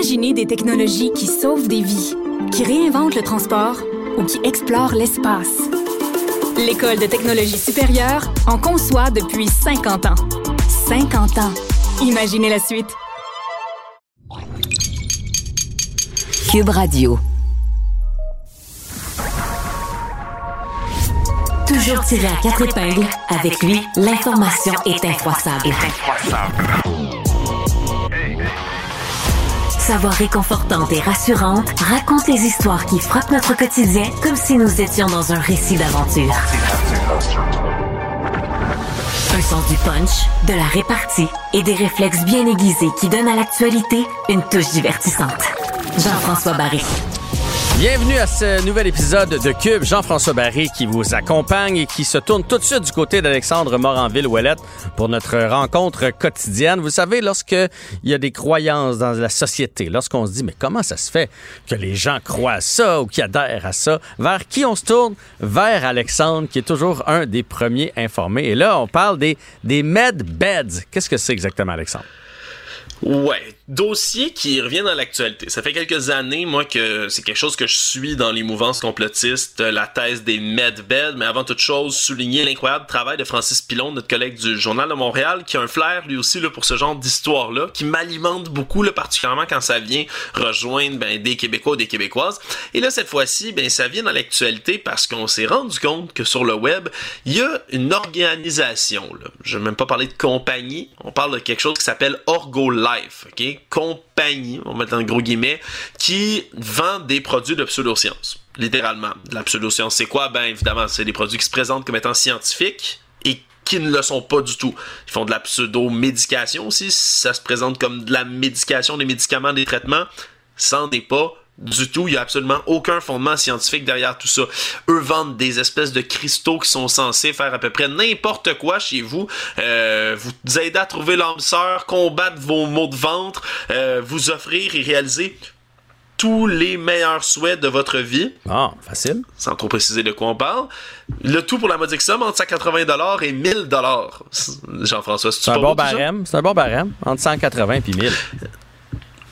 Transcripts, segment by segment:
Imaginez des technologies qui sauvent des vies, qui réinventent le transport ou qui explorent l'espace. L'École de technologie supérieure en conçoit depuis 50 ans. 50 ans. Imaginez la suite. Cube Radio. Toujours tiré à quatre épingles, avec lui, l'information est incroissable. Sa voix réconfortante et rassurante raconte les histoires qui frappent notre quotidien comme si nous étions dans un récit d'aventure. Un sens du punch, de la répartie et des réflexes bien aiguisés qui donnent à l'actualité une touche divertissante. Jean-François Barry. Bienvenue à ce nouvel épisode de Cube. Jean-François Barry qui vous accompagne et qui se tourne tout de suite du côté d'Alexandre Moranville-Ouellette pour notre rencontre quotidienne. Vous savez, lorsque il y a des croyances dans la société, lorsqu'on se dit, mais comment ça se fait que les gens croient à ça ou qu'ils adhèrent à ça, vers qui on se tourne? Vers Alexandre, qui est toujours un des premiers informés. Et là, on parle des, des med beds. Qu'est-ce que c'est exactement, Alexandre? Ouais, dossier qui revient dans l'actualité. Ça fait quelques années, moi, que c'est quelque chose que je suis dans les mouvances complotistes, la thèse des medbeds, mais avant toute chose, souligner l'incroyable travail de Francis Pilon, notre collègue du Journal de Montréal, qui a un flair, lui aussi, là, pour ce genre d'histoire-là, qui m'alimente beaucoup, là, particulièrement quand ça vient rejoindre ben, des Québécois ou des Québécoises. Et là, cette fois-ci, ben, ça vient dans l'actualité parce qu'on s'est rendu compte que sur le web, il y a une organisation, je vais même pas parler de compagnie, on parle de quelque chose qui s'appelle Orgo Life, ok? Compagnie, on va mettre gros guillemets, qui vend des produits de pseudosciences. Littéralement. La pseudoscience, c'est quoi? Ben, évidemment, c'est des produits qui se présentent comme étant scientifiques et qui ne le sont pas du tout. Ils font de la pseudo-médication aussi. Ça se présente comme de la médication, des médicaments, des traitements. Ça n'en est pas du tout. Il n'y a absolument aucun fondement scientifique derrière tout ça. Eux vendent des espèces de cristaux qui sont censés faire à peu près n'importe quoi chez vous. Euh, vous aider à trouver l'âme sœur, combattre vos maux de ventre, euh, vous offrir et réaliser tous les meilleurs souhaits de votre vie. Ah, facile. Sans trop préciser de quoi on parle. Le tout pour la modique somme entre 180 et 1000 Jean-François, c'est un bon barème. C'est un bon barème. Entre 180 et 1000.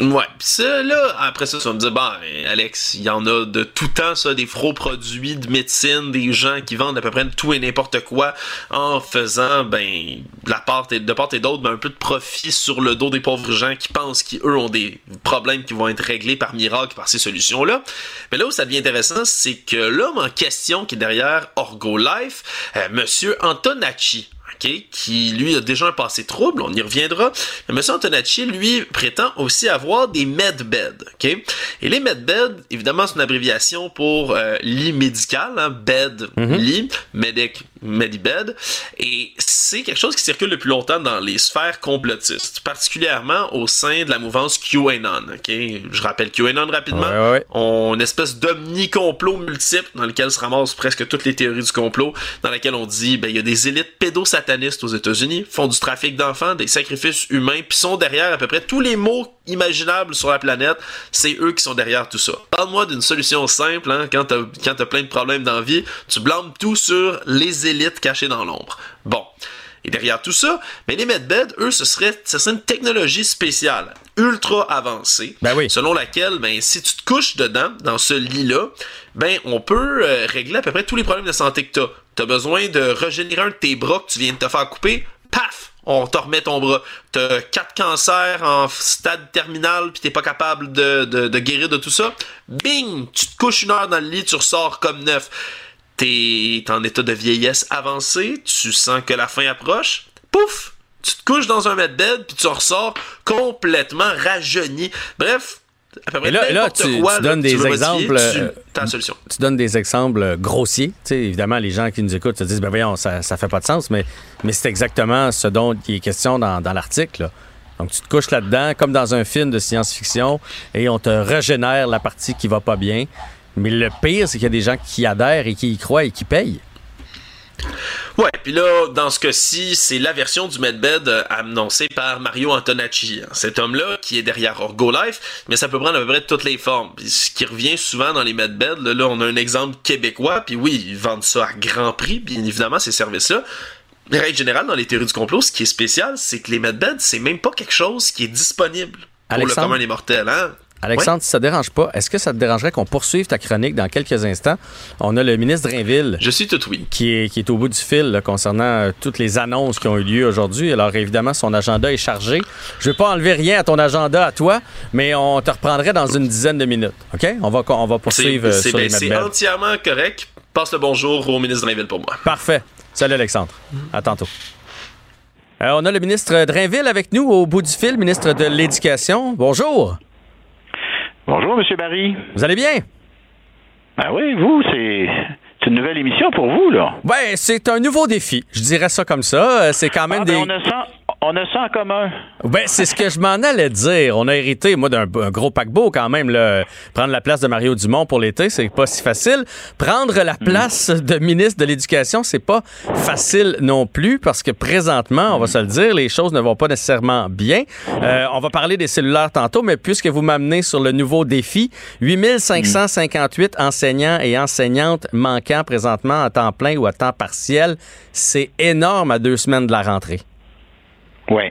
Ouais, pis ça, là, après ça, ça me dit, bah, Alex, il y en a de tout temps, ça, des faux produits de médecine, des gens qui vendent à peu près tout et n'importe quoi en faisant, ben, de la part et, de part et d'autre, ben, un peu de profit sur le dos des pauvres gens qui pensent qu'eux ont des problèmes qui vont être réglés par miracle par ces solutions-là. Mais là où ça devient intéressant, c'est que l'homme en question qui est derrière Orgo Life, euh, Monsieur Antonacci, qui lui a déjà un passé trouble, on y reviendra. Mais M. Antonacci, lui, prétend aussi avoir des medbeds. OK? Et les medbeds, évidemment, c'est une abréviation pour euh, lit médical, hein, bed, mhm. lit, medic, medibed. Et c'est quelque chose qui circule depuis longtemps dans les sphères complotistes, particulièrement au sein de la mouvance QAnon. OK? Je rappelle QAnon rapidement. On une espèce d'omni-complot multiple dans lequel se ramassent presque toutes les théories du complot, dans laquelle on dit, ben, il y a des élites pédosatanistes aux États-Unis, font du trafic d'enfants, des sacrifices humains, puis sont derrière à peu près tous les maux imaginables sur la planète. C'est eux qui sont derrière tout ça. Parle-moi d'une solution simple, hein, quand t'as as plein de problèmes dans la vie, tu blâmes tout sur les élites cachées dans l'ombre. Bon. Et derrière tout ça, mais les medbeds, eux, ce serait, ce serait une technologie spéciale, ultra avancée, ben oui. selon laquelle, ben, si tu te couches dedans, dans ce lit-là, ben, on peut euh, régler à peu près tous les problèmes de santé que tu as. Tu as besoin de régénérer un de tes bras que tu viens de te faire couper, paf, on te remet ton bras. T'as quatre cancers en stade terminal puis t'es pas capable de, guérir de tout ça. Bing! Tu te couches une heure dans le lit, tu ressors comme neuf t'es en état de vieillesse avancée, tu sens que la fin approche, pouf, tu te couches dans un medbed puis tu ressors complètement rajeuni. Bref, à peu près là, là tu, donnes des exemples. Solution. Tu donnes des exemples grossiers. Tu évidemment, les gens qui nous écoutent se disent, ben voyons, ça, ça fait pas de sens, mais, mais c'est exactement ce dont il est question dans, dans l'article. Donc, tu te couches là-dedans, comme dans un film de science-fiction, et on te régénère la partie qui va pas bien. Mais le pire, c'est qu'il y a des gens qui adhèrent et qui y croient et qui payent. Ouais, puis là, dans ce cas-ci, c'est la version du Medbed euh, annoncée par Mario Antonacci. Cet homme-là, qui est derrière Orgo Life, mais ça peut prendre à peu près toutes les formes. Puis ce qui revient souvent dans les Medbeds, là, là, on a un exemple québécois, puis oui, ils vendent ça à grand prix, bien évidemment, ces services-là. Mais règle générale, dans les théories du complot, ce qui est spécial, c'est que les Medbeds, c'est même pas quelque chose qui est disponible pour le commun des mortels. Hein? Alexandre, si ça ne dérange pas, est-ce que ça te dérangerait qu'on poursuive ta chronique dans quelques instants? On a le ministre Drainville. Je suis tout oui. Qui est, qui est au bout du fil concernant euh, toutes les annonces qui ont eu lieu aujourd'hui. Alors, évidemment, son agenda est chargé. Je ne vais pas enlever rien à ton agenda à toi, mais on te reprendrait dans une dizaine de minutes. OK? On va, on va poursuivre euh, sur les C'est entièrement correct. Passe le bonjour au ministre Drainville pour moi. Parfait. Salut, Alexandre. À tantôt. Euh, on a le ministre Drainville avec nous au bout du fil, ministre de l'Éducation. Bonjour. Bonjour, M. Barry. Vous allez bien? Ben oui, vous, c'est une nouvelle émission pour vous, là. Ben, c'est un nouveau défi. Je dirais ça comme ça. Euh, c'est quand même ah, ben, des. On a ça en commun. Ben, c'est ce que je m'en allais dire. On a hérité, moi, d'un gros paquebot quand même. Là. Prendre la place de Mario Dumont pour l'été, c'est pas si facile. Prendre la mm. place de ministre de l'Éducation, c'est pas facile non plus parce que présentement, on va se le dire, les choses ne vont pas nécessairement bien. Euh, on va parler des cellulaires tantôt, mais puisque vous m'amenez sur le nouveau défi, 8558 enseignants et enseignantes manquants présentement à temps plein ou à temps partiel, c'est énorme à deux semaines de la rentrée. Oui.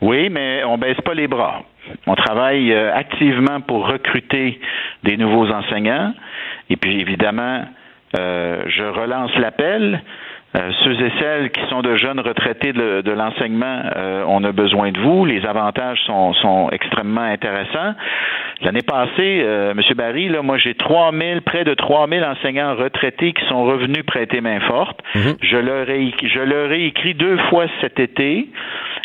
Oui, mais on baisse pas les bras. On travaille euh, activement pour recruter des nouveaux enseignants. Et puis, évidemment, euh, je relance l'appel. Euh, ceux et celles qui sont de jeunes retraités de, l'enseignement, on a besoin de vous. Les avantages sont, sont extrêmement intéressants. L'année passée, euh, M. Barry, là, moi j'ai 3000, près de 3000 enseignants retraités qui sont revenus prêter main forte. Mhm. Je leur ai, je leur ai écrit deux fois cet été.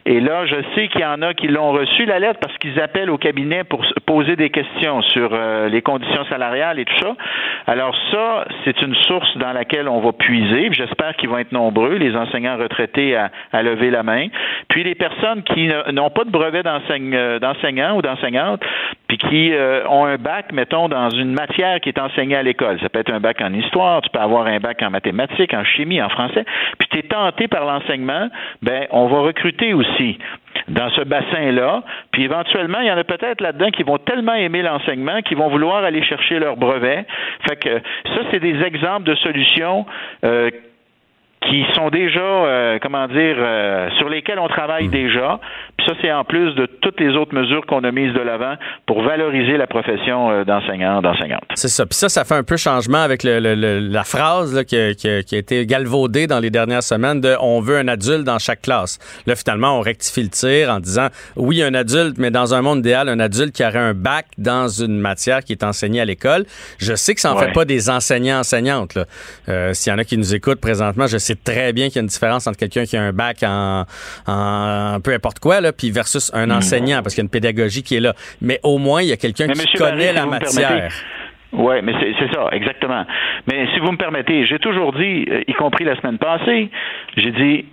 Et là, je sais qu'il y en a qui l'ont reçu la lettre parce qu'ils appellent au cabinet pour poser des questions sur euh, les conditions salariales et tout ça. Alors ça, c'est une source dans laquelle on va puiser. J'espère qu'ils vont être nombreux, les enseignants retraités à, lever la main. Puis les personnes qui n'ont pas de brevet euh, d'enseignant ou d'enseignante, puis qui euh, ont un bac, mettons, dans une matière qui est enseignée à l'école. Ça peut être un bac en histoire, tu peux avoir un bac en mathématiques, en chimie, en français. Puis tu es tenté par l'enseignement, ben on va recruter aussi dans ce bassin-là. Puis éventuellement, il y en a peut-être là-dedans qui vont tellement aimer l'enseignement qu'ils vont vouloir aller chercher leur brevet. Fait que ça, c'est des exemples de solutions euh, qui sont déjà, euh, comment dire, euh, sur lesquels on travaille hmm. déjà. Puis ça, c'est en plus de toutes les autres mesures qu'on a mises de l'avant pour valoriser la profession euh, d'enseignant, d'enseignante. C'est ça. Puis ça, ça fait un peu changement avec le, la phrase qui, a, qui, a, été galvaudée dans les dernières semaines de on veut un adulte dans chaque classe. Là, finalement, on rectifie le tir en disant oui, un adulte, mais dans un monde idéal, un adulte qui aurait un bac dans une matière qui est enseignée à l'école. Je sais que ça en fait pas des enseignants-enseignantes. S'il y en a qui nous écoutent présentement, je sais très bien qu'il y a une différence entre quelqu'un qui a un bac en, en peu importe quoi, là, puis versus un hmm. enseignant, parce qu'il y a une pédagogie qui est là. Mais au moins, il y a quelqu'un qui connaît la matière. Oui, mais c'est ça, exactement. Mais si vous me permettez, j'ai toujours dit, euh, y compris la semaine passée, j'ai dit,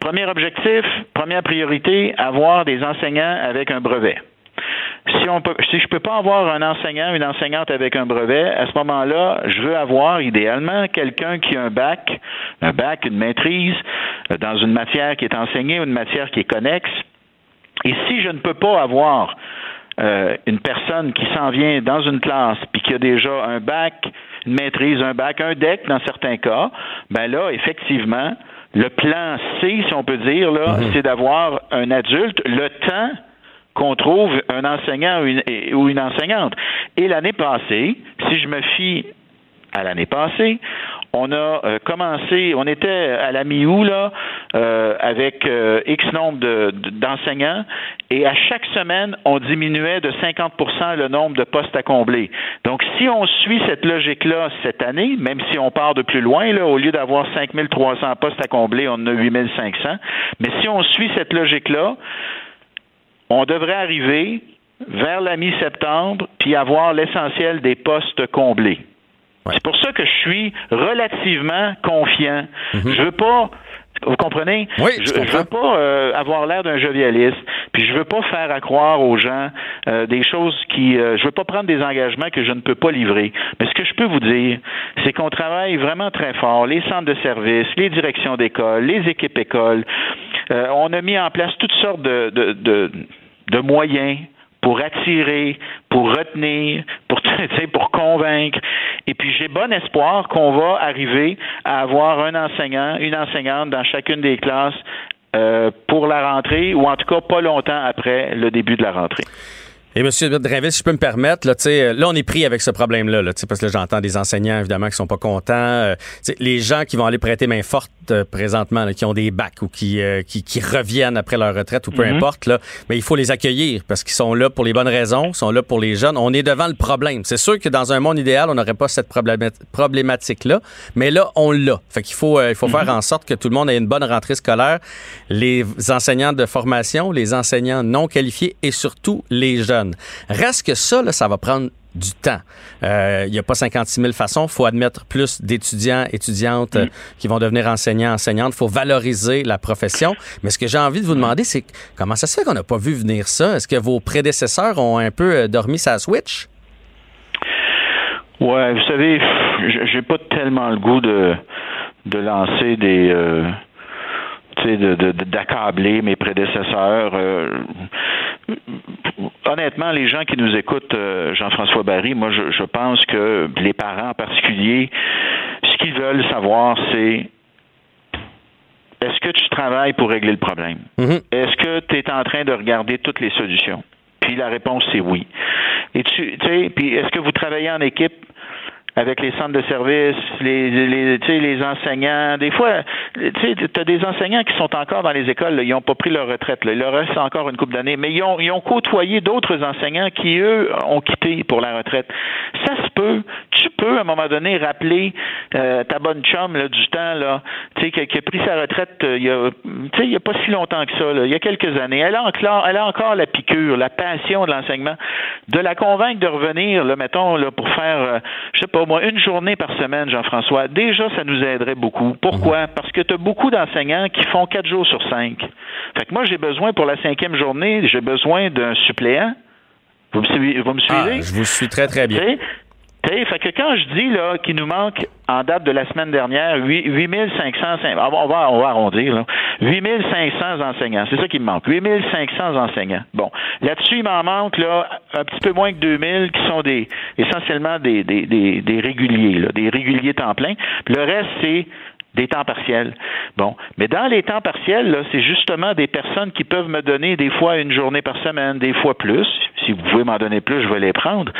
premier objectif, première priorité, avoir des enseignants avec un brevet si on peut, si je peux pas avoir un enseignant, une enseignante avec un brevet, à ce moment-là, je veux avoir idéalement quelqu'un qui a un bac, un bac, une maîtrise euh, dans une matière qui est enseignée ou une matière qui est connexe. Et si je ne peux pas avoir euh, une personne qui s'en vient dans une classe puis qui a déjà un bac, une maîtrise, un bac, un DEC dans certains cas, ben là, effectivement, le plan C, si on peut dire, là, mm-hmm. c'est d'avoir un adulte le temps qu'on trouve un enseignant ou une, enseignante. Et l'année passée, si je me fie à l'année passée, on a euh, commencé, on était à la mi-août là, euh, avec euh, X nombre d'enseignants, et à chaque semaine, on diminuait de 50% le nombre de postes à combler. Donc, si on suit cette logique-là cette année, même si on part de plus loin, là, au lieu d'avoir 5300 postes à combler, on en a 8500, mais si on suit cette logique-là, on devrait arriver vers la mi-septembre puis avoir l'essentiel des postes comblés. C'est pour ça que je suis relativement confiant. Mhm. Je veux pas vous comprenez? Oui, je, je veux pas euh, avoir l'air d'un jovialiste, puis je veux pas faire à croire aux gens euh, des choses qui, euh, je veux pas prendre des engagements que je ne peux pas livrer. Mais ce que je peux vous dire, c'est qu'on travaille vraiment très fort, les centres de services, les directions d'école, les équipes écoles. on a mis en place toutes sortes de, de, de, de moyens pour attirer, pour retenir, pour, pour convaincre. Et puis j'ai bon espoir qu'on va arriver à avoir un enseignant, une enseignante dans chacune des classes pour la rentrée, ou en tout cas pas longtemps après le début de la rentrée. Et M. Drinville, si je peux me permettre, là, là on est pris avec ce problème-là, là, parce que j'entends des enseignants, évidemment, qui sont pas contents. Euh, les gens qui vont aller prêter main forte euh, présentement, qui ont des bacs ou qui, euh, qui, qui, reviennent après leur retraite ou peu mhm. importe, là, mais il faut les accueillir parce qu'ils sont là pour les bonnes raisons, sont là pour les jeunes. On est devant le problème. C'est sûr que dans un monde idéal, on n'aurait pas cette problématique-là, mais là, on l'a. Fait qu'il faut, il faut faire mhm. en sorte que tout le monde ait une bonne rentrée scolaire. Les enseignants de formation, les enseignants non qualifiés et surtout les jeunes. Reste que ça, ça va prendre du temps. Il euh, n'y a pas 56 000 façons. Il faut admettre plus d'étudiants, étudiantes euh, qui vont devenir enseignants, enseignantes. Il faut valoriser la profession. Mais ce que j'ai envie de vous demander, c'est comment ça se fait qu'on n'a pas vu venir ça? Est-ce que vos prédécesseurs ont un peu euh, dormi sa switch? Ouais, vous savez, j'ai pas tellement le goût de, de lancer des d'accabler mes prédécesseurs. Euh, honnêtement, les gens qui nous écoutent, euh, Jean-François Barry, moi, je, pense que les parents en particulier, ce qu'ils veulent savoir, c'est est-ce que tu travailles pour régler le problème? Mm-hmm. Est-ce que tu es en train de regarder toutes les solutions? Puis la réponse, c'est oui. Et tu sais, puis est-ce que vous travaillez en équipe? Avec les centres de services, les, les, les enseignants. Des fois, tu as des enseignants qui sont encore dans les écoles, ils n'ont pas pris leur retraite. Là. Il leur reste encore une couple d'années, mais ils ont, ils ont côtoyé d'autres enseignants qui, eux, ont quitté pour la retraite. Ça se peut. Tu peux, à un moment donné, rappeler euh, ta bonne chum là, du temps là, qui, qui a pris sa retraite euh, il y a, il y a pas si longtemps que ça, là, il y a quelques années. Elle a, encore, elle a encore la piqûre, la passion de l'enseignement. De la convaincre de revenir, là, mettons, là, pour faire, euh, je sais pas, moi, une journée par semaine, Jean-François, déjà, ça nous aiderait beaucoup. Pourquoi? Mhm. Parce que tu as beaucoup d'enseignants qui font quatre jours sur cinq. Fait que moi, j'ai besoin pour la cinquième journée, j'ai besoin d'un suppléant. Vous me, vous me suivez? Ah, je vous suis très, très bien. Fait que quand je dis qu'il nous manque en date de la semaine dernière 8500 on on va arrondir là, 8500 enseignants, c'est ça qui me manque, 8500 enseignants. Bon, là-dessus il m'en manque là un petit peu moins que 2000 qui sont des essentiellement des des, des, des réguliers là, des réguliers temps plein. Le reste c'est des temps partiels. Bon, mais dans les temps partiels, là, c'est justement des personnes qui peuvent me donner des fois une journée par semaine, des fois plus. Si vous pouvez m'en donner plus, je vais les prendre.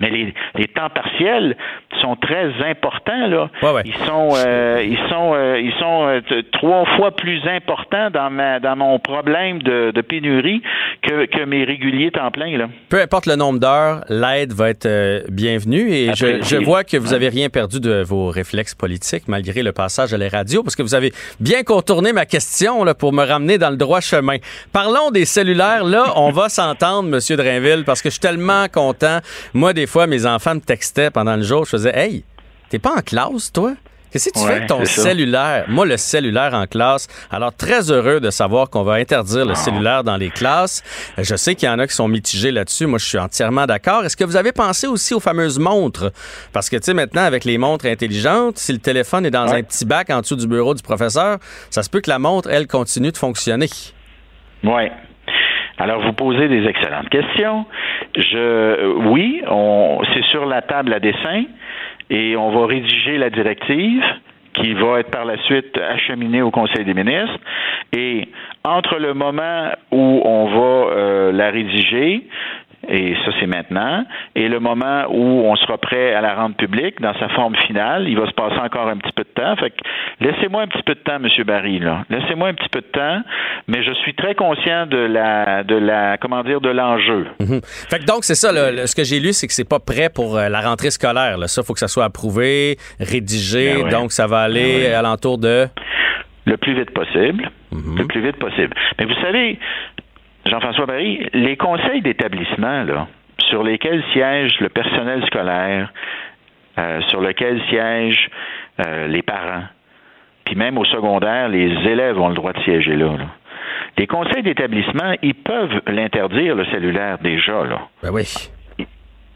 Mais les, les temps partiels sont très importants là. Ils sont euh, ils sont euh, ils sont euh, trois fois plus importants dans ma dans mon problème de, de pénurie que, que mes réguliers temps plein là. Peu importe le nombre d'heures, l'aide va être bienvenue et je, je, vois que vous avez rien perdu de vos réflexes politiques malgré le passage à les radios parce que vous avez bien contourné ma question là, pour me ramener dans le droit chemin. Parlons des cellulaires. Là, on va s'entendre, Monsieur Drainville, parce que je suis tellement content. Moi, des fois, mes enfants me textaient pendant le jour. Je faisais, hey, t'es pas en classe, toi? Qu'est-ce que tu fais avec ton cellulaire? Moi, le cellulaire en classe. Alors, très heureux de savoir qu'on va interdire le cellulaire dans les classes. Je sais qu'il y en a qui sont mitigés là-dessus. Moi, je suis entièrement d'accord. Est-ce que vous avez pensé aussi aux fameuses montres? Parce que, tu sais, maintenant, avec les montres intelligentes, si le téléphone est dans un petit bac en dessous du bureau du professeur, ça se peut que la montre, elle, continue de fonctionner. Oui. Alors, vous posez des excellentes questions. Je, oui, on, c'est sur la table à dessin et on va rédiger la directive qui va être par la suite acheminée au Conseil des ministres. Et entre le moment où on va euh, la rédiger, et ça c'est maintenant. Et le moment où on sera prêt à la rendre publique dans sa forme finale, il va se passer encore un petit peu de temps. Fait que laissez-moi un petit peu de temps, Monsieur Barry. Là. Laissez-moi un petit peu de temps, mais je suis très conscient de la, de la, comment dire, de l'enjeu. Mhm. Fait que donc c'est ça. ce que j'ai lu, c'est que c'est pas prêt pour euh, la rentrée scolaire. Là. Ça, faut que ça soit approuvé, rédigé. Ben donc ça va aller ben alentour de le plus vite possible. Mhm. Le plus vite possible. Mais vous savez, Jean-François Barry, les conseils d'établissement, sur lesquels siège le personnel scolaire, euh, sur lesquels siègent euh, les parents, puis même au secondaire, les élèves ont le droit de siéger là. Les conseils d'établissement, ils peuvent l'interdire, le cellulaire, déjà. Là. Ben oui.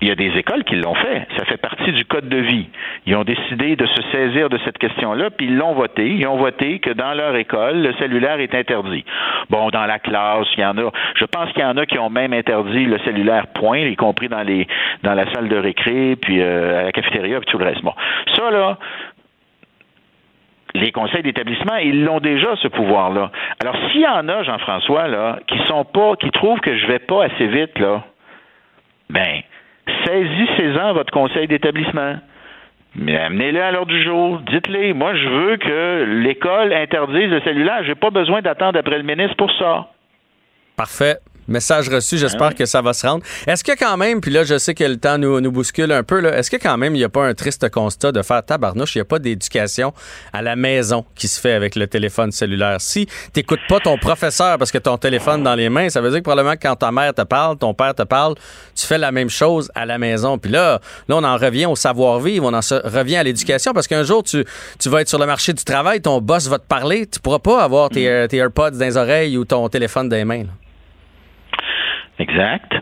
Il y a des écoles qui l'ont fait. Ça fait partie du code de vie. Ils ont décidé de se saisir de cette question-là, puis ils l'ont voté. Ils ont voté que dans leur école, le cellulaire est interdit. Bon, dans la classe, il y en a. Je pense qu'il y en a qui ont même interdit le cellulaire point, y compris dans les dans la salle de récré, puis euh, à la cafétéria, puis tout le reste. Bon, ça là, les conseils d'établissement, ils l'ont déjà ce pouvoir-là. Alors s'il y en a, Jean-François, là, qui sont pas, qui trouvent que je vais pas assez vite, là, ben, saisissez-en votre conseil d'établissement. Mais amenez-le à l'heure du jour. Dites-les, moi, je veux que l'école interdise le cellulaire. J'ai pas besoin d'attendre après le ministre pour ça. Parfait. Message reçu, j'espère Ah que ça va se rendre. Est-ce que quand même, puis là, je sais que le temps nous, nous bouscule un peu, là, est-ce que quand même, il n'y a pas un triste constat de faire tabarnouche, il n'y a pas d'éducation à la maison qui se fait avec le téléphone cellulaire? Si tu ton professeur parce que ton téléphone dans les mains, ça veut dire que probablement que quand ta mère te parle, ton père te parle, tu fais la même chose à la maison. Puis là, là, on en revient au savoir-vivre, on en revient à l'éducation parce qu'un jour, tu, tu vas être sur le marché du travail, ton boss va te parler, tu pourras pas avoir tes, euh, tes AirPods dans les oreilles ou ton téléphone dans les mains. là. Exact.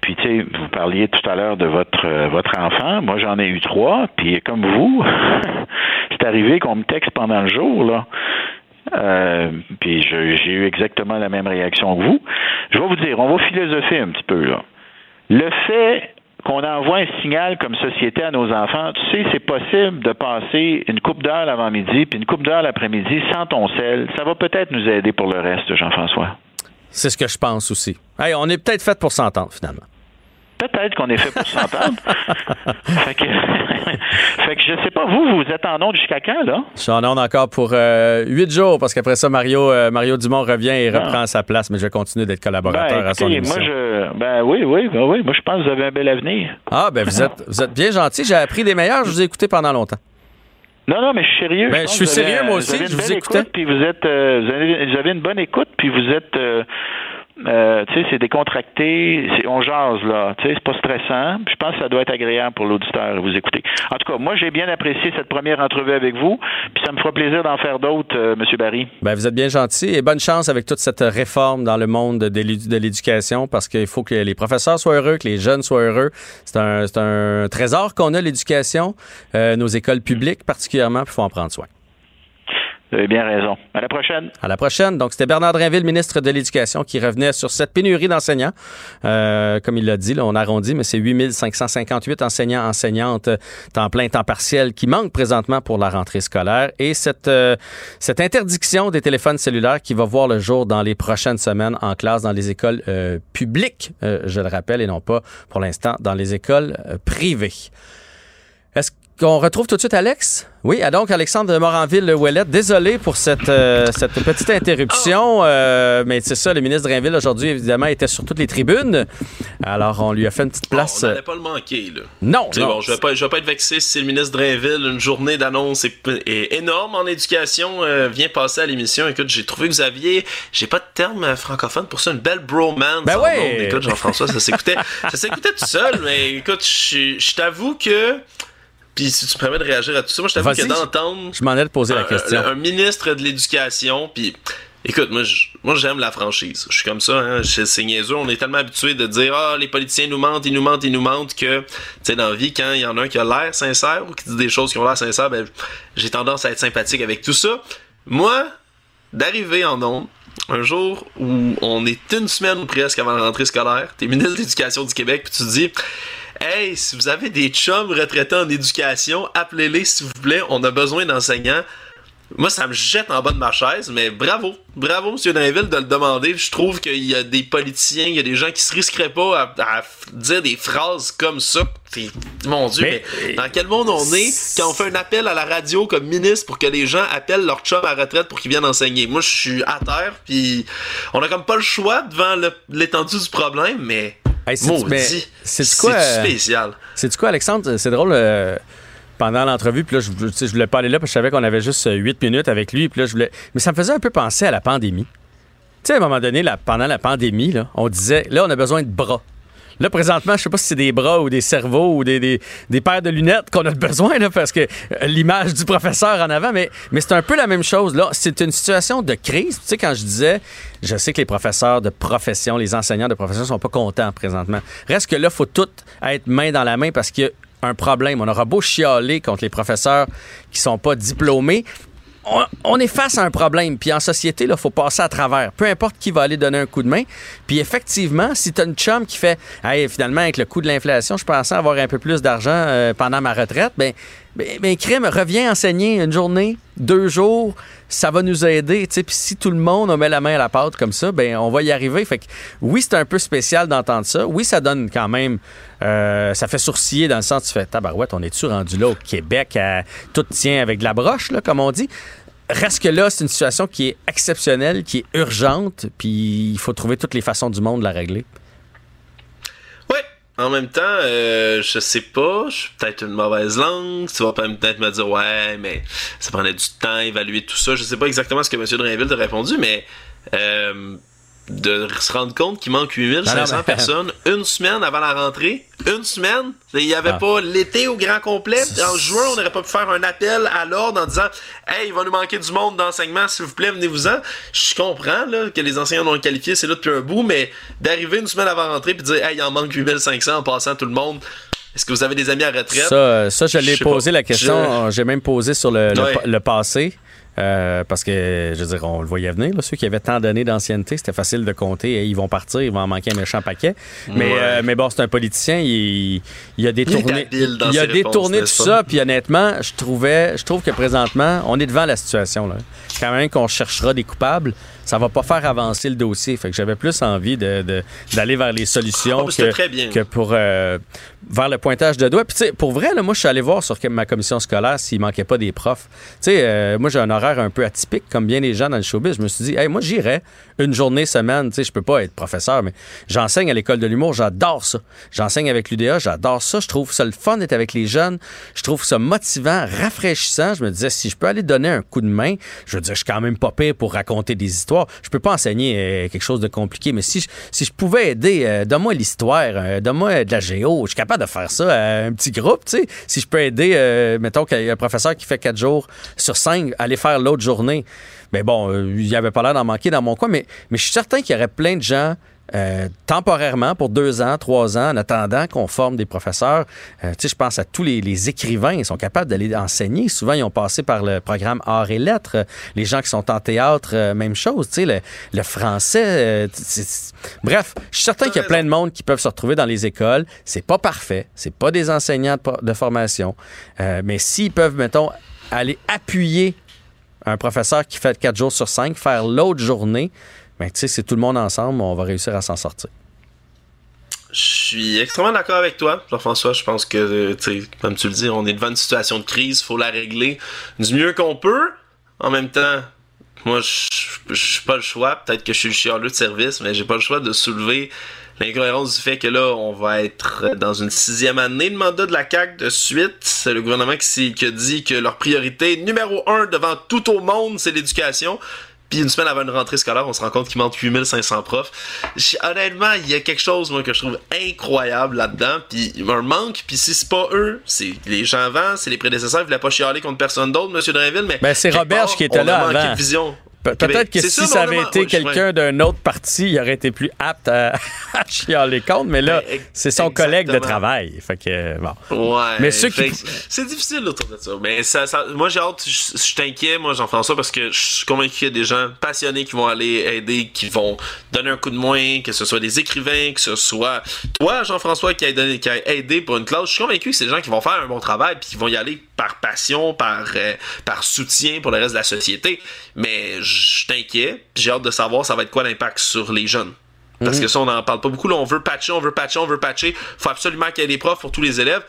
Puis, tu sais, vous parliez tout à l'heure de votre euh, votre enfant. Moi, j'en ai eu trois. Puis, comme vous, c'est arrivé qu'on me texte pendant le jour, là. Euh, puis, j'ai eu exactement la même réaction que vous. Je vais vous dire, on va philosopher un petit peu, là. Le fait qu'on envoie un signal comme société à nos enfants, tu sais, c'est possible de passer une coupe d'heure l'avant-midi puis une coupe d'heure l'après-midi sans ton sel. Ça va peut-être nous aider pour le reste, Jean-François. C'est ce que je pense aussi. Hey, on est peut-être fait pour s'entendre, finalement. Peut-être qu'on est fait pour s'entendre. fait, que, fait que je sais pas, vous, vous êtes en onde jusqu'à quand, là? Je suis en onde encore pour euh, huit jours parce qu'après ça, Mario, euh, Mario Dumont revient et reprend sa place, mais je vais continuer d'être collaborateur Ben, à son écoutez, émission. moi, je. Ben oui, oui, ben oui. Moi, je pense que vous avez un bel avenir. Ah, ben vous êtes, vous êtes bien gentil. J'ai appris des meilleurs. Je vous ai écouté pendant longtemps. Non, non, mais je suis sérieux. Ben, pense je suis vous avez- sérieux, moi vous aussi, une je vous écoutais. écoute, Puis vous êtes, euh, vous, avez, vous avez une bonne écoute, puis vous êtes, euh, euh, tu sais, c'est décontracté, on jase là, tu sais, c'est pas stressant. Je pense que ça doit être agréable pour l'auditeur de vous écouter. En tout cas, moi, j'ai bien apprécié cette première entrevue avec vous, puis ça me fera plaisir d'en faire d'autres, euh, Monsieur Barry. Ben, vous êtes bien gentil et bonne chance avec toute cette réforme dans le monde de l'édu- de l'éducation parce qu'il faut que les professeurs soient heureux, que les jeunes soient heureux. C'est un, trésor qu'on a, l'éducation, euh, nos écoles publiques particulièrement, puis faut en prendre soin. Vous avez bien raison. À la prochaine. À la prochaine. Donc, c'était Bernard Drinville, ministre de l'Éducation, qui revenait sur cette pénurie d'enseignants. Euh, comme il l'a dit, là, on arrondit, mais c'est 8558 enseignants, enseignantes, temps plein, temps partiel, qui manquent présentement pour la rentrée scolaire. Et cette, euh, cette interdiction des téléphones cellulaires qui va voir le jour dans les prochaines semaines en classe dans les écoles euh, publiques, euh, je le rappelle, et non pas pour l'instant dans les écoles euh, privées. Qu'on retrouve tout de suite Alex? Oui, ah, donc Alexandre de Moranville-Ouellette, désolé pour cette, euh, cette petite interruption, euh, mais c'est ça, le ministre Drainville aujourd'hui, évidemment, était sur toutes les tribunes. Alors, on lui a fait une petite place. on n'allait pas le manquer, là. non, non. bon, je vais je vais pas être vexé si le ministre Drainville, une journée d'annonce est, est énorme en éducation, euh, vient passer à l'émission. Écoute, j'ai trouvé que vous aviez, j'ai pas de terme euh, francophone pour ça, une belle bromance. Ben ondes. Écoute, Jean-François, ça s'écoutait, ça s'écoutait tout seul, mais écoute, je je t'avoue que, puis si tu me permets de réagir à tout ça, moi je t'avoue que d'entendre Je m'en te poser la un- question. Un, un ministre de l'éducation, puis écoute, moi, moi j'aime la franchise. Je suis comme ça, hein, c'est niaiseux. On est tellement habitué de dire ah les politiciens nous mentent, ils nous mentent, ils nous mentent que tu sais dans la vie quand il y en a un qui a l'air sincère ou qui dit des choses qui ont l'air sincères, ben j'ai tendance à être sympathique avec tout ça. Moi, d'arriver en ondes un jour où on est une semaine ou presque avant la rentrée scolaire, t'es ministre de l'Éducation du Québec, puis tu te dis Hey, si vous avez des chums retraités en éducation, appelez-les s'il vous plaît, on a besoin d'enseignants. Moi, ça me jette en bas de ma chaise, mais bravo. Bravo, M. Drainville, de le demander. Je trouve qu'il y a des politiciens, il y a des gens qui se risqueraient pas à, dire des phrases comme ça. Mon Dieu, Mais- mais, dans quel monde on est quand on fait un appel à la radio comme ministre pour que les gens appellent leur chum à retraite pour qu'ils viennent enseigner? Moi, je suis à terre, puis on a comme pas le choix devant l'étendue du problème, mais Hey, c'est- quoi, euh, spécial? C'est du quoi, Alexandre? C'est drôle. euh, pendant l'entrevue, puis là, je, je voulais pas aller là parce que je savais qu'on avait juste euh, huit minutes avec lui. Puis là, je voulais. Mais ça me faisait un peu penser à la pandémie. Tu sais, à un moment donné, là, pendant la pandémie, là, on disait, là, on a besoin de bras. Là, présentement, je sais pas si c'est des bras ou des cerveaux ou des, des, paires de lunettes qu'on a besoin, là, parce que euh, l'image du professeur en avant, mais, mais c'est un peu la même chose. Là, c'est une situation de crise. Tu sais, quand je disais, je sais que les professeurs de profession, les enseignants de profession sont pas contents présentement. Reste que là, faut tout être main dans la main parce qu'il y a un problème. On aura beau chialer contre les professeurs qui sont pas diplômés, on, est face à un problème. Puis en société, il faut passer à travers. Peu importe qui va aller donner un coup de main. Puis effectivement, si tu as une chum qui fait hey, finalement, avec le coût de l'inflation, je pensais avoir un peu plus d'argent euh, pendant ma retraite, ben mais crème, reviens enseigner une journée, deux jours, ça va nous aider. Puis si tout le monde met la main à la pâte comme ça, ben on va y arriver. Fait que oui, c'est un peu spécial d'entendre ça. Oui, ça donne quand même, euh, ça fait sourciller dans le sens tu fais tabarouette, on est-tu rendu là au Québec, à, tout tient avec de la broche, là, comme on dit. Reste que là, c'est une situation qui est exceptionnelle, qui est urgente, puis il faut trouver toutes les façons du monde de la régler. Ouais, en même temps, euh, je sais pas, je suis peut-être une mauvaise langue. Tu vas peut-être me dire, ouais, mais ça prenait du temps évaluer tout ça. Je sais pas exactement ce que M. Drainville t'a répondu, mais euh, de se rendre compte qu'il manque 8500 personnes une semaine avant la rentrée. Une semaine. Il n'y avait ah. pas l'été au grand complet. En juin, on n'aurait pas pu faire un appel à l'ordre en disant Hey, il va nous manquer du monde d'enseignement, s'il vous plaît, venez-vous-en. Je comprends là, que les enseignants non qualifiés, c'est là depuis un bout, mais d'arriver une semaine avant la rentrée et de dire Hey, il en manque 8500 en passant tout le monde. Est-ce que vous avez des amis à retraite? Ça, ça je l'ai posé la question. J'ai même posé sur le, le passé. Euh, parce que, je veux dire, on le voyait venir. ceux qui avaient tant d'années d'ancienneté, c'était facile de compter. Et ils vont partir, ils vont en manquer un méchant paquet. Mais, euh, mais bon, c'est un politicien. Il, il a détourné, il, a détourné tout ça. Puis honnêtement, je trouvais, je trouve que présentement, on est devant la situation. Là. Quand même qu'on cherchera des coupables, ça va pas faire avancer le dossier. Fait que j'avais plus envie d'aller de, vers les solutions ah, que, que, pour euh, vers le pointage de doigts. Puis tu sais, pour vrai, là, moi, je suis allé voir sur ma commission scolaire s'il manquait pas des profs. Tu sais, moi, j'ai un un peu atypique, comme bien les gens dans le showbiz. Je me suis dit, hey, moi, j'irais une journée semaine. Tu sais, je peux pas être professeur, mais j'enseigne à l'école de l'humour. J'adore ça. J'enseigne avec l'UDA. J'adore ça. Je trouve ça le fun d'être avec les jeunes. Je trouve ça motivant, rafraîchissant. Je me disais, si je peux aller donner un coup de main, je veux dire, je suis quand même pas pire pour raconter des histoires je peux pas enseigner euh, quelque chose de compliqué, mais si je, si je pouvais aider, euh, donne-moi l'histoire, euh, donne-moi de la géo, je suis capable de faire ça à un petit groupe, tu sais. Si je peux aider, mettons un professeur qui fait quatre jours sur cinq, aller faire l'autre journée. Mais bon, il n'y avait pas l'air d'en manquer dans mon coin, mais, mais je suis certain qu'il y aurait plein de gens euh, temporairement pour deux ans, trois ans, en attendant qu'on forme des professeurs. Euh, tu sais, je pense à tous les, écrivains, ils sont capables d'aller enseigner. Souvent, ils ont passé par le programme Arts et Lettres. Les gens qui sont en théâtre, euh, même chose. Tu sais, le, français. Bref, je suis certain qu'il y a plein de monde qui peuvent se retrouver dans les écoles. C'est pas parfait. C'est pas des enseignants de, de formation. mais s'ils peuvent, mettons, aller appuyer un professeur qui fait quatre jours sur cinq, faire l'autre journée, mais ben, tu sais, c'est tout le monde ensemble, on va réussir à s'en sortir. Je suis extrêmement d'accord avec toi, Jean-François. Je pense que, comme tu le dis, on est devant une situation de crise, faut la régler du mieux qu'on peut. En même temps, moi, je suis pas le choix. Peut-être que je suis le chialeux de service, mais j'ai pas le choix de soulever l'incohérence du fait que là, on va être dans une sixième année de mandat de la CAQ de suite. C'est le gouvernement qui, qui a dit que leur priorité numéro un devant tout au monde, c'est l'éducation. Puis une semaine avant une rentrée scolaire, on se rend compte qu'il manque 8500 profs. Honnêtement, il y a quelque chose moi que je trouve incroyable là-dedans. Puis me manque. Puis si c'est pas eux, c'est les gens avant, c'est les prédécesseurs. Ils voulaient pas chialer contre personne d'autre, Monsieur Drainville. Mais ben, c'est Robert qui était là avant. vision. Peut-être que si ça, avait été quelqu'un d'un autre parti, il aurait été plus apte à, chialer contre, mais là, ben, c'est son collègue de travail. Fait que, bon. Ouais. Mais ceux qui... C'est difficile autour de ça. Mais ça, moi, j'ai hâte, je inquiet, moi, Jean-François, parce que je suis convaincu qu'il y a des gens passionnés qui vont aller aider, qui vont donner un coup de moins, que ce soit des écrivains, que ce soit toi, Jean-François, qui a, donné, qui a aidé pour une classe. Je suis convaincu que c'est des gens qui vont faire un bon travail, puis qui vont y aller par passion, par, euh, par soutien pour le reste de la société. Mais je t'inquiète, j'ai hâte de savoir ça va être quoi l'impact sur les jeunes. Parce mhm. que ça, on n'en parle pas beaucoup. Là, on veut patcher, on veut patcher, on veut patcher. faut absolument qu'il y ait des profs pour tous les élèves.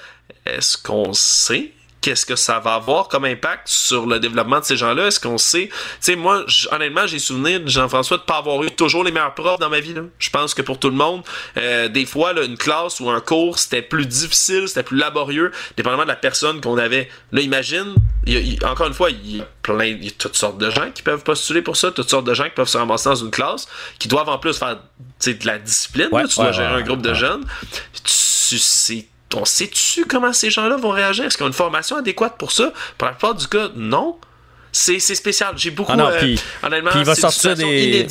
Est-ce qu'on sait? Qu'est-ce que ça va avoir comme impact sur le développement de ces gens-là? Est-ce qu'on sait? Tu sais, moi, honnêtement, j'ai souvenir, Jean-François, de pas avoir eu toujours les meilleurs profs dans ma vie. Je pense que pour tout le monde, euh, des fois, là, une classe ou un cours, c'était plus difficile, c'était plus laborieux, dépendamment de la personne qu'on avait. Là, imagine, encore une fois, il y a plein, il y a toutes sortes de gens qui peuvent postuler pour ça, toutes sortes de gens qui peuvent se ramasser dans une classe, qui doivent en plus faire de la discipline. tu dois gérer un groupe de jeunes. Tu sais on sait-tu comment ces gens-là vont réagir? Est-ce qu'ils ont une formation adéquate pour ça? Pour la plupart du cas, non. C'est spécial. J'ai beaucoup. Ah non, euh, honnêtement, il va sortir des.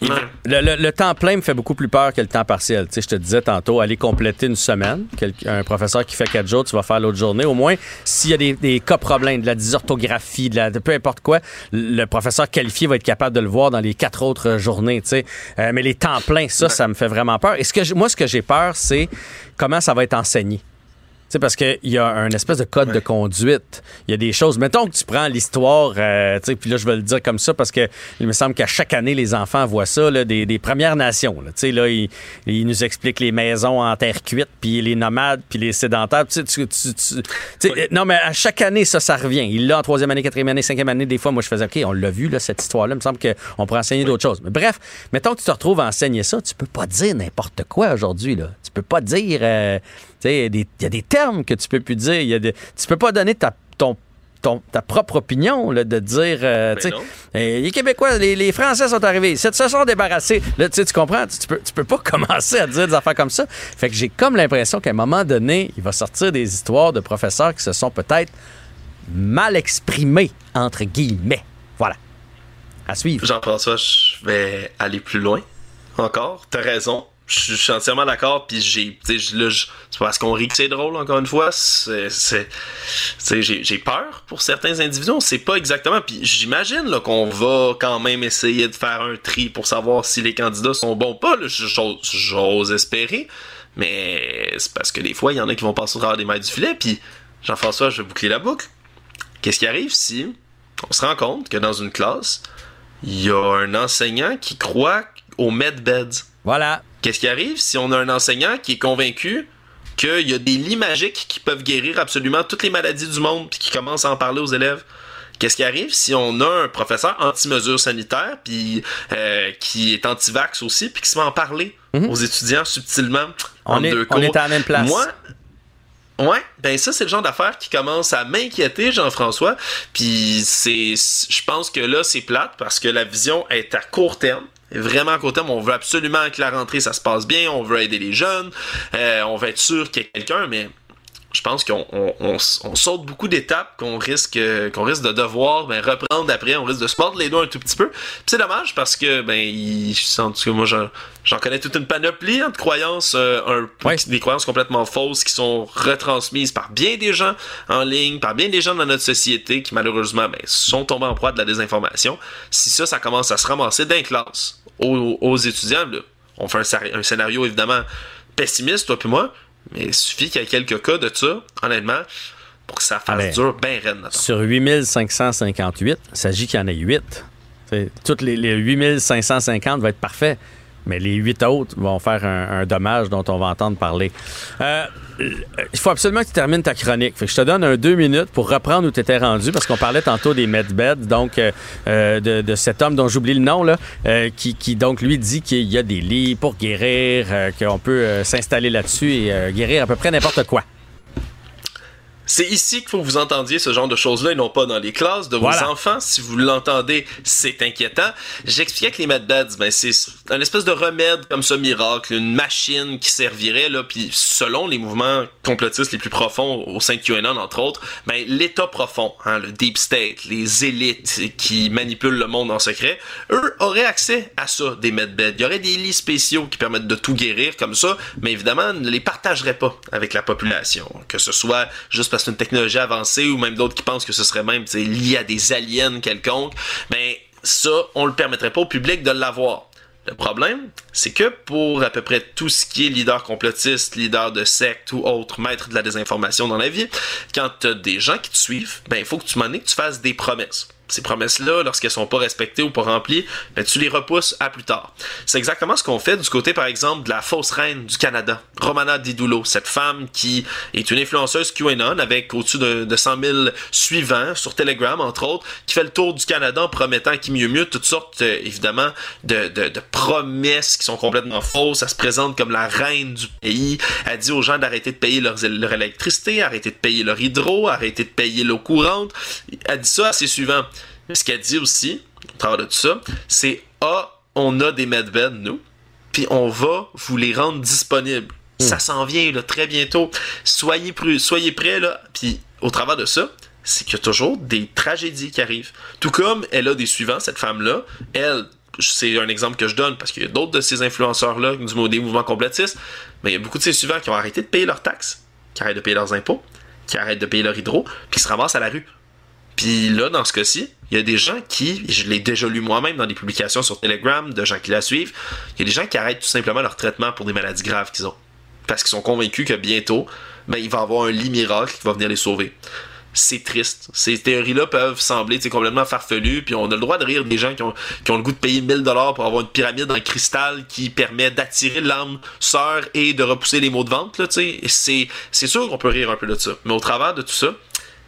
Inédites. Le, temps plein me fait beaucoup plus peur que le temps partiel. Tu sais, je te disais tantôt, aller compléter une semaine. un professeur qui fait quatre jours, tu vas faire l'autre journée. Au moins, s'il y a des, cas problèmes, de la dysorthographie, de, la, de peu importe quoi, le professeur qualifié va être capable de le voir dans les quatre autres journées. Tu sais. Euh, mais les temps pleins, ça, ça me fait vraiment peur. Et ce que moi, ce que j'ai peur, c'est comment ça va être enseigné. Sais, parce qu'il y a un espèce de code de conduite. Il y a des choses. Mettons que tu prends l'histoire, euh, tu sais, puis là, je vais le dire comme ça parce que il me semble qu'à chaque année, les enfants voient ça, là, des, des Premières Nations. Tu sais, là, ils, ils nous expliquent les maisons en terre cuite, puis les nomades, puis les sédentaires. Tu sais, tu, tu, tu sais, non, mais à chaque année, ça, ça revient. Il l'a en troisième année, quatrième année, cinquième année. Des fois, moi, je faisais, OK, on l'a vu, là, cette histoire-là. Il me semble qu'on pourrait enseigner d'autres choses. Mais bref, mettons que tu te retrouves à enseigner ça, tu peux pas dire n'importe quoi aujourd'hui, là. Tu peux pas dire... Euh, il y a des termes que tu peux plus dire. Y a des, tu peux pas donner ta, ton, ton, ta propre opinion là, de dire. Euh, Ben euh, les Québécois, les, les Français sont arrivés, ils se sont débarrassés. Là, tu comprends? Tu peux, tu peux pas commencer à dire des affaires comme ça. Fait que j'ai comme l'impression qu'à un moment donné, il va sortir des histoires de professeurs qui se sont peut-être mal exprimés, entre guillemets. Voilà. À suivre. Jean-François, je vais aller plus loin encore. T'as raison. Je suis- entièrement d'accord. Puis j'ai, c'est parce qu'on rit que c'est drôle. Encore une fois, c'est, j'ai, peur pour certains individus. On sait pas exactement. Puis j'imagine qu'on va quand même essayer de faire un tri pour savoir si les candidats sont bons ou pas. j'ose espérer. Mais c'est parce que des fois, il y en a qui vont passer au travers des mailles du filet. Puis Jean-François, je vais boucler la boucle. Qu'est-ce qui arrive si on se rend compte que dans une classe, il y a un enseignant qui croit aux medbeds? Voilà. Qu'est-ce qui arrive si on a un enseignant qui est convaincu qu'il y a des lits magiques qui peuvent guérir absolument toutes les maladies du monde puis qui commence à en parler aux élèves? Qu'est-ce qui arrive si on a un professeur anti-mesures sanitaires puis euh, qui est anti-vax aussi puis qui se met en parler aux étudiants subtilement On est- deux on cours? est à la même place. Moi, Ouais, ben ça c'est le genre d'affaire qui commence à m'inquiéter Jean-François, puis c'est je pense que là c'est plate parce que la vision est à court terme. Vraiment à court on veut absolument que la rentrée ça se passe bien, on veut aider les jeunes, euh, on veut être sûr qu'il y a quelqu'un, mais je pense qu'on on, on on saute beaucoup d'étapes qu'on risque euh, qu'on risque de devoir ben, reprendre après, on risque de se mordre les doigts un tout petit peu. C'est dommage parce que ben il, en tout cas moi j'en, j'en connais toute une panoplie hein, de croyances euh, un, Ouais. des croyances complètement fausses qui sont retransmises par bien des gens en ligne, par bien des gens dans notre société qui malheureusement ben, sont tombés en proie de la désinformation. Si ça ça commence à se ramasser d'un classe aux, aux étudiants, là, on fait un scénario évidemment pessimiste toi puis moi, mais il suffit qu'il y ait quelques cas de ça, honnêtement, pour que ça fasse Allez. dur ben raide Sur 8558, il s'agit qu'il y en ait 8. Toutes les, les 8550 vont être parfaits, mais les 8 autres vont faire un, dommage dont on va entendre parler. Euh, il faut absolument que tu termines ta chronique. Fait que je te donne un deux minutes pour reprendre où tu étais rendu, parce qu'on parlait tantôt des medbeds, donc euh, euh, de, de cet homme dont j'oublie le nom, là, euh, qui, qui donc lui dit qu'il y a des lits pour guérir, euh, qu'on peut euh, s'installer là-dessus et guérir à peu près n'importe quoi. C'est ici qu'il faut que vous entendiez ce genre de choses-là et non pas dans les classes de vos Voilà. enfants. Si vous l'entendez, c'est inquiétant. J'expliquais que les medbeds, ben, c'est un espèce de remède comme ça miracle, une machine qui servirait, là, puis selon les mouvements complotistes les plus profonds au sein de QAnon, entre autres, ben, l'état profond, hein, le deep state, les élites qui manipulent le monde en secret, eux auraient accès à ça, des medbeds. Il y aurait des lits spéciaux qui permettent de tout guérir comme ça, mais évidemment, ne les partageraient pas avec la population. Que ce soit juste parce une technologie avancée ou même d'autres qui pensent que ce serait même tu lié à des aliens quelconques, ben ça, on le permettrait pas au public de l'avoir. Le problème, c'est que pour à peu près tout ce qui est leader complotiste, leader de secte ou autre maître de la désinformation dans la vie, quand t'as des gens qui te suivent, ben il faut que tu m'en que tu fasses des promesses. Ces promesses-là, lorsqu'elles sont pas respectées ou pas remplies, ben, tu les repousses à plus tard. C'est exactement ce qu'on fait du côté, par exemple, de la fausse reine du Canada, Romana Didulo, cette femme qui est une influenceuse QAnon avec au-dessus de, de 100 000 suivants sur Telegram, entre autres, qui fait le tour du Canada en promettant qui mieux mieux toutes sortes, euh, évidemment, de, de, de promesses qui sont complètement fausses. Elle se présente comme la reine du pays. Elle dit aux gens d'arrêter de payer leur, leur électricité, arrêter de payer leur hydro, arrêter de payer l'eau courante. Elle dit ça à ses suivants. Ce qu'elle dit aussi, au travers de tout ça, c'est Ah, on a des medbeds, nous, puis on va vous les rendre disponibles. Ça s'en vient là, très bientôt. Soyez, pru- soyez prêts, là. Puis au travers de ça, c'est qu'il y a toujours des tragédies qui arrivent. Tout comme elle a des suivants, cette femme-là. Elle, c'est un exemple que je donne parce qu'il y a d'autres de ces influenceurs-là, du mot- des mouvements complotistes, mais il y a beaucoup de ces suivants qui ont arrêté de payer leurs taxes, qui arrêtent de payer leurs impôts, qui arrêtent de payer leur hydro, puis qui se ramassent à la rue. Puis là, dans ce cas-ci, il y a des gens qui, je l'ai déjà lu moi-même dans des publications sur Telegram, de gens qui la suivent, il y a des gens qui arrêtent tout simplement leur traitement pour des maladies graves qu'ils ont. parce qu'ils sont convaincus que bientôt, ben, il va y avoir un lit miracle qui va venir les sauver c'est triste. Ces théories-là peuvent sembler complètement farfelues, puis on a le droit de rire des gens qui ont, le goût de payer 1000 dollars pour avoir une pyramide en cristal qui permet d'attirer l'âme sœur et de repousser les mots de vente. C'est sûr qu'on peut rire un peu de ça. Mais au travers de tout ça,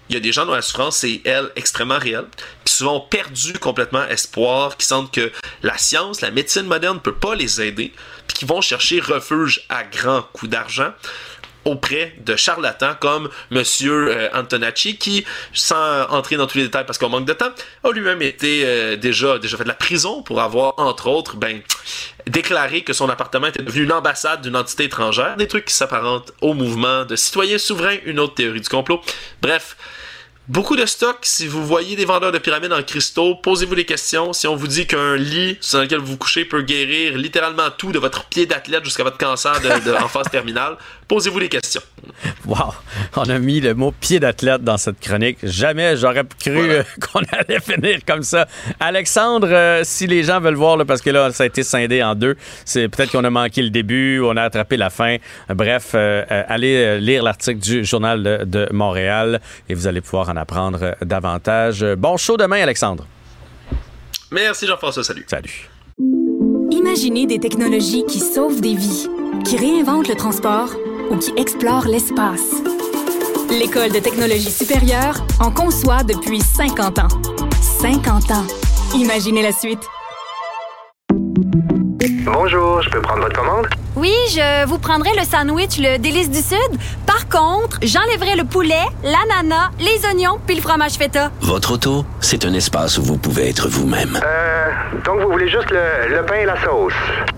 il y a des gens dont la souffrance est, elle, extrêmement réelle, qui souvent ont perdu complètement espoir, qui sentent que la science, la médecine moderne ne peut pas les aider, puis qui vont chercher refuge à grands coups d'argent auprès de charlatans comme Monsieur euh, Antonacci qui, sans entrer dans tous les détails parce qu'on manque de temps, a lui-même été euh, déjà déjà fait de la prison pour avoir entre autres ben déclaré que son appartement était devenu l'ambassade d'une entité étrangère, des trucs qui s'apparentent au mouvement de citoyens souverains, une autre théorie du complot. Bref, Beaucoup de stock. Si vous voyez des vendeurs de pyramides en cristaux, posez-vous des questions. Si on vous dit qu'un lit sur lequel vous vous couchez peut guérir littéralement tout de votre pied d'athlète jusqu'à votre cancer de, en phase terminale, posez-vous des questions. Wow! On a mis le mot pied d'athlète dans cette chronique. Jamais j'aurais cru euh, qu'on allait finir comme ça. Alexandre, euh, si les gens veulent voir, parce que là, ça a été scindé en deux, c'est peut-être qu'on a manqué le début, on a attrapé la fin. Bref, euh, allez lire l'article du Journal de, de Montréal et vous allez pouvoir en apprendre davantage. Bon show demain, Alexandre. Merci Jean-François, salut. Salut. Imaginez des technologies qui sauvent des vies, qui réinventent le transport ou qui explorent l'espace. L'École de technologie supérieure en conçoit depuis 50 ans. 50 ans. Imaginez la suite. Bonjour, je peux prendre votre commande? Oui, je vous prendrai le sandwich, le délice du Sud. Par contre, j'enlèverai le poulet, l'ananas, les oignons puis le fromage feta. Votre auto, c'est un espace où vous pouvez être vous-même. Euh, donc vous voulez juste le, le pain et la sauce?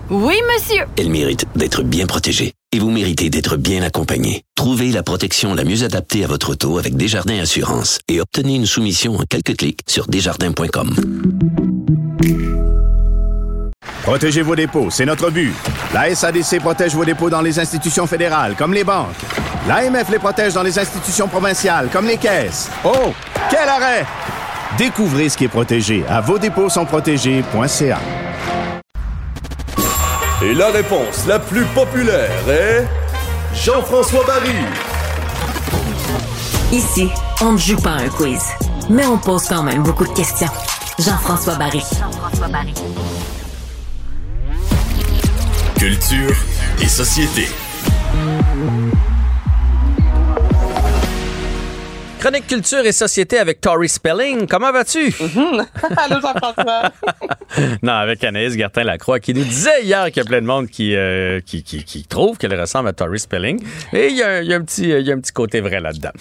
Oui, monsieur. Elle mérite d'être bien protégée et vous méritez d'être bien accompagné. Trouvez la protection la mieux adaptée à votre auto avec Desjardins Assurance et obtenez une soumission en quelques clics sur desjardins.com. Protégez vos dépôts, c'est notre but. La SADC protège vos dépôts dans les institutions fédérales, comme les banques. L'AMF les protège dans les institutions provinciales, comme les caisses. Oh, quel arrêt! Découvrez ce qui est protégé à vos dépôts sont protégés.ca. Et la réponse la plus populaire est Jean-François Barry. Ici, on ne joue pas un quiz, mais on pose quand même beaucoup de questions. Jean-François Barry. Jean-François Barry. Culture et société. Chronique culture et société avec Tori Spelling. Comment vas-tu? Allô, Jean-François. non, avec Anaïs Gertin-Lacroix qui nous disait hier qu'il y a plein de monde qui, euh, qui, qui, qui, trouve qu'elle ressemble à Tori Spelling. Et il y, a, il y, a un petit, il y a un petit côté vrai là-dedans.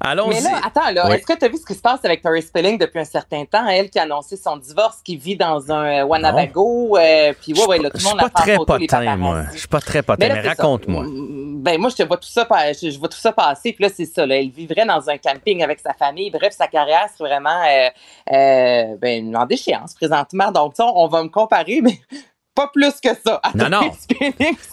Allons Mais là, attends, là, est-ce que tu as vu ce qui se passe avec Tori Spelling depuis un certain temps? Elle qui a annoncé son divorce, qui vit dans un euh, Wanabago. Euh, puis ouais, ouais, là, tout le monde a pas très potin, moi. Je suis pas très potin, mais, mais raconte-moi. Ben, moi, je te vois tout ça, je, je vois tout ça passer. Puis là, c'est ça. Là, elle vivrait dans un camping avec sa famille. Bref, sa carrière, c'est vraiment euh, euh, en déchéance présentement. Donc, on va me comparer, mais pas plus que ça. non, non.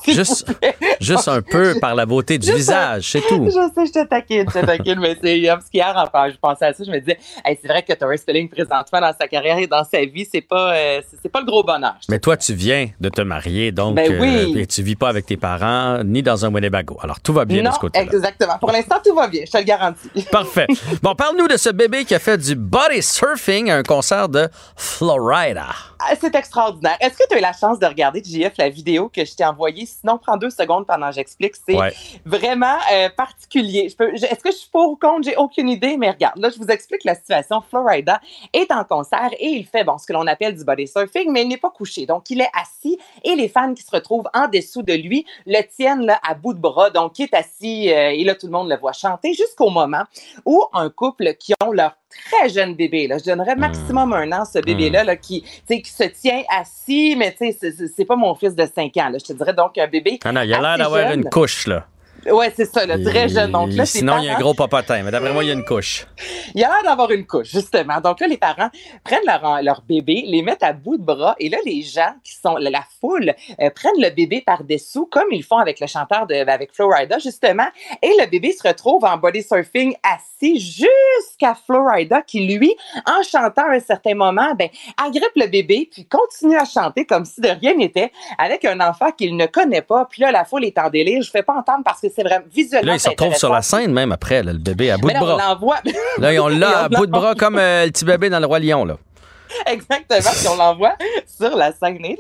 juste, juste un peu par la beauté du visage, c'est tout. Je sais, je te taquine, je te taquine, mais c'est parce qu'hier, enfin, je pensais à ça, je me disais, c'est vrai que Tori Spelling, présentement, dans sa carrière et dans sa vie, c'est pas, euh, c'est pas le gros bonheur. Mais toi, tu viens de te marier, donc ben oui. euh, tu vis pas avec tes parents ni dans un Winnebago. Alors, tout va bien non, de ce côté-là. Exactement. Pour l'instant, tout va bien, je te le garantis. Parfait. Bon, parle-nous de ce bébé qui a fait du body surfing à un concert de Florida. Ah, c'est extraordinaire. Est-ce que tu as eu la chance de regarder, JF, la vidéo que je t'ai envoyée? Sinon, prends deux secondes pendant que j'explique. C'est ouais. vraiment euh, particulier. Est-ce que je suis pour ou contre? J'ai aucune idée, mais regarde, là, je vous explique la situation. Florida est en concert et il fait, bon, ce que l'on appelle du body surfing, mais il n'est pas couché. Donc, il est assis et les fans qui se retrouvent en dessous de lui le tiennent là, à bout de bras. Donc, il est assis euh, et là, tout le monde le voit chanter jusqu'au moment où un couple qui ont leur très jeune bébé. Là. Je donnerais maximum un an, ce bébé-là, là, qui, qui se tient assis, mais c'est, c'est pas mon fils de 5 ans. Là. Je te dirais donc un bébé. Ah non, il a l'air d'avoir une couche, là. Ouais, c'est ça, le très jeune. Là, ses Sinon, il y a un gros popotin. Mais d'après moi, il y a une couche. Il a l'air d'avoir une couche, justement. Donc là, les parents prennent leur, leur bébé, les mettent à bout de bras, et là, les gens qui sont, la, foule, euh, prennent le bébé par-dessous, comme ils font avec le chanteur de, avec Florida, justement, et le bébé se retrouve en body surfing assis jusqu'à Florida, qui, lui, en chantant à un certain moment, ben, agrippe le bébé, puis continue à chanter comme si de rien n'était, avec un enfant qu'il ne connaît pas. Puis là, la foule est en délire. Je fais pas entendre parce que c'est vraiment visuellement. Là, il se retrouve sur la scène même après, là, le bébé à bout de là, on bras. l'envoie. Là, on l'a à bout de bras comme euh, le petit bébé dans le Roi Lion. Là. Exactement, puis on l'envoie sur la scène. Tu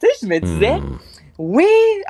sais, je me disais, Hmm. Oui,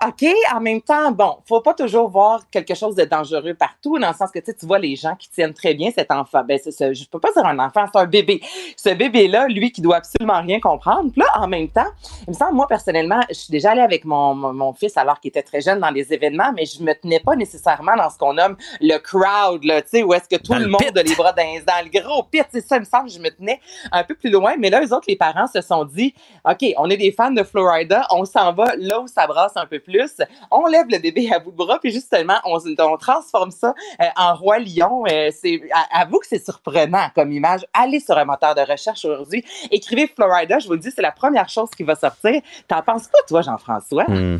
OK, en même temps, bon, faut pas toujours voir quelque chose de dangereux partout, dans le sens que tu vois les gens qui tiennent très bien cet enfant. Ben, c'est je peux pas dire un enfant, c'est un bébé. Ce bébé-là, lui, qui doit absolument rien comprendre. Puis là, en même temps, il me semble, moi, personnellement, je suis déjà allée avec mon, mon, mon fils alors qu'il était très jeune dans des événements, mais je me tenais pas nécessairement dans ce qu'on nomme le crowd, là, tu sais, où est-ce que tout Dans le le monde pit. a les bras dans, dans le gros pit, c'est ça, il me semble, je me tenais un peu plus loin. Mais là, eux autres, les parents se sont dit, OK, on est des fans de Florida, on s'en va là où ça brasse un peu plus. On lève le bébé à bout de bras, puis justement, on, transforme ça euh, en roi lion. Euh, c'est, avoue que c'est surprenant comme image. Allez sur un moteur de recherche aujourd'hui, écrivez Florida, je vous le dis, c'est la première chose qui va sortir. T'en penses quoi, toi, Jean-François? Hmm.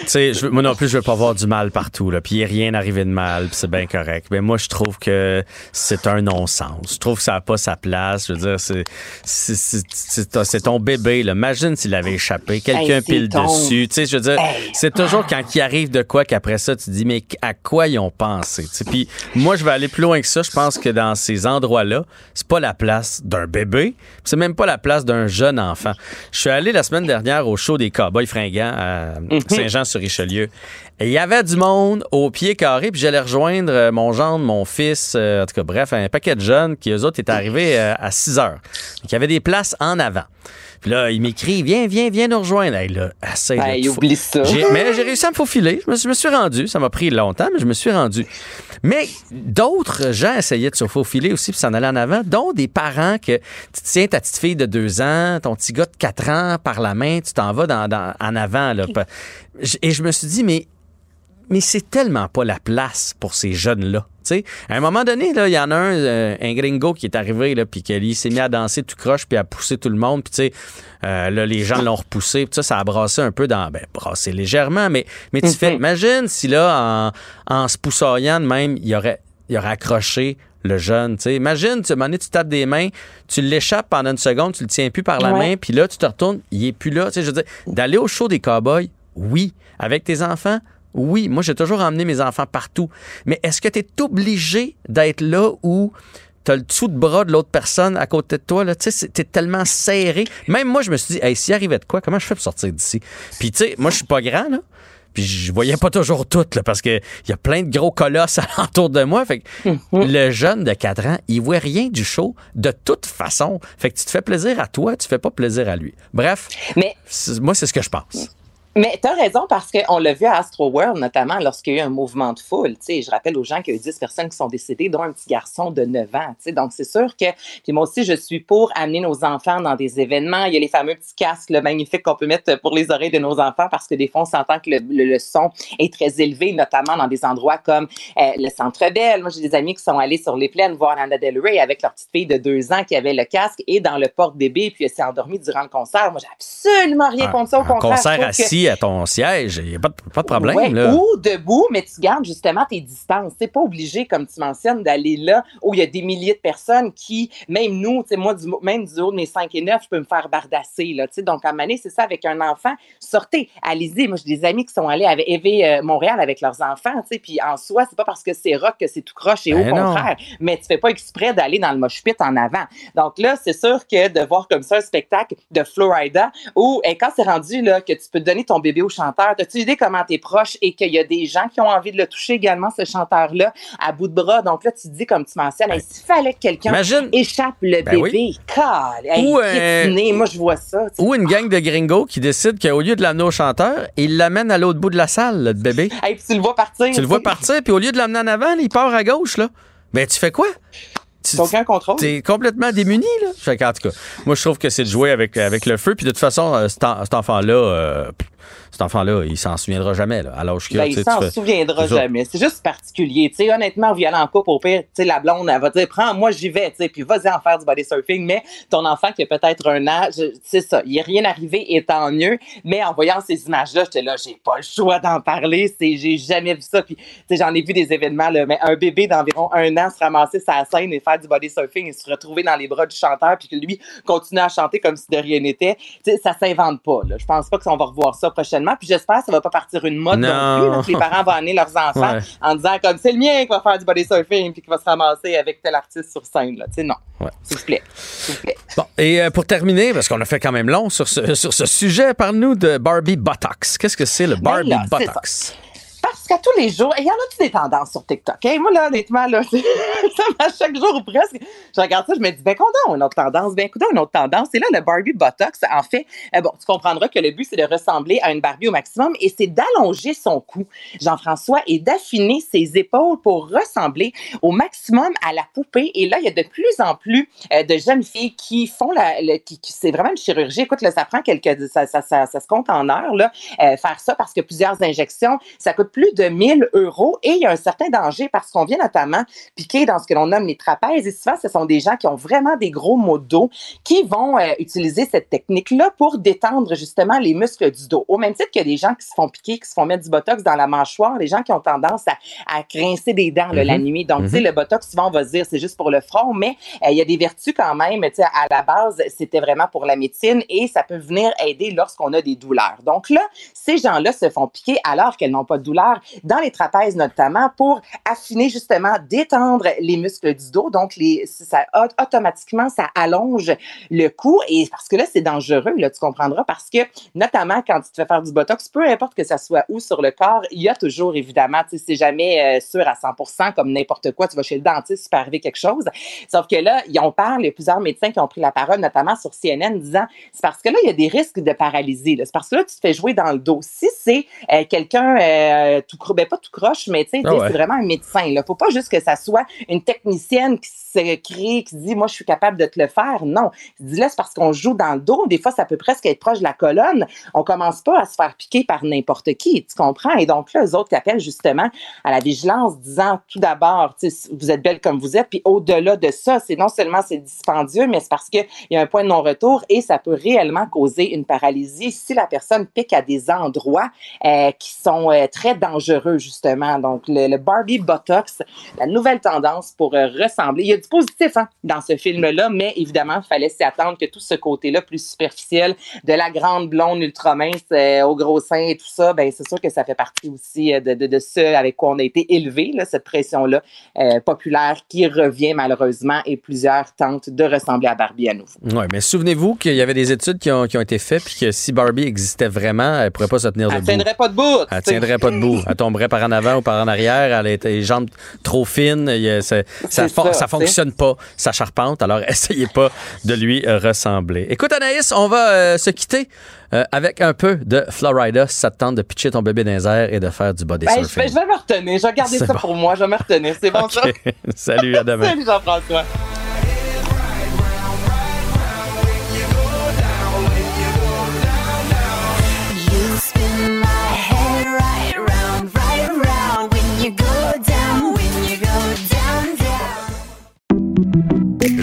Tu sais, je moi non plus, je veux pas voir du mal partout, là. Puis rien arrivé de mal, c'est bien correct. Mais moi, je trouve que c'est un non-sens. Je trouve que ça n'a pas sa place. Je veux dire, c'est, c'est, c'est, c'est- ton bébé, là. Imagine s'il avait échappé, quelqu'un Hey, pile ton- dessus. Tu sais, je veux dire, Hey. c'est toujours quand il arrive de quoi qu'après ça, tu te dis, mais à quoi ils ont pensé? Tu sais, Puis moi, je vais aller plus loin que ça. Je pense que dans ces endroits-là, c'est pas la place d'un bébé, c'est même pas la place d'un jeune enfant. Je suis allé la semaine dernière au show des Cowboys fringants à Saint-Jean-sur-Richelieu. Et il y avait du monde au pied carré, puis j'allais rejoindre euh, mon gendre, mon fils, euh, en tout cas, bref, un paquet de jeunes qui, eux autres, étaient arrivés euh, à 6 heures. Donc, il y avait des places en avant. Puis là, il m'écrit, viens, viens, viens nous rejoindre. Hey, là, Hey, te fau- oublie ça. J'ai- mais j'ai réussi à me faufiler. Je me, suis- je me suis rendu. Ça m'a pris longtemps, mais je me suis rendu. Mais d'autres gens essayaient de se faufiler aussi puis s'en aller en avant, dont des parents que tu tiens ta petite fille de deux ans, ton petit gars de quatre ans par la main, tu t'en vas dans, dans- en avant. Là. Et je me suis dit, mais mais c'est tellement pas la place pour ces jeunes-là. Tu sais, à un moment donné, là, il y en a un, euh, un gringo qui est arrivé, là, puis qu'il s'est mis à danser tout croche, puis à pousser tout le monde, puis tu sais, euh, là, les gens l'ont repoussé, puis ça, ça a brassé un peu dans, ben, brassé légèrement, mais, mais tu fais, imagine si là, en, en se poussaillant de même, il aurait, il aurait accroché le jeune, tu sais. Imagine, tu, à un moment donné, tu tapes des mains, tu l'échappes pendant une seconde, tu le tiens plus par la Ouais. main, puis là, tu te retournes, il est plus là, tu sais, je veux dire, d'aller au show des cowboys, oui. Avec tes enfants, oui, moi j'ai toujours emmené mes enfants partout. Mais est-ce que tu es obligé d'être là où tu as le dessous de bras de l'autre personne à côté de toi? Tu sais, t'es tellement serré. Même moi, je me suis dit, hey, s'il arrivait de quoi, comment je fais pour sortir d'ici? Puis tu sais, moi je suis pas grand, là. Puis je voyais pas toujours tout, là, parce qu'il y a plein de gros colosses alentour de moi. Fait que le jeune de 4 ans, il voit rien du show de toute façon. Fait que tu te fais plaisir à toi, tu fais pas plaisir à lui. Bref, Mais moi, c'est ce que je pense. Mais tu as raison parce qu'on l'a vu à Astro World, notamment lorsqu'il y a eu un mouvement de foule. Tu sais, je rappelle aux gens qu'il y a eu 10 personnes qui sont décédées, dont un petit garçon de 9 ans. Tu sais, donc, c'est sûr que. Puis moi aussi, je suis pour amener nos enfants dans des événements. Il y a les fameux petits casques le magnifiques qu'on peut mettre pour les oreilles de nos enfants parce que des fois, on s'entend que le, le- le son est très élevé, notamment dans des endroits comme euh, le Centre Bell. Moi, j'ai des amis qui sont allés sur les plaines voir Anna Del Rey avec leur petite fille de 2 ans qui avait le casque et dans le porte-bébé, puis elle s'est endormie durant le concert. Moi, j'ai absolument rien contre ça. Au contraire, concert que- assis à ton siège, il n'y a pas de, pas de problème. Ouais, là. Ou debout, mais tu gardes justement tes distances. Tu pas obligé, comme tu mentionnes, d'aller là où il y a des milliers de personnes qui, même nous, tu sais, moi, du, même du haut de mes 5 et 9, je peux me faire bardasser. Là, tu sais. donc, à donné, c'est ça, avec un enfant, sortez, allez-y. Moi, j'ai des amis qui sont allés avec élever euh, Montréal avec leurs enfants. tu sais, Puis en soi, c'est pas parce que c'est rock que c'est tout croche et au Ben non. contraire. Mais tu fais pas exprès d'aller dans le mosh pit en avant. Donc là, c'est sûr que de voir comme ça un spectacle de Florida où, eh, quand c'est rendu là, que tu peux donner ton bébé au chanteur, as-tu idée comment t'es proche et qu'il y a des gens qui ont envie de le toucher également, ce chanteur-là, à bout de bras? Donc là, tu te dis, comme tu mentionnes, hey, s'il fallait que quelqu'un échappe le Ben bébé, oui. hey, Ou, euh, moi, je vois ça. Ou une gang de gringos qui décide qu'au lieu de l'amener au chanteur, il l'amène à l'autre bout de la salle, le bébé. Hey, puis tu le vois partir. Tu le vois partir, puis au lieu de l'amener en avant, il part à gauche, là. Ben, tu fais quoi? Tu T'as aucun contrôle. es complètement démuni, là. Fait qu'en tout cas, moi, je trouve que c'est de jouer avec, avec le feu. Puis de toute façon, euh, cet, en- enfant-là, euh, cet enfant-là, il s'en souviendra jamais, là, à l'âge. Ben, il s'en fais- souviendra jamais. C'est juste particulier. Tu sais, honnêtement, violent en couple, au pire, la blonde, elle va dire, prends, moi, j'y vais, puis vas-y en faire du body surfing. Mais ton enfant qui a peut-être un an, je- c'est ça. Il n'est rien arrivé et tant mieux. Mais en voyant ces images-là, j'étais là, j'ai pas le choix d'en parler. C'est, j'ai jamais vu ça. Puis, j'en ai vu des événements, là, mais un bébé d'environ un an se ramasser sa scène et faire du body surfing et se retrouver dans les bras du chanteur, puis que lui continue à chanter comme si de rien n'était. Ça s'invente pas, là. Je pense pas qu'on va revoir ça prochainement. Puis j'espère que ça va pas partir une mode non, Non. plus, là, que les parents vont amener leurs enfants Ouais. en disant comme c'est le mien qui va faire du body surfing puis qui va se ramasser avec tel artiste sur scène. Là. Non. Ouais. S'il vous plaît. S'il vous plaît. Bon, et euh, pour terminer, parce qu'on a fait quand même long sur ce, sur ce sujet, parle-nous de Barbie Buttocks. Qu'est-ce que c'est le Barbie Ben là, c'est Buttocks? Parce qu'à tous les jours, il y en a-tu des tendances sur TikTok? hein? Moi, là, honnêtement, là, ça à chaque jour ou presque, je regarde ça, je me dis, ben, condom, une autre tendance, ben, condom, une autre tendance. Et là, le Barbie Botox, en fait, euh, bon, tu comprendras que le but, c'est de ressembler à une Barbie au maximum et c'est d'allonger son cou, Jean-François, et d'affiner ses épaules pour ressembler au maximum à la poupée. Et là, il y a de plus en plus euh, de jeunes filles qui font la, qui- c'est vraiment une chirurgie. Écoute, là, ça prend quelques, ça, ça, ça, ça se compte en heures, là, euh, faire ça parce que plusieurs injections, ça coûte plus de 1000 euros et il y a un certain danger parce qu'on vient notamment piquer dans ce que l'on nomme les trapèzes et souvent, ce sont des gens qui ont vraiment des gros maux de dos qui vont euh, utiliser cette technique-là pour détendre justement les muscles du dos. Au même titre a des gens qui se font piquer, qui se font mettre du botox dans la mâchoire, des gens qui ont tendance à, à grincer des dents là, la Mhm. nuit. Donc, tu sais, Mhm. le botox, souvent, on va se dire c'est juste pour le front, mais euh, il y a des vertus quand même. Tu sais, à la base, c'était vraiment pour la médecine et ça peut venir aider lorsqu'on a des douleurs. Donc là, ces gens-là se font piquer alors qu'elles n'ont pas de douleur, dans les trapèzes notamment, pour affiner justement, détendre les muscles du dos. Donc, les, ça, au- automatiquement, ça allonge le cou. Et parce que là, c'est dangereux, là, tu comprendras, parce que notamment quand tu te fais faire du botox, peu importe que ça soit où sur le corps, il y a toujours, évidemment, tu sais, c'est jamais euh, sûr à 100 comme n'importe quoi. Tu vas chez le dentiste, il peut arriver quelque chose. Sauf que là, on parle, il y a plusieurs médecins qui ont pris la parole, notamment sur CNN, disant c'est parce que là, il y a des risques de paralysie. C'est parce que là, tu te fais jouer dans le dos. Si c'est euh, quelqu'un euh, ben pas tout croche, mais tu sais, Ah ouais. c'est vraiment un médecin. Il faut pas juste que ça soit une technicienne qui qui dit moi, je suis capable de te le faire. Non. Il dit là, c'est parce qu'on joue dans le dos. Des fois, ça peut presque être proche de la colonne. On commence pas à se faire piquer par n'importe qui. Tu comprends? Et donc là, eux autres qui appellent justement à la vigilance, disant tout d'abord, vous êtes belle comme vous êtes, puis au-delà de ça, c'est non seulement c'est dispendieux, mais c'est parce qu'il y a un point de non-retour et ça peut réellement causer une paralysie si la personne pique à des endroits euh, qui sont euh, très dangereux, justement. Donc, le, Barbie Botox, la nouvelle tendance pour euh, ressembler. Il y a positif hein, dans ce film-là, mais évidemment, il fallait s'y attendre que tout ce côté-là plus superficiel de la grande blonde ultra mince euh, au gros sein et tout ça, ben c'est sûr que ça fait partie aussi euh, de, de, de ce avec quoi on a été élevé, là, cette pression-là euh, populaire qui revient malheureusement et plusieurs tentent de ressembler à Barbie à nouveau. Oui, mais souvenez-vous qu'il y avait des études qui ont, qui ont été faites, puis que si Barbie existait vraiment, elle pourrait pas se tenir Elle debout. tiendrait pas debout. Elle tiendrait pas debout. Elle tomberait par en avant ou par en arrière. Elle a les jambes trop fines. Il y a- ça, ça, C'est fon- ça, ça tu fonctionne pas, sa charpente. Alors, essayez pas de lui euh, ressembler. Écoute, Anaïs, on va euh, se quitter euh, avec un peu de Florida. Si ça te tente de pitcher ton bébé dans les airs et de faire du body Ben, je, surfing. vais, je vais me retenir. Je vais garder ça bon. pour moi. Je vais me retenir. C'est bon, ça? Salut, à demain. Salut, Jean-François.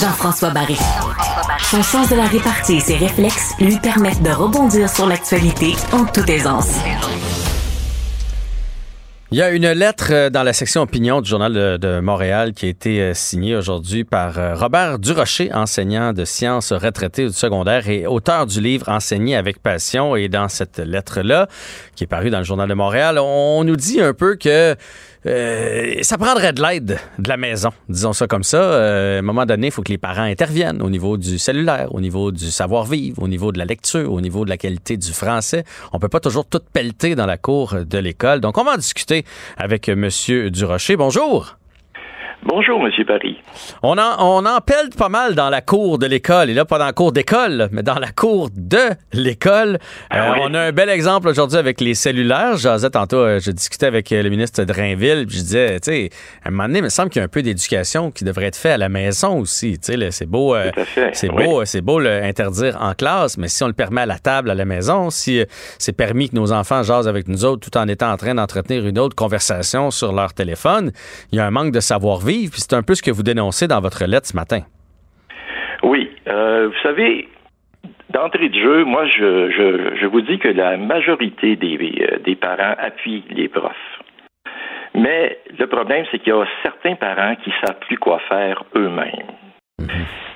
Jean-François Barry. Son sens de la répartie et ses réflexes lui permettent de rebondir sur l'actualité en toute aisance. Il y a une lettre euh, dans la section opinion du Journal de, Montréal qui a été euh, signée aujourd'hui par euh, Robert Durocher, enseignant de sciences retraité du secondaire et auteur du livre Enseigner avec passion. Et dans cette lettre-là, qui est parue dans le Journal de Montréal, on nous dit un peu que euh, ça prendrait de l'aide de la maison, disons ça comme ça. Euh, à un moment donné, il faut que les parents interviennent au niveau du cellulaire, au niveau du savoir-vivre, au niveau de la lecture, au niveau de la qualité du français. On peut pas toujours tout pelleter dans la cour de l'école. Donc, on va en discuter avec Monsieur Durocher. Bonjour. Bonjour, Monsieur Paris. On en, on en pèle pas mal dans la cour de l'école. Et là, pas dans la cour d'école, mais dans la cour de l'école. Ah Euh, On a un bel exemple aujourd'hui avec les cellulaires. J'osais tantôt, euh, je discutais avec euh, le ministre de Drainville, puis je disais, tu sais, à un moment donné, il me semble qu'il y a un peu d'éducation qui devrait être fait à la maison aussi. Tu sais, c'est beau, euh, c'est oui. beau, c'est beau le interdire en classe, mais si on le permet à la table à la maison, si euh, c'est permis que nos enfants jasent avec nous autres tout en étant en train d'entretenir une autre conversation sur leur téléphone, il y a un manque de savoir-vivre, puis c'est un peu ce que vous dénoncez dans votre lettre ce matin. Oui, euh, vous savez, d'entrée de jeu, moi, je, je, je vous dis que la majorité des, euh, des parents appuient les profs. Mais le problème, c'est qu'il y a certains parents qui ne savent plus quoi faire eux-mêmes.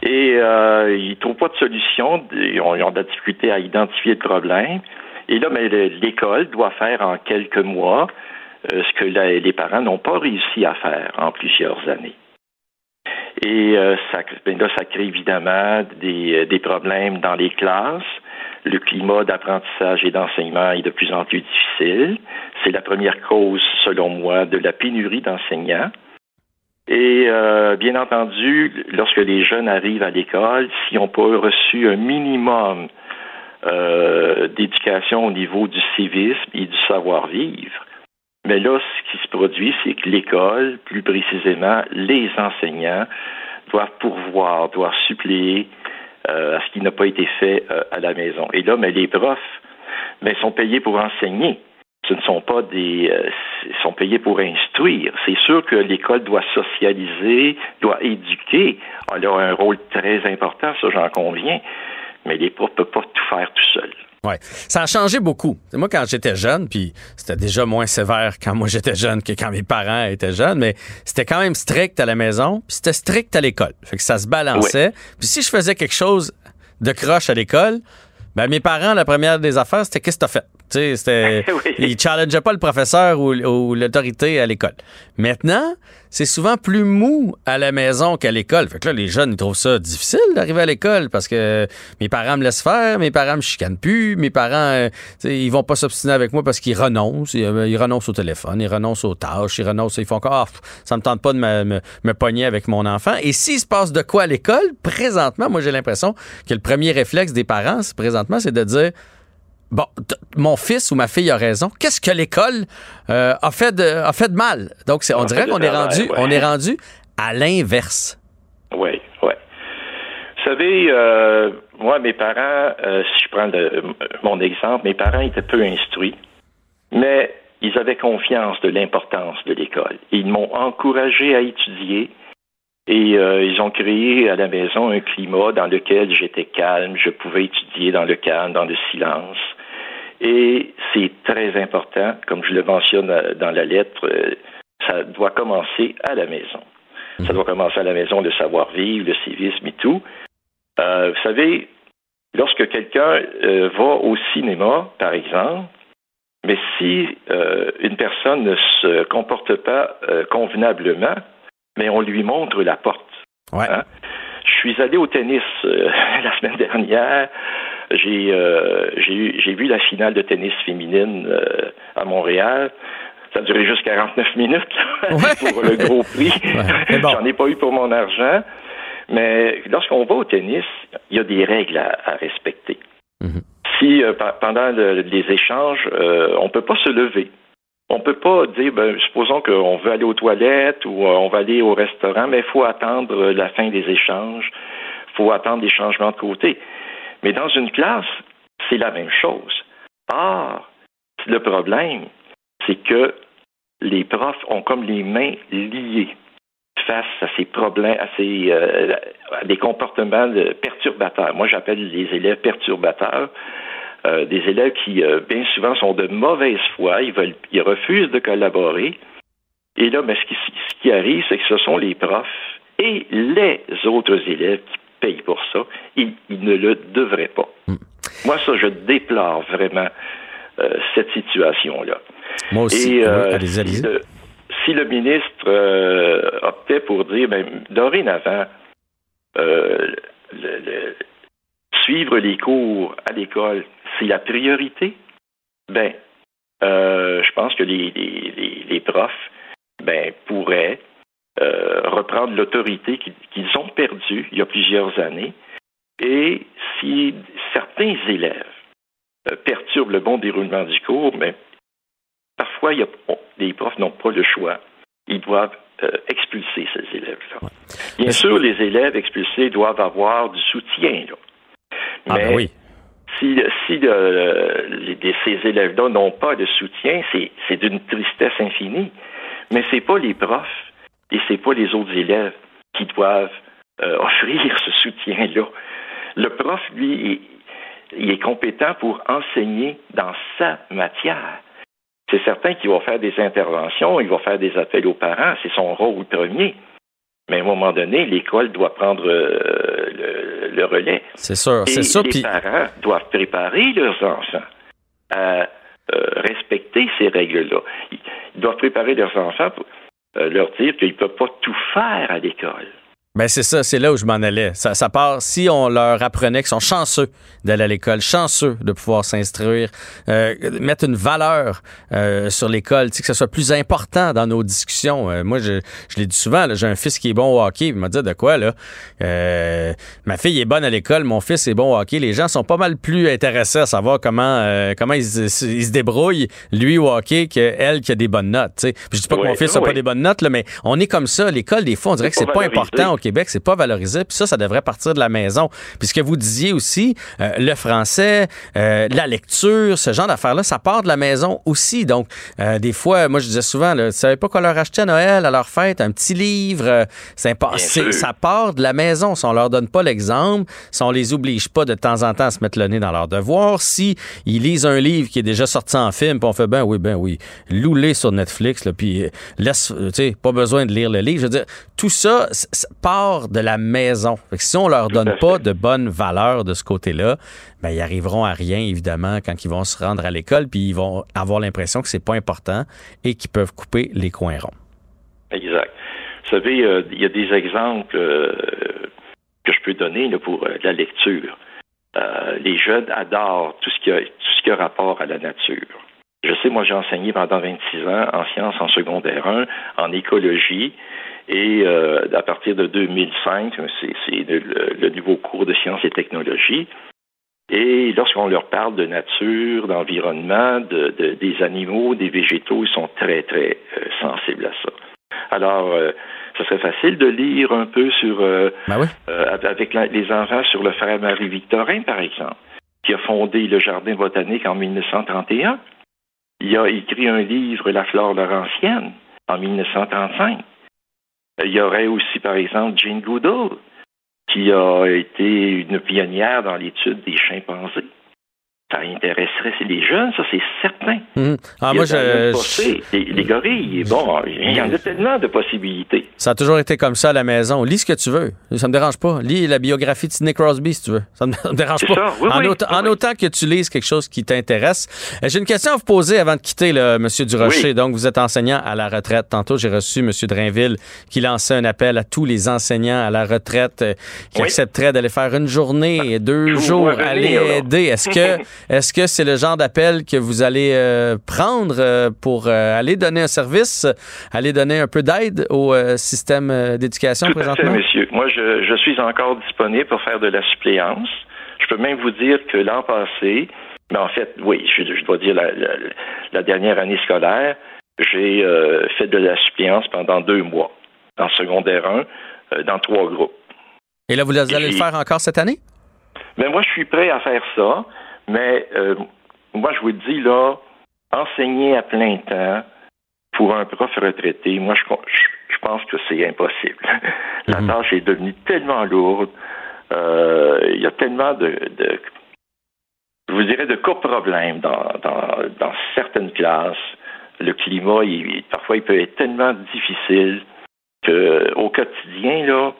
Et euh, ils ne trouvent pas de solution, ils ont, ils ont de la difficulté à identifier le problème. Et là, mais le- l'école doit faire en quelques mois ce que les parents n'ont pas réussi à faire en plusieurs années. Et euh, ça, ben là, ça crée évidemment des, euh, des problèmes dans les classes. Le climat d'apprentissage et d'enseignement est de plus en plus difficile. C'est la première cause, selon moi, de la pénurie d'enseignants. Et euh, bien entendu, lorsque les jeunes arrivent à l'école, s'ils n'ont pas reçu un minimum euh, d'éducation au niveau du civisme et du savoir-vivre, mais là, ce qui se produit, c'est que l'école, plus précisément les enseignants, doivent pourvoir, doivent suppléer euh, à ce qui n'a pas été fait euh, à la maison. Et là, mais les profs mais sont payés pour enseigner. Ce ne sont pas des. euh, sont payés pour instruire. C'est sûr que l'école doit socialiser, doit éduquer. Elle a un rôle très important, ça j'en conviens. Mais les profs ne peuvent pas tout faire tout seuls. Ouais, ça a changé beaucoup. Moi, quand j'étais jeune, puis c'était déjà moins sévère quand moi j'étais jeune que quand mes parents étaient jeunes, mais c'était quand même strict à la maison, puis c'était strict à l'école. Fait que ça se balançait. Puis si je faisais quelque chose de croche à l'école, ben mes parents, la première des affaires, c'était qu'est-ce que t'as fait? Tu sais, c'était. Oui. Ils challengeaient pas le professeur ou, ou l'autorité à l'école. Maintenant, c'est souvent plus mou à la maison qu'à l'école. Fait que là, les jeunes, ils trouvent ça difficile d'arriver à l'école parce que mes parents me laissent faire, mes parents me chicanent plus, mes parents, euh, ils vont pas s'obstiner avec moi parce qu'ils renoncent. Ils, euh, ils renoncent au téléphone, ils renoncent aux tâches, ils renoncent, ils font encore, Ah, ça me tente pas de me, me, me pogner avec mon enfant. Et s'il se passe de quoi à l'école, présentement, moi, j'ai l'impression que le premier réflexe des parents, présentement, c'est de dire, Bon, mon fils ou ma fille a raison. Qu'est-ce que l'école euh, a fait de a fait de mal? Donc on dirait qu'on est travers, rendu ouais. on est rendu à l'inverse. Oui, oui. Vous savez, euh, moi, mes parents, euh, si je prends le- mon exemple, mes parents étaient peu instruits, mais ils avaient confiance de l'importance de l'école. Ils m'ont encouragé à étudier et euh, ils ont créé à la maison un climat dans lequel j'étais calme, je pouvais étudier dans le calme, dans le silence. Et c'est très important, comme je le mentionne euh, dans la lettre, euh, ça doit commencer à la maison. Ça doit commencer à la maison, le savoir-vivre, le civisme et tout. Euh, vous savez, lorsque quelqu'un euh, va au cinéma, par exemple, mais si euh, une personne ne se comporte pas convenablement, mais on lui montre la porte. Hein? Je suis allé au tennis la semaine dernière. J'ai euh, j'ai vu la finale de tennis féminine euh, à Montréal. Ça a duré juste 49 minutes pour le gros prix. J'en ai pas eu pour mon argent. Mais lorsqu'on va au tennis, il y a des règles à, à respecter. Si euh, pendant le- les échanges, on peut pas se lever. On peut pas dire, ben, supposons qu'on veut aller aux toilettes ou on va aller au restaurant, mais il faut attendre la fin des échanges. Il faut attendre des changements de côté. Mais dans une classe, c'est la même chose. Or, le problème, c'est que les profs ont comme les mains liées face à ces problèmes, à, ces, euh, à des comportements perturbateurs. Moi, j'appelle les élèves perturbateurs. Euh, des élèves qui, euh, bien souvent, sont de mauvaise foi, ils, veulent, ils refusent de collaborer. Et là, mais ce, qui, ce qui arrive, c'est que ce sont les profs et les autres élèves qui payent pour ça. Ils, ils ne le devraient pas. Moi, ça, je déplore vraiment euh, cette situation-là. Moi aussi. Et, euh, allez-y. si le- si le ministre euh, optait pour dire, ben, dorénavant, euh, le- le- suivre les cours à l'école, c'est la priorité, ben, je pense que les, les, les- les profs ben, pourraient euh, reprendre l'autorité qu'ils ont perdue il y a plusieurs années. Et si certains élèves euh, perturbent le bon déroulement du cours, mais parfois, il y a, on- les profs n'ont pas le choix. Ils doivent euh, expulser ces élèves-là. Bien sûr, les élèves expulsés doivent avoir du soutien. Là. Ah, Mais ben oui. si, si euh, les- les- ces élèves-là n'ont pas de soutien, c'est d'une tristesse infinie. Mais c'est pas les profs et c'est pas les autres élèves qui doivent euh, offrir ce soutien-là. Le prof, lui, il, il est compétent pour enseigner dans sa matière. C'est certain qu'il va faire des interventions, il va faire des appels aux parents, c'est son rôle premier. Mais à un moment donné, l'école doit prendre euh, le, le relais. C'est sûr, c'est ça. les parents doivent préparer leurs enfants à euh, respecter ces règles-là. Ils doivent préparer leurs enfants pour leur dire qu'ils ne peuvent pas tout faire à l'école. Ben c'est ça, c'est là où je m'en allais. Ça, ça part, si on leur apprenait qu'ils sont chanceux d'aller à l'école, chanceux de pouvoir s'instruire, euh, mettre une valeur euh, sur l'école, que ce soit plus important dans nos discussions. Euh, moi, je, je l'ai dit souvent, j'ai un fils qui est bon au hockey, il m'a dit de quoi, là? Euh, ma fille est bonne à l'école, mon fils est bon au hockey. Les gens sont pas mal plus intéressés à savoir comment euh, comment ils, se- ils se débrouillent, lui au hockey, qu'elle qui a des bonnes notes. tu sais. Puis je dis pas que mon fils n'a oui. pas des bonnes notes, là, mais on est comme ça. L'école, des fois, on dirait que C'est pas important Québec, c'est pas valorisé. Puis ça, ça devrait partir de la maison. Puis ce que vous disiez aussi, euh, le français, euh, la lecture, ce genre d'affaires-là, ça part de la maison aussi. Donc, euh, des fois, moi, je disais souvent, là, tu savais pas quoi leur acheter à Noël, à leur fête, un petit livre, c'est ça part de la maison. Si on leur donne pas l'exemple, si on les oblige pas de temps en temps à se mettre le nez dans leurs devoirs, si ils lisent un livre qui est déjà sorti en film, puis on fait ben oui, ben oui, loue-les sur Netflix, là, puis laisse, tu sais, pas besoin de lire le livre. Je veux dire, tout ça, ça part de la maison. Fait que si on leur donne pas de bonnes valeurs de ce côté-là, ben ils arriveront à rien évidemment quand ils vont se rendre à l'école, puis ils vont avoir l'impression que c'est pas important et qu'ils peuvent couper les coins ronds. Exact. Vous savez, euh, il y a des exemples euh, que je peux donner là, pour euh, la lecture. Les jeunes adorent tout ce qui a tout ce qui a rapport à la nature. Je sais, moi, j'ai enseigné pendant 26 ans en sciences en secondaire 1, en écologie, et euh, à partir de 2005, c'est le, le nouveau cours de sciences et technologies. Et lorsqu'on leur parle de nature, d'environnement, de, de- des animaux, des végétaux, ils sont très, très euh, sensibles à ça. Alors, euh, ce serait facile de lire un peu sur euh, euh, avec la- les enfants sur le frère Marie-Victorin, par exemple, qui a fondé le Jardin botanique en 1931. Il a écrit un livre, La flore laurentienne, en 1935. Il y aurait aussi, par exemple, Jane Goodall, qui a été une pionnière dans l'étude des chimpanzés. Ça intéresserait les jeunes, ça c'est certain. Mhm. Ah, moi, je, les, les gorilles, bon, il y en a tellement de possibilités. Ça a toujours été comme ça à la maison. Lis ce que tu veux. Ça me dérange pas. Lis la biographie de Sidney Crosby si tu veux. Ça me, ça me dérange pas. ça, oui, en, oui, autant, oui, en autant que tu lises quelque chose qui t'intéresse. Euh, J'ai une question à vous poser avant de quitter, là, Monsieur Durocher. Donc, vous êtes enseignant à la retraite. Tantôt, j'ai reçu Monsieur Drainville qui lançait un appel à tous les enseignants à la retraite euh, qui accepteraient d'aller faire une journée, deux Je vous jours, aller aider. Est-ce que est-ce que c'est le genre d'appel que vous allez euh, prendre euh, pour euh, aller donner un service, aller donner un peu d'aide au système d'éducation Tout à fait, présentement? monsieur. Moi, je, je suis encore disponible pour faire de la suppléance. Je peux même vous dire que l'an passé, mais en fait, oui, je, je dois dire la, la- la dernière année scolaire, j'ai euh, fait de la suppléance pendant deux mois, en secondaire 1, euh, dans trois groupes. Et là, vous allez le faire encore cette année? Mais moi, je suis prêt à faire ça, mais euh, moi, je vous dis, là, enseigner à plein temps pour un prof retraité, moi, je, je, je pense que c'est impossible. La tâche est devenue tellement lourde. Euh, Il y a tellement de, de je vous dirais, de cas problèmes dans, dans, dans certaines classes. Le climat, il- parfois, il peut être tellement difficile que au quotidien, là,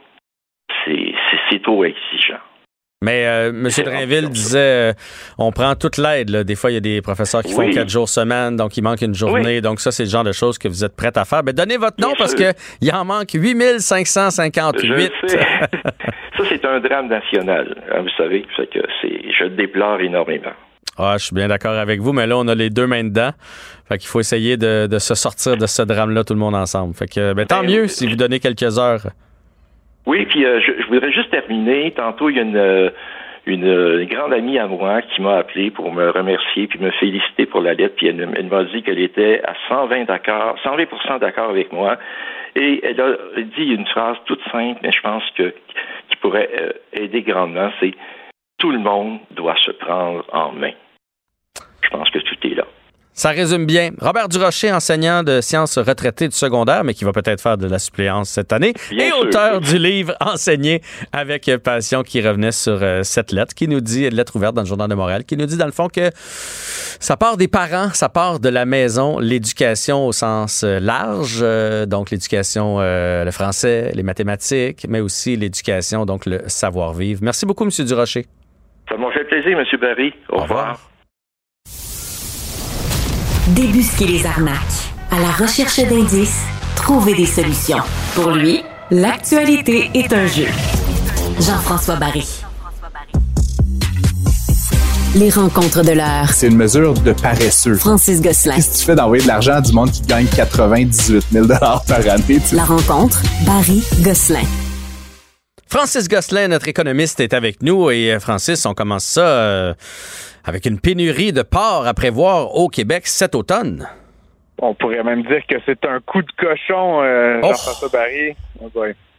c'est trop exigeant. Mais euh, M. Drainville disait euh, on prend toute l'aide. là. Des fois, il y a des professeurs qui font quatre jours semaine, donc il manque une journée. Donc, ça, c'est le genre de choses que vous êtes prête à faire. Ben, donnez votre nom Bien parce qu'il en manque 8558. Je sais. Ça, c'est un drame national, hein, vous savez. Fait que c'est, je le déplore énormément. Ah, je suis bien d'accord avec vous, mais là, on a les deux mains dedans. Fait qu'il faut essayer de, de se sortir de ce drame-là, tout le monde ensemble. Fait que, ben, tant Ben, mieux si vous donnez quelques heures. Oui, puis euh, je, voudrais juste terminer. Tantôt, il y a une, euh, une, euh, grande amie à moi qui m'a appelé pour me remercier puis me féliciter pour la lettre. Puis elle, m'a dit qu'elle était à 120 d'accord, 120% d'accord avec moi. Et elle a dit une phrase toute simple, mais je pense que qui pourrait euh, aider grandement. C'est tout le monde doit se prendre en main. Je pense que. Ça résume bien. Robert Durocher, enseignant de sciences retraité du secondaire, mais qui va peut-être faire de la suppléance cette année, Bien et sûr. auteur du livre Enseigner avec passion qui revenait sur euh, cette lettre, qui nous dit, lettre ouverte dans le Journal de Montréal, qui nous dit dans le fond que ça part des parents, ça part de la maison, l'éducation au sens euh, large, euh, donc l'éducation, euh, le français, les mathématiques, mais aussi l'éducation, donc le savoir-vivre. Merci beaucoup, M. Durocher. Ça m'a fait plaisir, M. Barry. Au, revoir. Débusquer les arnaques. À la recherche d'indices, trouver des solutions. Pour lui, l'actualité est un jeu. Jean-François Barry. Les rencontres de l'heure. C'est une mesure de paresseux. Francis Gosselin. Qu'est-ce que tu fais d'envoyer de l'argent à du monde qui gagne 98 000 par année? tu? La rencontre, Barry Gosselin. Francis Gosselin, notre économiste, est avec nous. Et euh, Francis, on commence ça euh, avec une pénurie de porc à prévoir au Québec cet automne. On pourrait même dire que c'est un coup de cochon, euh, Oh. Jean-François Barry. Oh.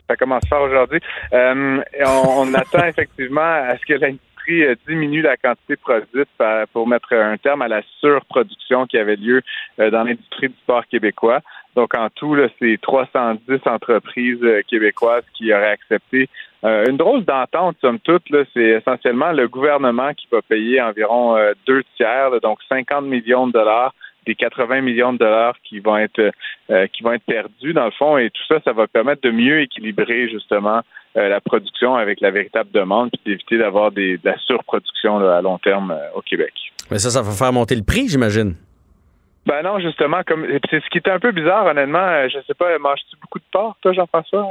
Ça commence fort aujourd'hui. Euh, on, on attend effectivement à ce que l'industrie euh, diminue la quantité produite pour mettre un terme à la surproduction qui avait lieu euh, dans l'industrie du sport québécois. Donc, en tout, c'est 310 entreprises euh, québécoises qui auraient accepté une drôle d'entente, somme toute. C'est essentiellement le gouvernement qui va payer environ deux tiers, là, donc 50 millions de dollars des 80 millions de dollars qui vont être euh, qui vont être perdus dans le fond et tout ça ça va permettre de mieux équilibrer justement la production avec la véritable demande puis d'éviter d'avoir de la surproduction là, à long terme euh, au Québec. Mais ça, ça va faire monter le prix, j'imagine. Ben non, justement, comme c'est ce qui était un peu bizarre, honnêtement. euh, Je sais pas, manges-tu beaucoup de porc, toi, Jean-François?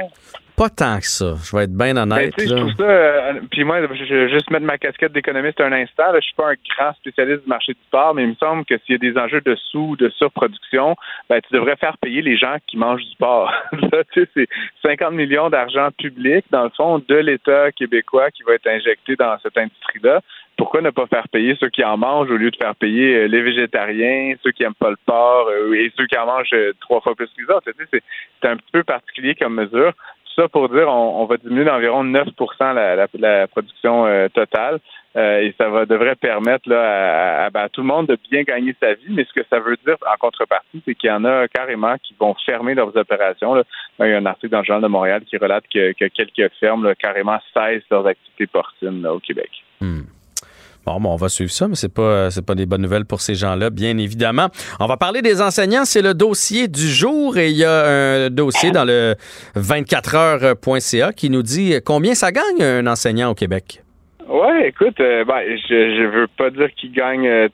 Pas tant que ça. Je vais être bien Ben, honnête. tu sais, je là. trouve ça. euh, puis moi, je je vais juste mettre ma casquette d'économiste un instant. Là, je suis pas un grand spécialiste du marché du porc, mais il me semble que s'il y a des enjeux de sous, de surproduction, ben, tu devrais faire payer les gens qui mangent du porc. Là, tu sais, c'est 50 millions d'argent public, dans le fond, de l'État québécois qui va être injecté dans cette industrie-là. Pourquoi ne pas faire payer ceux qui en mangent au lieu de faire payer euh, les végétariens, ceux qui aiment pas le porc euh, et ceux qui en mangent euh, trois fois plus que les autres? C'est un petit peu particulier comme mesure. Ça pour dire on, va diminuer d'environ 9 la, la, production totale. Et ça va devrait permettre là, à, ben, à tout le monde de bien gagner sa vie. Mais ce que ça veut dire en contrepartie, c'est qu'il y en a carrément qui vont fermer leurs opérations. Là. Il y a un article dans le Journal de Montréal qui relate que, que quelques fermes là, carrément cessent leurs activités porcines au Québec. Hmm. Bon, bon, on va suivre ça, mais c'est pas c'est pas des bonnes nouvelles pour ces gens-là, bien évidemment. On va parler des enseignants, c'est le dossier du jour et il y a un dossier dans le 24heures.ca qui nous dit combien ça gagne un enseignant au Québec? Ouais, écoute, euh, ben, je, je veux pas dire qu'ils gagnent euh,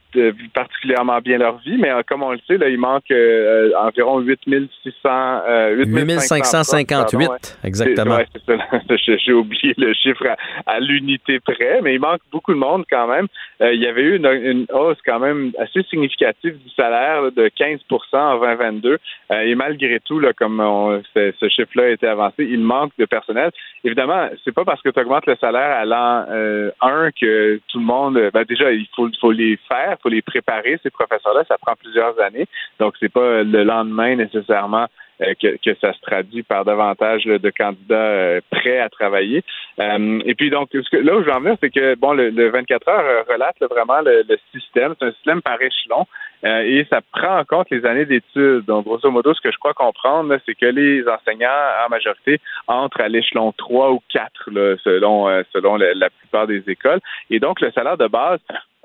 particulièrement bien leur vie, mais euh, comme on le sait, là, il manque euh, environ 8600, euh, 8558, pardon, ouais. exactement. Ouais, c'est ça. J'ai- oublié le chiffre à, à l'unité près, mais il manque beaucoup de monde quand même. Euh, il y avait eu une, une hausse quand même assez significative du salaire là, de 15% en 2022. Euh, et malgré tout, là, comme on- ce, ce chiffre-là a été avancé, il manque de personnel. Évidemment, c'est pas parce que tu augmentes le salaire à l'an euh, 1 que tout le monde. Ben déjà, il faut, faut les faire, il faut les préparer, ces professeurs-là. Ça prend plusieurs années. Donc, c'est pas le lendemain nécessairement euh, que, que ça se traduit par davantage là, de candidats euh, prêts à travailler. Euh, et puis donc, là où je veux en venir, c'est que bon, le, le 24 heures euh, relate là, vraiment le, le système. C'est un système par échelon euh, et ça prend en compte les années d'études. Donc, grosso modo, ce que je crois comprendre, c'est que les enseignants, en majorité, entrent à l'échelon 3 ou 4, là, selon, euh, selon la plupart des écoles. Et donc, le salaire de base,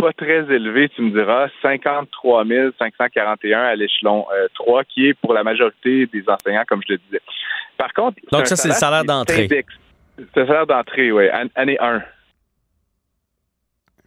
pas très élevé, tu me diras, 53 541 à l'échelon euh, 3, qui est pour la majorité des enseignants, comme je le disais. Par contre, Donc ça, c'est le salaire d'entrée. C'est le salaire d'entrée, oui, an- année 1.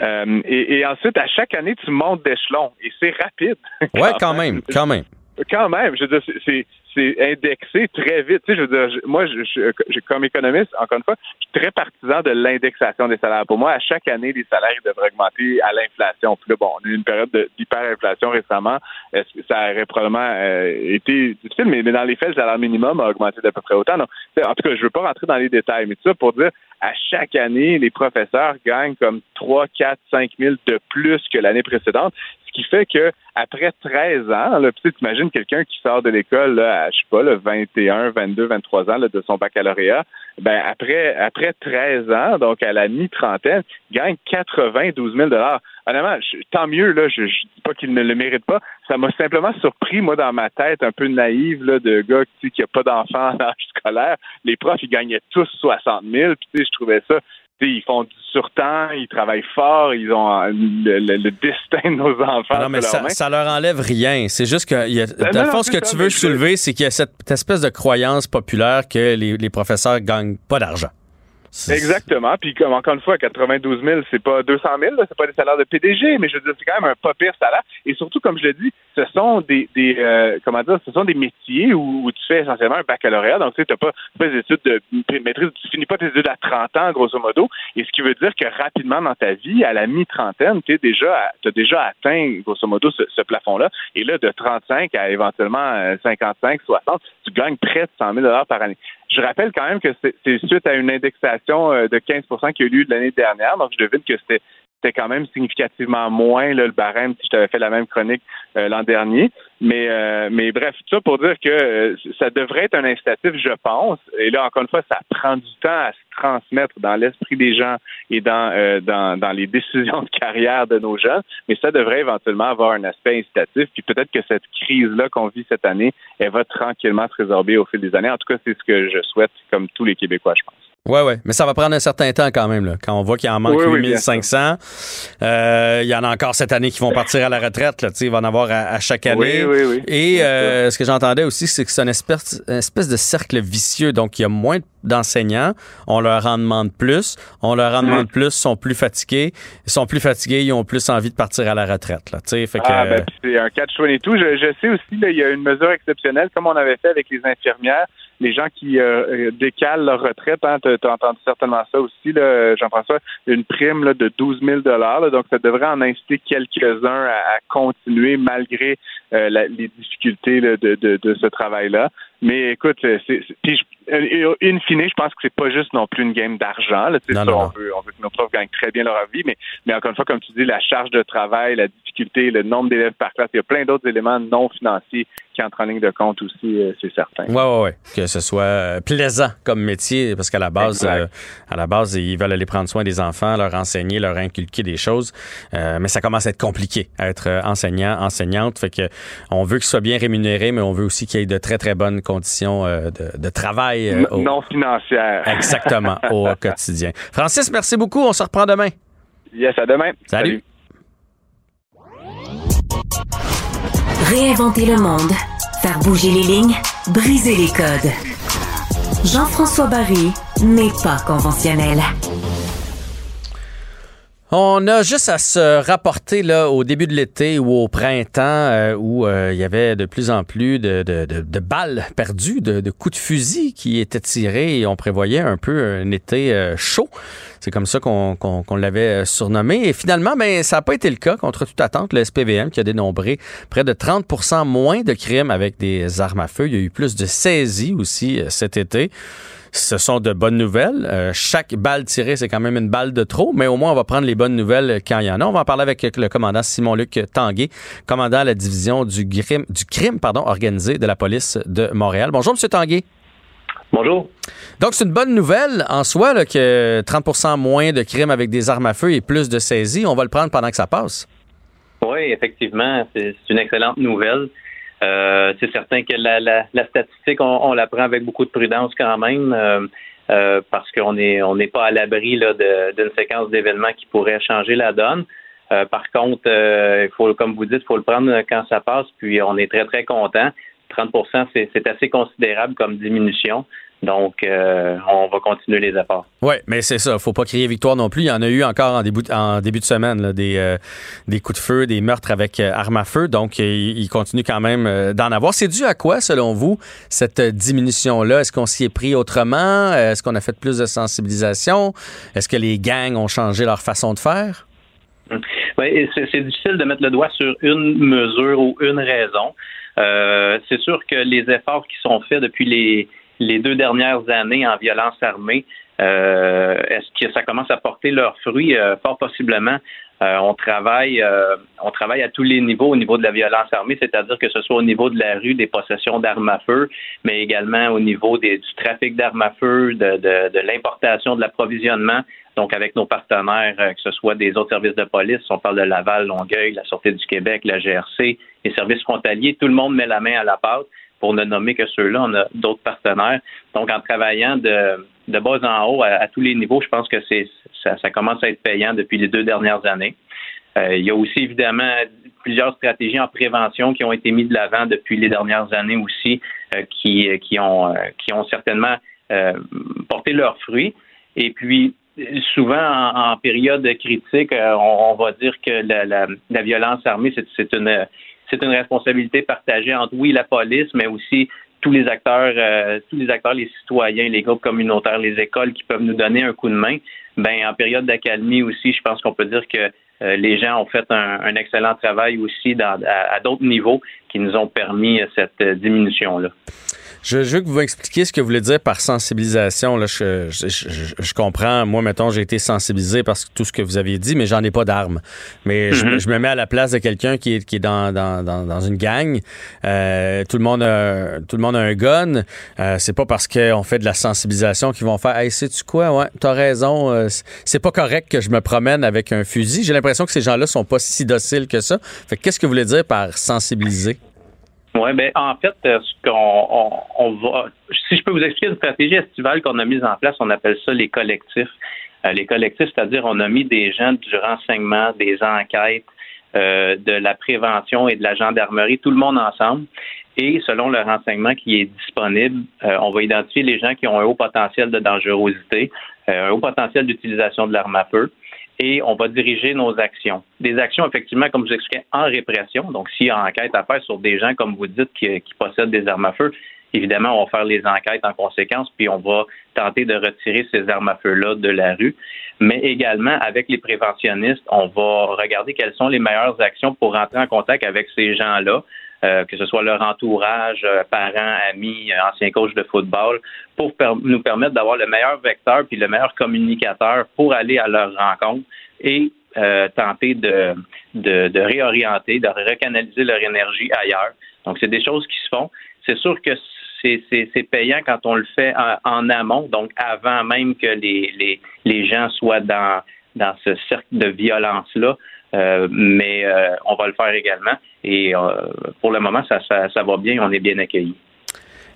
Euh, et, et ensuite, à chaque année, tu montes d'échelon. Et c'est rapide. Ouais, quand même, quand même. Quand même, je veux dire, c'est- c'est indexé très vite. Tu sais, je veux dire, moi, je, je- comme économiste, encore une fois, je suis très partisan de l'indexation des salaires. Pour moi, à chaque année, les salaires devraient augmenter à l'inflation. Puis là, bon, on a eu une période de- d'hyperinflation récemment. Est-ce que ça aurait probablement euh, été difficile, mais, dans les faits, le salaire minimum a augmenté d'à peu près autant. En tout cas, je veux pas rentrer dans les détails, mais tout ça pour dire, à chaque année, les professeurs gagnent comme 3, 4, 5 000 de plus que l'année précédente. Qui fait que après 13 ans, là, tu imagines quelqu'un qui sort de l'école à, je sais pas, là, 21, 22, 23 ans de son baccalauréat, ben après, après 13 ans, donc à la mi-trentaine, gagne 92 000 Honnêtement, je- tant mieux, là, je, je dis pas qu'il ne le mérite pas. Ça m'a simplement surpris, moi, dans ma tête, un peu naïve, de gars tu sais, qui a pas d'enfants en âge scolaire. Les profs, ils gagnaient tous 60 000, puis tu sais, je trouvais ça ils font du surtemps, ils travaillent fort, ils ont euh, le, le- le destin de nos enfants. Non, mais ça, mains. ça leur enlève rien. C'est juste que, y a, Ben dans non, le fond, ce que ça, tu veux soulever, c'est qu'il y a cette, cette espèce de croyance populaire que les, les professeurs gagnent pas d'argent. Exactement. Puis comme encore une fois, 92 000, c'est pas 200 000, là, c'est pas des salaires de PDG, mais je veux dire, c'est quand même un pas pire salaire. Et surtout, comme je l'ai dit, ce sont des, des euh, comment dire, ce sont des métiers où, où tu fais essentiellement un baccalauréat. Donc, tu sais, t'as pas, pas des études de maîtrise, tu finis pas tes études à 30 ans, grosso modo. Et ce qui veut dire que rapidement dans ta vie, à la mi-trentaine, tu déjà, t'as déjà atteint, grosso modo, ce, ce plafond-là. Et là, de 35 à éventuellement euh, 55, 60, tu gagnes près de 100 000 par année. Je rappelle quand même que c'est suite à une indexation euh, de 15% qui a eu lieu l'année dernière. Donc, je devine que c'était c'était quand même significativement moins là, le barème si je t'avais fait la même chronique euh, l'an dernier. Mais, euh, mais bref, tout ça pour dire que euh, ça devrait être un incitatif, je pense. Et là, encore une fois, ça prend du temps à se transmettre dans l'esprit des gens et dans, euh, dans, dans les décisions de carrière de nos jeunes. Mais ça devrait éventuellement avoir un aspect incitatif. Puis peut-être que cette crise-là qu'on vit cette année, elle va tranquillement se résorber au fil des années. En tout cas, c'est ce que je souhaite, comme tous les Québécois, je pense. Ouais, ouais. Mais ça va prendre un certain temps quand même. Là. Quand on voit qu'il en manque Oui, oui, bien 8500, euh, il y en a encore cette année qui vont partir à la retraite. Là, Tu sais, il va en avoir à, à chaque année. Oui, oui, oui. Et euh, ce que j'entendais aussi, c'est que c'est une espèce, une espèce de cercle vicieux. Donc, il y a moins d'enseignants, on leur en demande plus, on leur en demande plus, sont plus fatigués, ils sont plus fatigués, ils ont plus envie de partir à la retraite. Là, Tu sais, fait que, Ah, ben, c'est un catch et tout. Je, je sais aussi, là, il y a une mesure exceptionnelle, comme on avait fait avec les infirmières, les gens qui euh, euh, décalent leur retraite. Hein, tu as entendu certainement ça aussi, Jean-François, une prime de 12 000 là, Donc, ça devrait en inciter quelques-uns à, continuer malgré euh, les difficultés de ce travail-là. Mais écoute, c'est, c'est- puis je- euh, in fine, je pense que c'est pas juste non plus une game d'argent. Là, Tu sais, Non, ça, non, on, veut, on veut que nos profs gagnent très bien leur vie, mais, mais encore une fois, comme tu dis, la charge de travail, la difficulté, le nombre d'élèves par classe, il y a plein d'autres éléments non financiers qui entrent en ligne de compte aussi, euh, c'est certain. Ouais, ouais, ouais. Que ce soit euh, plaisant comme métier, parce qu'à la base, euh, à la base, ils veulent aller prendre soin des enfants, leur enseigner, leur inculquer des choses. Euh, mais ça commence à être compliqué, à être euh, enseignant, enseignante. Fait que on veut qu'ils soient bien rémunérés, mais on veut aussi qu'il y ait de très, très bonnes conditions euh, de, de travail. euh, N- au- non financière. Exactement, au quotidien. Francis, merci beaucoup. On se reprend demain. Yes, à demain. Salut. Réinventer le monde, faire bouger les lignes, briser les codes. Jean-François Barry n'est pas conventionnel. On a juste à se rapporter là, au début de l'été ou au printemps euh, où euh, il y avait de plus en plus de, balles perdues, de, coups de fusil qui étaient tirés et on prévoyait un peu un été euh, chaud. C'est comme ça qu'on l'avait surnommé. Et finalement, ben, ça n'a pas été le cas. Contre toute attente, le SPVM qui a dénombré près de 30% moins de crimes avec des armes à feu. Il y a eu plus de saisies aussi cet été. Ce sont de bonnes nouvelles. Euh, chaque balle tirée, c'est quand même une balle de trop, mais au moins, on va prendre les bonnes nouvelles quand il y en a. On va en parler avec le commandant Simon-Luc Tanguay, commandant à la division du crime, du crime pardon, organisé de la police de Montréal. Bonjour, M. Tanguay. Bonjour. Donc, c'est une bonne nouvelle en soi là, que 30% moins de crimes avec des armes à feu et plus de saisies. On va le prendre pendant que ça passe. Oui, effectivement, c'est c'est une excellente nouvelle. Euh, c'est certain que la, la, la statistique, on, on la prend avec beaucoup de prudence quand même, euh, euh, parce qu'on est on n'est pas à l'abri d'une séquence d'événements qui pourrait changer la donne. Par contre, il faut, comme vous dites, il faut le prendre quand ça passe, puis on est très, très content. 30 c'est c'est assez considérable comme diminution. Donc, euh, on va continuer les efforts. Oui, mais c'est ça. faut pas crier victoire non plus. Il y en a eu encore en début, en début de semaine, là, des, euh, des coups de feu, des meurtres avec euh, armes à feu. Donc, il, il continue quand même d'en avoir. C'est dû à quoi, selon vous, cette diminution-là? Est-ce qu'on s'y est pris autrement? Est-ce qu'on a fait plus de sensibilisation? Est-ce que les gangs ont changé leur façon de faire? Oui, et c'est c'est difficile de mettre le doigt sur une mesure ou une raison. C'est sûr que les efforts qui sont faits depuis les, les deux dernières années en violence armée, euh, est-ce que ça commence à porter leurs fruits? Euh, fort possiblement. Euh, on travaille, euh, on travaille à tous les niveaux au niveau de la violence armée, c'est-à-dire que ce soit au niveau de la rue, des possessions d'armes à feu, mais également au niveau des- du trafic d'armes à feu, de, de, de l'importation, de l'approvisionnement. Donc, avec nos partenaires, euh, que ce soit des autres services de police, on parle de Laval, Longueuil, la Sûreté du Québec, la GRC, les services frontaliers, tout le monde met la main à la pâte. Pour ne nommer que ceux-là, on a d'autres partenaires. Donc, en travaillant de, de bas en haut à, tous les niveaux, je pense que c'est ça, commence à être payant depuis les deux dernières années. Euh, il y a aussi évidemment plusieurs stratégies en prévention qui ont été mises de l'avant depuis les dernières années aussi, euh, qui, qui, ont, euh, qui ont certainement porté leurs fruits. Et puis, souvent en, période critique, on, va dire que la, la, violence armée, c'est une, c'est une responsabilité partagée entre oui la police, mais aussi tous les acteurs, euh, tous les acteurs, les citoyens, les groupes communautaires, les écoles qui peuvent nous donner un coup de main. Ben en période d'accalmie aussi, je pense qu'on peut dire que euh, les gens ont fait un, un excellent travail aussi dans, à, à d'autres niveaux qui nous ont permis cette euh, diminution-là. Je, veux que vous m'expliquiez ce que vous voulez dire par sensibilisation. Là, je, je, je- je comprends. Moi, mettons, j'ai été sensibilisé par tout ce que vous aviez dit, mais j'en ai pas d'armes. Mais je, me- Mhm. je me mets à la place de quelqu'un qui est, qui est dans, dans, dans, dans une gang. Euh, tout, le monde a, tout le monde a un gun. Euh, c'est pas parce qu'on fait de la sensibilisation qu'ils vont faire Hey, sais-tu quoi? Ouais, t'as raison. Euh, c'est- pas correct que je me promène avec un fusil. J'ai l'impression que ces gens-là sont pas si dociles que ça. Fait que qu'est-ce que vous voulez dire par sensibiliser? Oui, ben en fait, euh, ce qu'on on, va si je peux vous expliquer une stratégie estivale qu'on a mise en place, on appelle ça les collectifs. Euh, les collectifs, c'est-à-dire on a mis des gens du renseignement, des enquêtes, euh, de la prévention et de la gendarmerie, tout le monde ensemble. Et selon le renseignement qui est disponible, on va identifier les gens qui ont un haut potentiel de dangerosité, un haut potentiel d'utilisation de l'arme à feu et on va diriger nos actions. Des actions, effectivement, comme je vous expliquais, en répression. Donc, s'il y a enquête à faire sur des gens, comme vous dites, qui, qui possèdent des armes à feu, évidemment, on va faire les enquêtes en conséquence, puis on va tenter de retirer ces armes à feu-là de la rue. Mais également, avec les préventionnistes, on va regarder quelles sont les meilleures actions pour rentrer en contact avec ces gens-là, euh, que ce soit leur entourage, euh, parents, amis, euh, anciens coachs de football, pour nous permettre d'avoir le meilleur vecteur puis le meilleur communicateur pour aller à leur rencontre et tenter de, de, de réorienter, de recanaliser leur énergie ailleurs. Donc, c'est des choses qui se font. C'est sûr que c'est payant quand on le fait en, en amont, donc avant même que les, les, les gens soient dans, dans ce cercle de violence-là. Euh, mais euh, on va le faire également. Et euh, pour le moment, ça, ça, ça va bien. On est bien accueillis.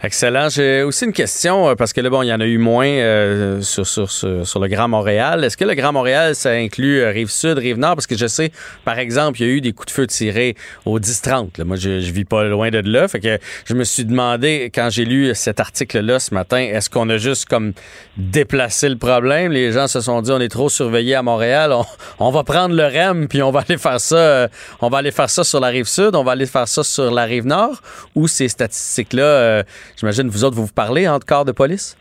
Excellent. J'ai aussi une question, euh, parce que là, bon, il y en a eu moins euh, sur, sur, sur, le Grand Montréal. Est-ce que le Grand Montréal, ça inclut euh, Rive-Sud, Rive-Nord? Parce que je sais, par exemple, il y a eu des coups de feu tirés au 10-30. là. Moi, je, je vis pas loin de là. Fait que je me suis demandé, quand j'ai lu cet article-là ce matin, est-ce qu'on a juste comme déplacé le problème? Les gens se sont dit, on est trop surveillés à Montréal. On, on va prendre le REM, puis on va aller faire ça. euh, on va aller faire ça sur la Rive-Sud, on va aller faire ça sur la Rive-Nord. Ou ces statistiques-là, euh, j'imagine, vous autres, vous vous parlez entre corps de police?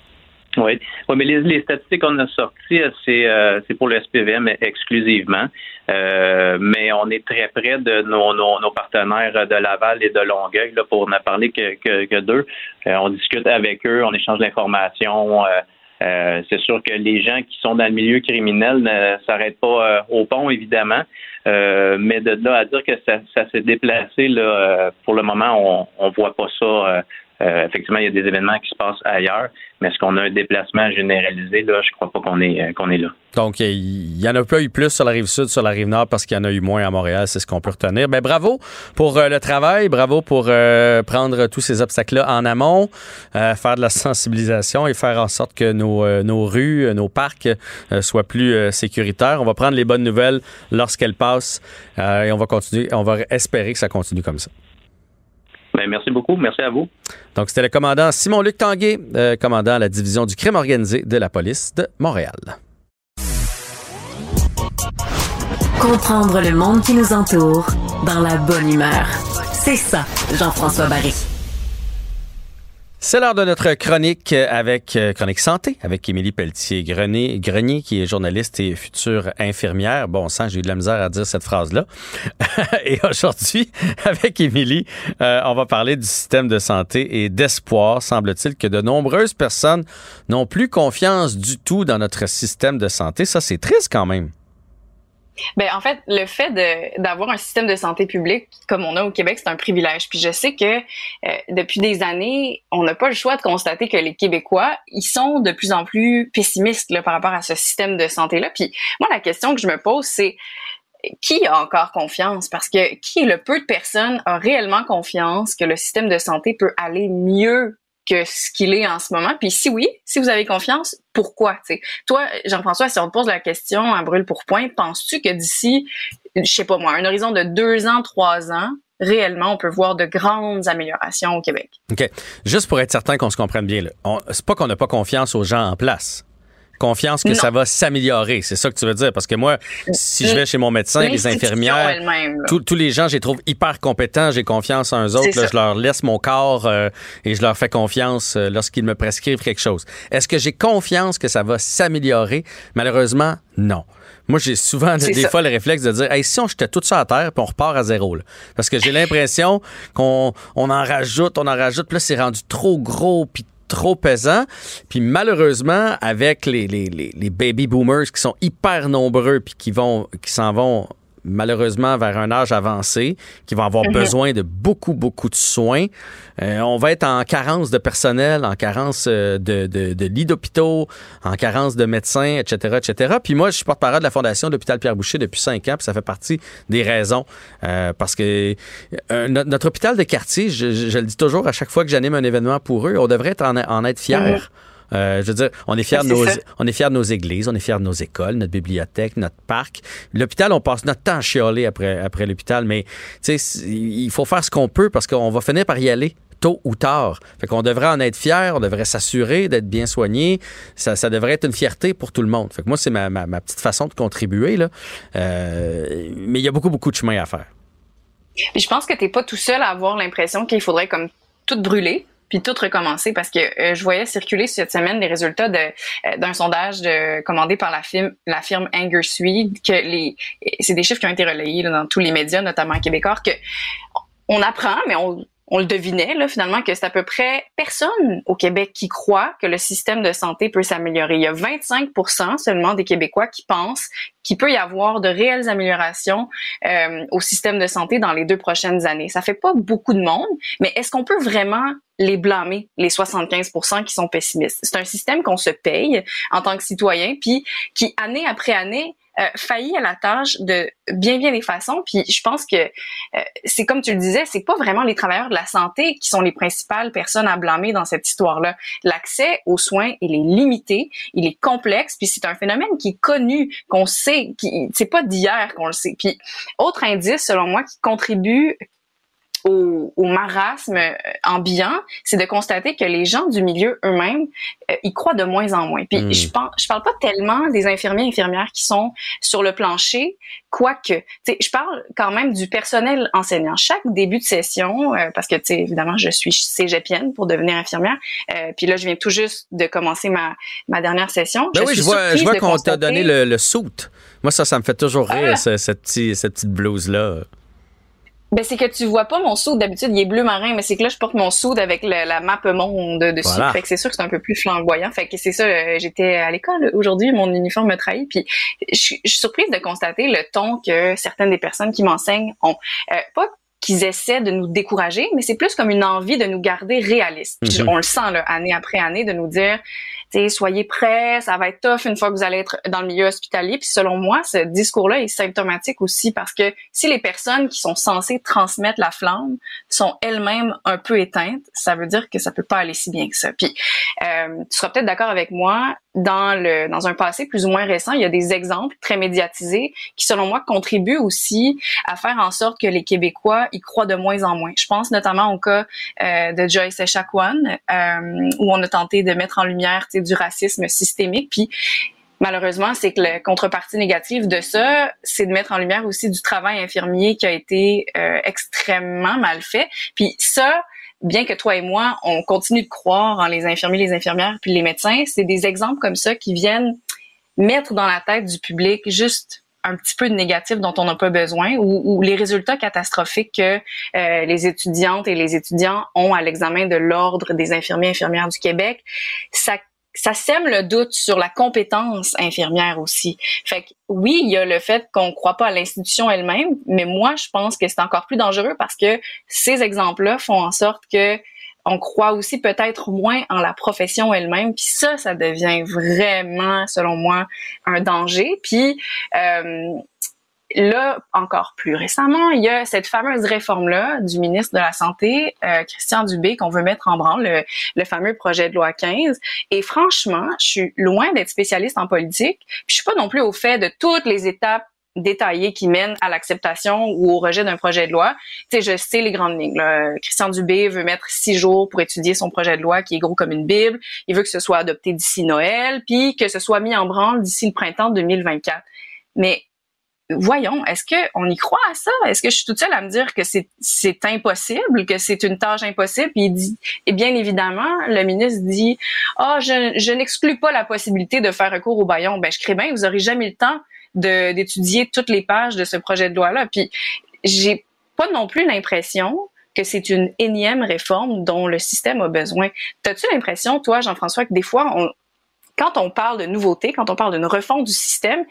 Oui, oui mais les, statistiques qu'on a sorties, euh, c'est euh, c'est pour le SPVM exclusivement. Euh, mais on est très près de nos, partenaires de Laval et de Longueuil là, pour ne parler que, que, d'eux. On discute avec eux, on échange l'information. Euh, c'est sûr que les gens qui sont dans le milieu criminel ne s'arrêtent pas au pont, évidemment. Mais de là à dire que ça, ça s'est déplacé, là, pour le moment, on ne voit pas ça. Euh, effectivement, il y a des événements qui se passent ailleurs, mais est-ce qu'on a un déplacement généralisé? Là, je crois pas qu'on est, euh, qu'on est là. Donc, il n'y en a pas eu plus sur la rive sud, sur la rive nord, parce qu'il y en a eu moins à Montréal, c'est ce qu'on peut retenir. Ben, bravo pour euh, le travail, bravo pour euh, prendre tous ces obstacles-là en amont, euh, faire de la sensibilisation et faire en sorte que nos, euh, nos rues, nos parcs soient plus sécuritaires. On va prendre les bonnes nouvelles lorsqu'elles passent et on va continuer, on va espérer que ça continue comme ça. Ben, merci beaucoup. Merci à vous. Donc, c'était le commandant Simon-Luc Tanguay, euh, commandant à la division du crime organisé de la police de Montréal. Comprendre le monde qui nous entoure dans la bonne humeur. C'est ça, Jean-François Barry. C'est l'heure de notre chronique avec euh, chronique santé avec Émilie Pelletier Grenier, qui est journaliste et future infirmière. Bon sang, j'ai eu de la misère à dire cette phrase-là. et aujourd'hui, avec Émilie, euh, on va parler du système de santé et d'espoir. Semble-t-il que de nombreuses personnes n'ont plus confiance du tout dans notre système de santé. Ça, c'est triste quand même. Ben en fait, le fait de d'avoir un système de santé publique comme on a au Québec, c'est un privilège. Puis je sais que euh, depuis des années, on n'a pas le choix de constater que les Québécois, ils sont de plus en plus pessimistes là, par rapport à ce système de santé là. Puis moi, la question que je me pose, c'est qui a encore confiance? Parce que qui, le peu de personnes, a réellement confiance que le système de santé peut aller mieux que ce qu'il est en ce moment. Puis si oui, si vous avez confiance, pourquoi? T'sais? Toi, Jean-François, si on te pose la question à brûle pour point, penses-tu que d'ici, je sais pas moi, un horizon de deux ans, trois ans, réellement, on peut voir de grandes améliorations au Québec? OK. Juste pour être certain qu'on se comprenne bien, c'est pas qu'on n'a pas confiance aux gens en place. Confiance que Non. ça va s'améliorer, c'est ça que tu veux dire? Parce que moi, si je vais chez mon médecin, les infirmières, tous tous les gens, je les trouve hyper compétents, j'ai confiance en eux autres, là, je leur laisse mon corps euh, et je leur fais confiance euh, lorsqu'ils me prescrivent quelque chose. Est-ce que j'ai confiance que ça va s'améliorer? Malheureusement, non. Moi, j'ai souvent des ça. fois le réflexe de dire, hey, si on jetait tout ça à terre, puis on repart à zéro, là. Parce que j'ai l'impression qu'on on en rajoute, on en rajoute, puis là, c'est rendu trop gros, puis trop pesant. Puis malheureusement, avec les, les, les, baby boomers qui sont hyper nombreux, puis qui vont, qui s'en vont malheureusement vers un âge avancé, qui vont avoir Mhm. besoin de beaucoup, beaucoup de soins. Euh, on va être en carence de personnel, en carence euh, de, de, de lits d'hôpitaux, en carence de médecins, etc., etc. Puis moi, je suis porte-parole de la Fondation de l'hôpital Pierre-Boucher depuis cinq ans, puis ça fait partie des raisons. Euh, parce que euh, notre, notre hôpital de quartier, je, je- je le dis toujours à chaque fois que j'anime un événement pour eux, on devrait être en, en être fiers. Mhm. Euh, je veux dire, on est fiers de nos, ça. on est fiers de nos églises, on est fiers de nos écoles, notre bibliothèque, notre parc. L'hôpital, on passe notre temps à chialer après, après l'hôpital, mais tu sais, il faut faire ce qu'on peut parce qu'on va finir par y aller tôt ou tard. Fait qu'on devrait en être fier, on devrait s'assurer d'être bien soigné. Ça, ça devrait être une fierté pour tout le monde. Fait que moi, c'est ma, ma, ma petite façon de contribuer, là. Euh, mais il y a beaucoup, beaucoup de chemin à faire. Puis je pense que t'es pas tout seul à avoir l'impression qu'il faudrait comme tout brûler puis tout recommencer parce que euh, je voyais circuler cette semaine les résultats euh, d'un sondage de, commandé par la firme la firme Angersuite que les c'est des chiffres qui ont été relayés là, dans tous les médias notamment québécois que on apprend mais on on le devinait là finalement que c'est à peu près personne au Québec qui croit que le système de santé peut s'améliorer. Il y a 25 seulement des Québécois qui pensent qu'il peut y avoir de réelles améliorations euh, au système de santé dans les deux prochaines années. Ça fait pas beaucoup de monde, mais est-ce qu'on peut vraiment les blâmer, les 75% qui sont pessimistes? C'est un système qu'on se paye en tant que citoyen, puis qui, année après année, euh, faillit à la tâche de bien bien des façons. Puis je pense que euh, c'est comme tu le disais, c'est pas vraiment les travailleurs de la santé qui sont les principales personnes à blâmer dans cette histoire-là. L'accès aux soins, il est limité, il est complexe, puis c'est un phénomène qui est connu, qu'on sait, qui c'est pas d'hier qu'on le sait. Puis autre indice selon moi qui contribue au, au marasme euh, ambiant, c'est de constater que les gens du milieu eux-mêmes, euh, ils croient de moins en moins. Puis Mm. je pense, je parle pas tellement des infirmiers et infirmières qui sont sur le plancher, quoique, tu sais, je parle quand même du personnel enseignant. Chaque début de session, euh, parce que tu sais, évidemment, je suis cégepienne pour devenir infirmière, euh, puis là, je viens tout juste de commencer ma, ma dernière session. Ben oui, suis je vois, surprise je vois qu'on t'a donné le, le. Moi, ça, ça me fait toujours rire, Ah! ce- cette, petite- cette petite blouse-là. Ben, c'est que tu vois pas mon soude. D'habitude, il est bleu marin, mais c'est que là, je porte mon soude avec le- la map monde dessus. Voilà. Fait que c'est sûr que c'est un peu plus flamboyant. Fait que c'est ça, euh, j'étais à l'école aujourd'hui, mon uniforme me trahit. Puis je suis je suis surprise de constater le ton que certaines des personnes qui m'enseignent ont. Euh, pas qu'ils essaient de nous décourager, mais c'est plus comme une envie de nous garder réalistes. Mhm. On le sent là, année après année de nous dire sais, soyez prêts, ça va être tough une fois que vous allez être dans le milieu hospitalier. Puis selon moi, ce discours-là est symptomatique aussi parce que si les personnes qui sont censées transmettre la flamme sont elles-mêmes un peu éteintes, ça veut dire que ça peut pas aller si bien que ça. Puis euh, tu seras peut-être d'accord avec moi, dans le dans un passé plus ou moins récent, il y a des exemples très médiatisés qui, selon moi, contribuent aussi à faire en sorte que les Québécois y croient de moins en moins. Je pense notamment au cas euh, de Joyce Echaquan, euh, où on a tenté de mettre en lumière du racisme systémique, puis Malheureusement, c'est que la contrepartie négative de ça, c'est de mettre en lumière aussi du travail infirmier qui a été euh, extrêmement mal fait. Puis ça, bien que toi et moi, on continue de croire en les infirmiers, les infirmières, puis les médecins, c'est des exemples comme ça qui viennent mettre dans la tête du public juste un petit peu de négatif dont on n'a pas besoin ou, les résultats catastrophiques que euh, les étudiantes et les étudiants ont à l'examen de l'ordre des infirmiers infirmières du Québec, ça ça sème le doute sur la compétence infirmière aussi. Fait que oui, il y a le fait qu'on ne croit pas à l'institution elle-même, mais moi, je pense que c'est encore plus dangereux parce que ces exemples-là font en sorte que on croit aussi peut-être moins en la profession elle-même, puis ça, ça devient vraiment, selon moi, un danger. Puis euh, là, encore plus récemment, il y a cette fameuse réforme-là du ministre de la Santé, euh, Christian Dubé, qu'on veut mettre en branle, le, le, fameux projet de loi 15. Et franchement, je suis loin d'être spécialiste en politique. Puis je suis pas non plus au fait de toutes les étapes détaillées qui mènent à l'acceptation ou au rejet d'un projet de loi. Tu sais, je sais les grandes lignes. Christian Dubé veut mettre six jours pour étudier son projet de loi qui est gros comme une Bible. Il veut que ce soit adopté d'ici Noël, puis que ce soit mis en branle d'ici le printemps 2024. Mais voyons, est-ce qu'on y croit à ça? Est-ce que je suis toute seule à me dire que c'est, impossible, que c'est une tâche impossible? Puis il dit, et bien évidemment, le ministre dit, ah, oh, je, je n'exclus pas la possibilité de faire recours au baillon. Ben, je crée bien, vous aurez jamais le temps d'étudier toutes les pages de ce projet de loi-là. Puis j'ai pas non plus l'impression que c'est une énième réforme dont le système a besoin. T'as-tu l'impression, toi, Jean-François, que des fois, on, quand on parle de nouveauté, quand on parle d'une refonte du système,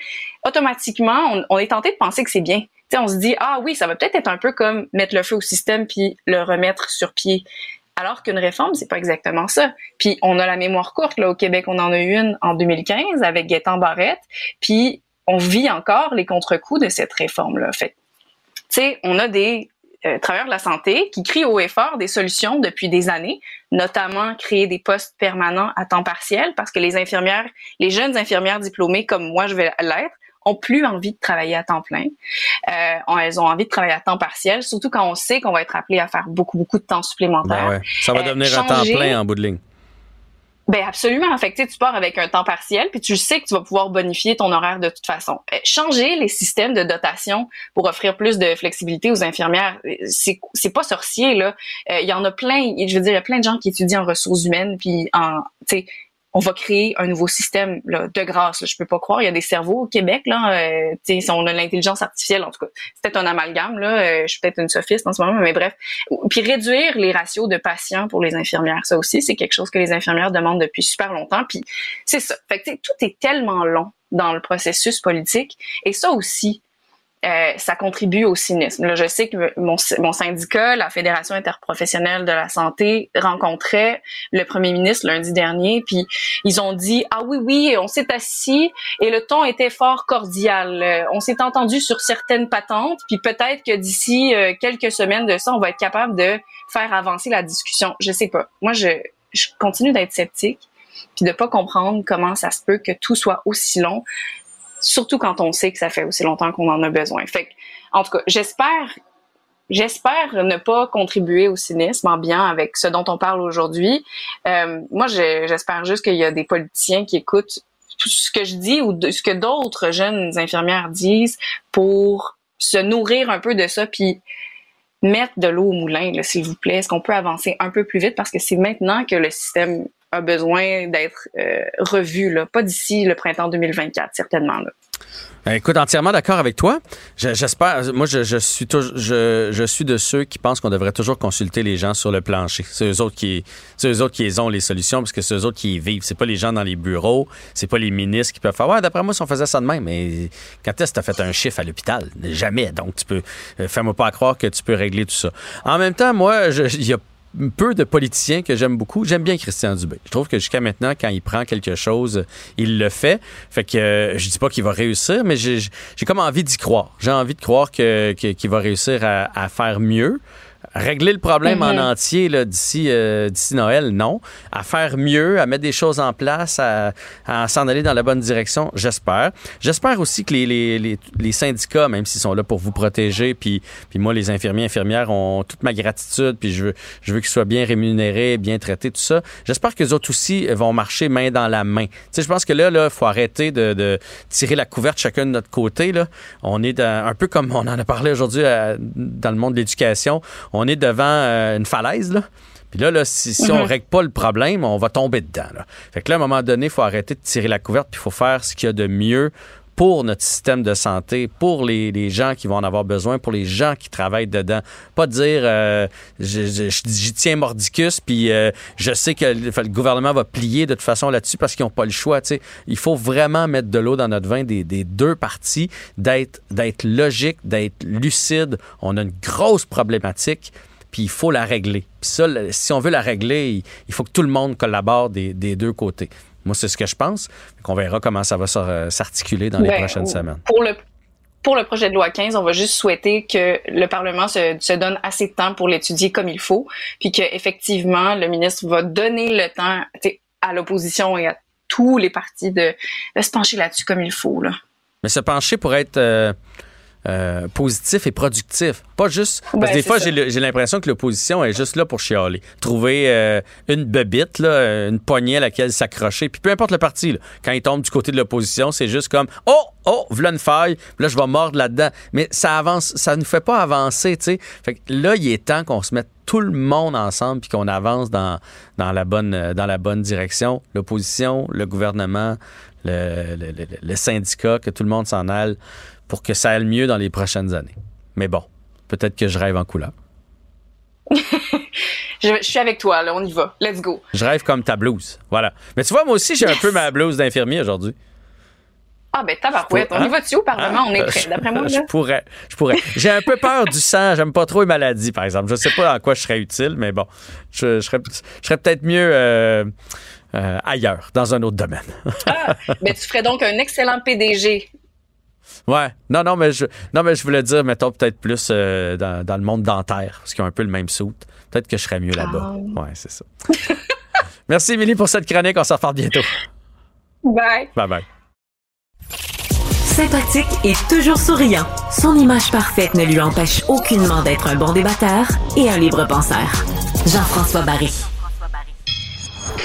automatiquement, on, est tenté de penser que c'est bien. On se dit, ah oui, ça va peut-être être un peu comme mettre le feu au système puis le remettre sur pied. Alors qu'une réforme, c'est pas exactement ça. Puis on a la mémoire courte, là, au Québec, on en a eu une en 2015 avec Gaétan Barrette, puis on vit encore les contre-coups de cette réforme-là. Fait tu sais, on a des euh, travailleurs de la santé qui crient haut et fort des solutions depuis des années, notamment créer des postes permanents à temps partiel parce que les infirmières, les jeunes infirmières diplômées comme moi je vais l'être, ont plus envie de travailler à temps plein. Euh, elles ont envie de travailler à temps partiel, surtout quand on sait qu'on va être appelé à faire beaucoup beaucoup de temps supplémentaire. Ben ouais. Ça va Euh, devenir changer- temps plein en bout de ligne. Ben absolument. Fait tu pars avec un temps partiel, puis tu sais que tu vas pouvoir bonifier ton horaire de toute façon. Euh, changer les systèmes de dotation pour offrir plus de flexibilité aux infirmières, euh, c'est c'est pas sorcier là. Euh, Il y en a plein. Je veux dire, il y a plein de gens qui étudient en ressources humaines, puis en, tu sais. On va créer un nouveau système là, de grâce. Je peux pas croire. Il y a des cerveaux au Québec. Là, euh, si on a l'intelligence artificielle, en tout cas, c'est peut-être un amalgame. Là, Euh, je suis peut-être une sophiste en ce moment, mais bref. Puis réduire les ratios de patients pour les infirmières, ça aussi, c'est quelque chose que les infirmières demandent depuis super longtemps. Puis c'est ça. Fait que tout est tellement long dans le processus politique, et ça aussi, euh, ça contribue au cynisme. Là, je sais que mon, syndicat, la Fédération interprofessionnelle de la santé, rencontrait le premier ministre lundi dernier, puis ils ont dit ah oui oui, on s'est assis et le ton était fort cordial. Euh, on s'est entendu sur certaines patentes, puis peut-être que d'ici euh, quelques semaines de ça, on va être capable de faire avancer la discussion. Je sais pas. Moi, je, je continue d'être sceptique, puis de pas comprendre comment ça se peut que tout soit aussi long surtout quand on sait que ça fait aussi longtemps qu'on en a besoin. Fait en tout cas, j'espère J'espère ne pas contribuer au cynisme bien avec ce dont on parle aujourd'hui. Euh, moi, je- j'espère juste qu'il y a des politiciens qui écoutent tout ce que je dis ou ce que d'autres jeunes infirmières disent pour se nourrir un peu de ça, puis mettre de l'eau au moulin, s'il vous plaît. Est-ce qu'on peut avancer un peu plus vite? Parce que c'est maintenant que le système a besoin d'être euh, revu, là. pas d'ici le printemps 2024, certainement. Là. Euh, Écoute, entièrement d'accord avec toi. Je- J'espère. Moi, je, je suis je, je suis de ceux qui pensent qu'on devrait toujours consulter les gens sur le plancher. C'est eux autres qui, c'est eux autres qui ont les solutions parce que c'est eux autres qui y vivent. C'est pas les gens dans les bureaux. C'est pas les ministres qui peuvent faire. Ouais, d'après moi, si on faisait ça de même, mais quand est-ce que t'as fait un chiffre à l'hôpital? Jamais. Donc, tu peux. euh, Fais-moi pas croire que tu peux régler tout ça. En même temps, moi, il y a peu de politiciens que j'aime beaucoup. J'aime bien Christian Dubé. Je trouve que jusqu'à maintenant, quand il prend quelque chose, il le fait. Fait que euh, je dis pas qu'il va réussir, mais j'ai comme envie d'y croire. J'ai envie de croire que- que- qu'il va réussir à, à faire mieux. Régler le problème en entier là, d'ici euh, d'ici Noël, non. À faire mieux, à mettre des choses en place, à, à s'en aller dans la bonne direction, j'espère. J'espère aussi que les, les, les, les syndicats, même s'ils sont là pour vous protéger, puis, puis moi, les infirmiers, infirmières ont toute ma gratitude, puis je veux, je veux qu'ils soient bien rémunérés, bien traités, tout ça. J'espère que les autres aussi vont marcher main dans la main. Tu sais, je pense que là, il faut arrêter de, de tirer la couverte chacun de notre côté. Là. On est dans- un peu comme on en a parlé aujourd'hui euh, dans le monde de l'éducation. On est devant euh, une falaise, là. Puis là, là si, si on Mhm. règle pas le problème, on va tomber dedans. Là. Fait que là, à un moment donné, il faut arrêter de tirer la couverte, puis il faut faire ce qu'il y a de mieux pour notre système de santé, pour les, les gens qui vont en avoir besoin, pour les gens qui travaillent dedans. Pas dire euh, j'y tiens mordicus, puis euh, je sais que le, gouvernement va plier de toute façon là-dessus parce qu'ils n'ont pas le choix. tu sais. Il faut vraiment mettre de l'eau dans notre vin des, des deux parties, d'être logique, d'être lucide. On a une grosse problématique puis il faut la régler. Puis ça, si on veut la régler, il faut que tout le monde collabore des, des deux côtés. Moi, c'est ce que je pense. On verra comment ça va s'ar- s'articuler dans les Ben, prochaines semaines. Pour le, pour le projet de loi 15, on va juste souhaiter que le Parlement se, se donne assez de temps pour l'étudier comme il faut, puis qu'effectivement, le ministre va donner le temps à l'opposition et à tous les partis de, de se pencher là-dessus comme il faut. Là. Mais se pencher pour être euh, euh, positif et productif. Pas juste. Parce Ben, que des c'est fois, j'ai l'impression que l'opposition est juste là pour chialer. Trouver euh, une bebite, là, une poignée à laquelle s'accrocher. Puis peu importe le parti, là, quand il tombe du côté de l'opposition, c'est juste comme Oh, oh, voilà une faille, là, je vais mordre là-dedans. Mais ça avance, ça ne fait pas avancer, tu sais. Fait que là, il est temps qu'on se mette tout le monde ensemble puis qu'on avance dans, dans, la bonne, dans la bonne direction. L'opposition, le gouvernement, le, le, le- le syndicat, que tout le monde s'en aille pour que ça aille mieux dans les prochaines années. Mais bon, peut-être que je rêve en couleur. Je, je suis avec toi, là, on y va. Let's go. Je rêve comme ta blouse. Voilà. Mais tu vois, moi aussi, j'ai un peu ma blouse d'infirmier aujourd'hui. Ah ben tabarouette, on y Hein? va-tu au Parlement? On est prêt, d'après moi. Je pourrais. Je pourrais. J'ai un peu peur du sang. J'aime pas trop les maladies, par exemple. Je sais pas en quoi je serais utile, mais bon, je, je serais, je serais peut-être mieux euh, euh, ailleurs, dans un autre domaine. Ben, tu ferais donc un excellent PDG. ouais. Non, non, mais je, non, mais je voulais dire, mettons, peut-être plus euh, dans, dans le monde dentaire, parce qu'ils ont un peu le même soute. Peut-être que je serais mieux là-bas. Ah. Ouais, c'est ça. Merci, Émilie, pour cette chronique. On s'en reparle bientôt. Bye. Bye bye. Sympathique et toujours souriant, son image parfaite ne lui empêche aucunement d'être un bon débatteur et un libre penseur. Jean-François Barry.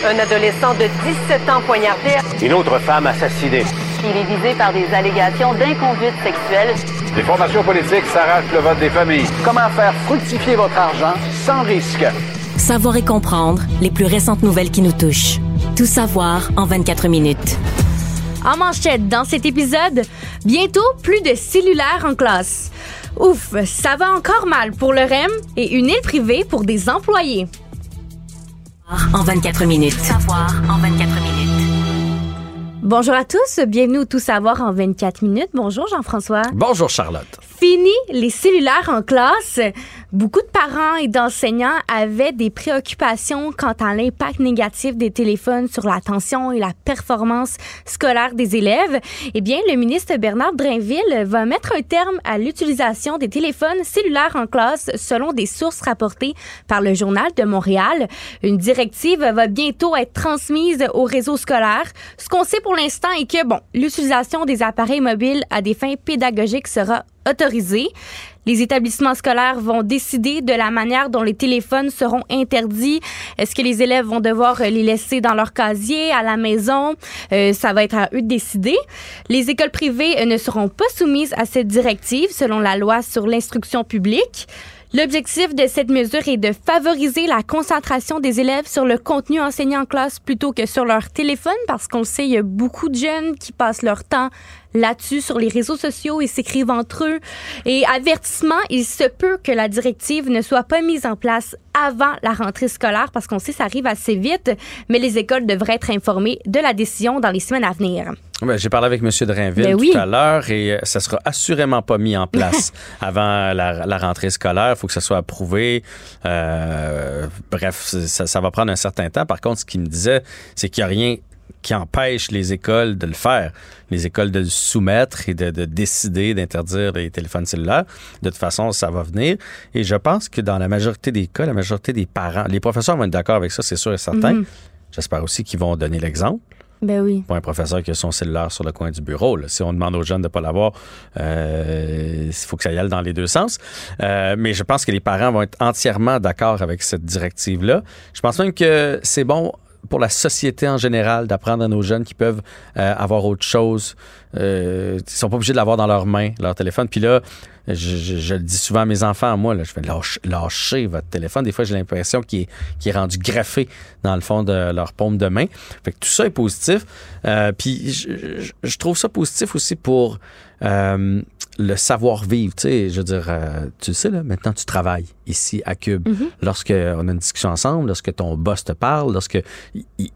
Un adolescent de 17 ans poignardé. Une autre femme assassinée. Il est visé par des allégations d'inconduite sexuelle. Les formations politiques s'arrachent le vote des familles. Comment faire fructifier votre argent sans risque? Savoir et comprendre les plus récentes nouvelles qui nous touchent. Tout savoir en 24 minutes. En manchette, dans cet épisode, bientôt plus de cellulaires en classe. Ouf, ça va encore mal pour le REM et une île privée pour des employés. En 24 minutes. Savoir en 24 minutes. Bonjour à tous, bienvenue au Tout savoir en 24 minutes. Bonjour Jean-François. Bonjour, Charlotte. Fini les cellulaires en classe. Beaucoup de parents et d'enseignants avaient des préoccupations quant à l'impact négatif des téléphones sur l'attention et la performance scolaire des élèves. Eh bien, le ministre Bernard Drainville va mettre un terme à l'utilisation des téléphones cellulaires en classe selon des sources rapportées par le Journal de Montréal. Une directive va bientôt être transmise au réseau scolaire. Ce qu'on sait pour l'instant est que, bon, l'utilisation des appareils mobiles à des fins pédagogiques sera autorisée. Les établissements scolaires vont décider de la manière dont les téléphones seront interdits. Est-ce que les élèves vont devoir les laisser dans leur casier, à la maison? Euh, ça va être à eux de décider. Les écoles privées euh, ne seront pas soumises à cette directive selon la loi sur l'instruction publique. L'objectif de cette mesure est de favoriser la concentration des élèves sur le contenu enseigné en classe plutôt que sur leur téléphone parce qu'on sait, il y a beaucoup de jeunes qui passent leur temps là-dessus sur les réseaux sociaux et s'écrivent entre eux. Et avertissement, il se peut que la directive ne soit pas mise en place avant la rentrée scolaire parce qu'on sait ça arrive assez vite, mais les écoles devraient être informées de la décision dans les semaines à venir. Ben, J'ai parlé avec M. Drainville Ben tout à l'heure et euh, ça sera assurément pas mis en place avant la, la rentrée scolaire. Il faut que ça soit approuvé. Euh, bref, ça, ça va prendre un certain temps. Par contre, ce qu'il me disait, c'est qu'il n'y a rien qui empêche les écoles de le faire. Les écoles de le soumettre et de, de décider d'interdire les téléphones cellulaires. De toute façon, ça va venir. Et je pense que dans la majorité des cas, la majorité des parents, les professeurs vont être d'accord avec ça, c'est sûr et certain. Mhm. J'espère aussi qu'ils vont donner l'exemple Ben oui. pas un professeur qui a son cellulaire sur le coin du bureau. Si on demande aux jeunes de ne pas l'avoir, euh, il faut que ça y aille dans les deux sens. Euh, mais je pense que les parents vont être entièrement d'accord avec cette directive-là. Je pense même que c'est bon pour la société en général d'apprendre à nos jeunes qui peuvent euh, avoir autre chose. Euh, ils sont pas obligés de l'avoir dans leurs mains, leur téléphone. Puis là, je, je- je le dis souvent à mes enfants, moi, là, je fais lâcher, lâcher votre téléphone. Des fois, j'ai l'impression qu'il est, est rendu graffé dans le fond de leur paume de main. Fait que tout ça est positif. Euh, puis je- je trouve ça positif aussi pour euh, le savoir-vivre. Tu sais, je veux dire, euh, tu le sais, là, maintenant, tu travailles ici à Cube. Mhm. Lorsque on a une discussion ensemble, lorsque ton boss te parle, lorsque il-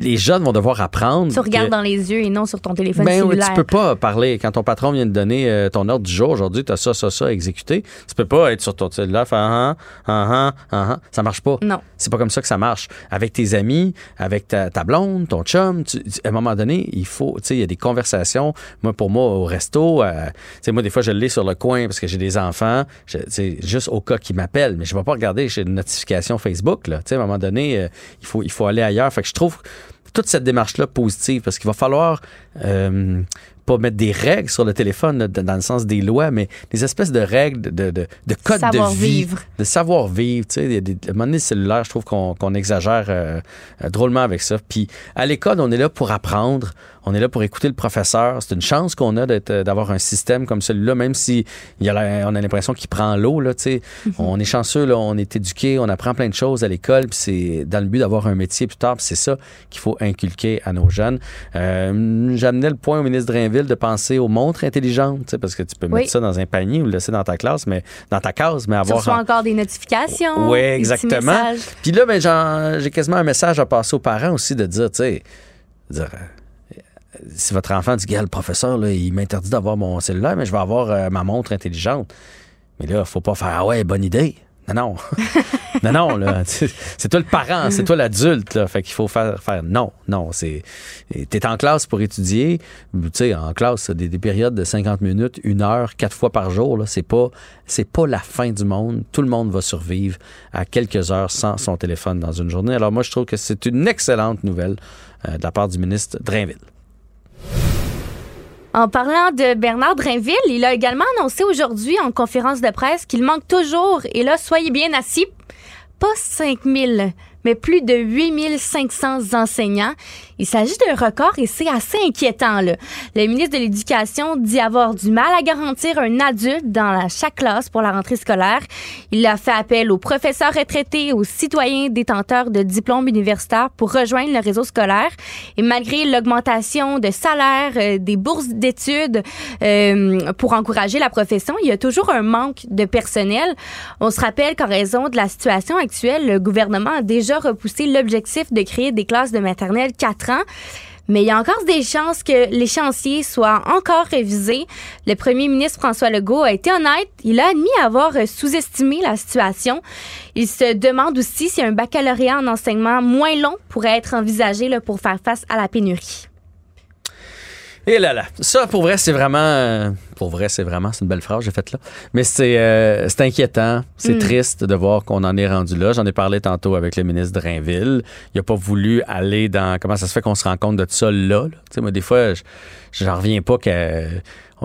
les jeunes vont devoir apprendre. Tu regardes que- dans les yeux et non sur ton téléphone ben oui, cellulaire. tu peux pas parler. Quand ton patron vient de donner euh, ton ordre du jour, aujourd'hui, tu as ça, ça, ça à exécuter. Tu peux pas être sur ton cellulaire, faire ah, ah, ah, ah, ah. Ça marche pas. Non. C'est pas comme ça que ça marche. Avec tes amis, avec ta, ta blonde, ton chum, tu- à un moment donné, il faut, tu sais, il y a des conversations. Moi, pour moi, au resto, euh, tu sais, moi, des fois, je l'ai sur le coin parce que j'ai des enfants. Sais, juste au cas qu'ils m'appellent. Mais je vais pas regarder, j'ai une notification Facebook, là. Tu sais, à un moment donné, euh, il faut, il faut aller ailleurs. Fait que je trouve toute cette démarche-là positive parce qu'il va falloir euh, pas mettre des règles sur le téléphone là, dans le sens des lois, mais des espèces de règles de, de, de code de vie, Savoir-vivre. de savoir-vivre. Tu sais, à un moment donné, le cellulaire, je trouve qu'on qu'on exagère euh, euh, drôlement avec ça. Puis à l'école, on est là pour apprendre, on est là pour écouter le professeur. C'est une chance qu'on a euh, d'avoir un système comme celui-là, même si il y a la- on a l'impression qu'il prend l'eau. Là, tu sais. On est chanceux, là, on est éduqué, on apprend plein de choses à l'école, puis c'est dans le but d'avoir un métier plus tard. c'est ça qu'il faut inculquer à nos jeunes. Euh, J'amenais le point au ministre Drainville de penser aux montres intelligentes, tu parce que tu peux Oui. mettre ça dans un panier ou le laisser dans ta classe, mais dans ta case, mais Tu avoir en- encore des notifications. oui, exactement. Puis là, ben, j'ai quasiment un message à passer aux parents aussi de dire, tu sais, dire, euh, si votre enfant dit, gars, le professeur, là, il m'interdit d'avoir mon cellulaire, mais je vais avoir euh, ma montre intelligente. Mais là, faut pas faire, ah ouais, bonne idée. Non, non. non, là. C'est toi le parent, c'est toi l'adulte, là. Fait qu'il faut faire, faire non, non. C'est, t'es en classe pour étudier. Tu sais, en classe, des périodes de 50 minutes, une heure, quatre fois par jour, là. C'est pas, c'est pas la fin du monde. Tout le monde va survivre à quelques heures sans son téléphone dans une journée. Alors moi, je trouve que c'est une excellente nouvelle euh, de la part du ministre Drainville. En parlant de Bernard Drinville, il a également annoncé aujourd'hui en conférence de presse qu'il manque toujours, et là, soyez bien assis, pas 5000, mais plus de 8500 enseignants. Il s'agit d'un record et c'est assez inquiétant. Là. Le ministre de l'Éducation dit avoir du mal à garantir un adulte dans chaque classe pour la rentrée scolaire. Il a fait appel aux professeurs retraités, aux citoyens détenteurs de diplômes universitaires pour rejoindre le réseau scolaire. Et malgré l'augmentation de salaire, euh, des bourses d'études euh, pour encourager la profession, il y a toujours un manque de personnel. On se rappelle qu'en raison de la situation actuelle, le gouvernement a déjà repoussé l'objectif de créer des classes de maternelle 4 ans. Mais il y a encore des chances que l'échéancier soit encore révisé. Le premier ministre François Legault a été honnête. Il a admis avoir sous-estimé la situation. Il se demande aussi si un baccalauréat en enseignement moins long pourrait être envisagé pour faire face à la pénurie. Et là là, ça pour vrai c'est vraiment, euh, pour vrai c'est vraiment, c'est une belle phrase que j'ai faite là, mais c'est euh, c'est inquiétant, c'est Mm. triste de voir qu'on en est rendu là. J'en ai parlé tantôt avec le ministre Drainville. Il a pas voulu aller dans comment ça se fait qu'on se rend compte de ça là. là? Tu sais moi des fois je- j'en reviens pas que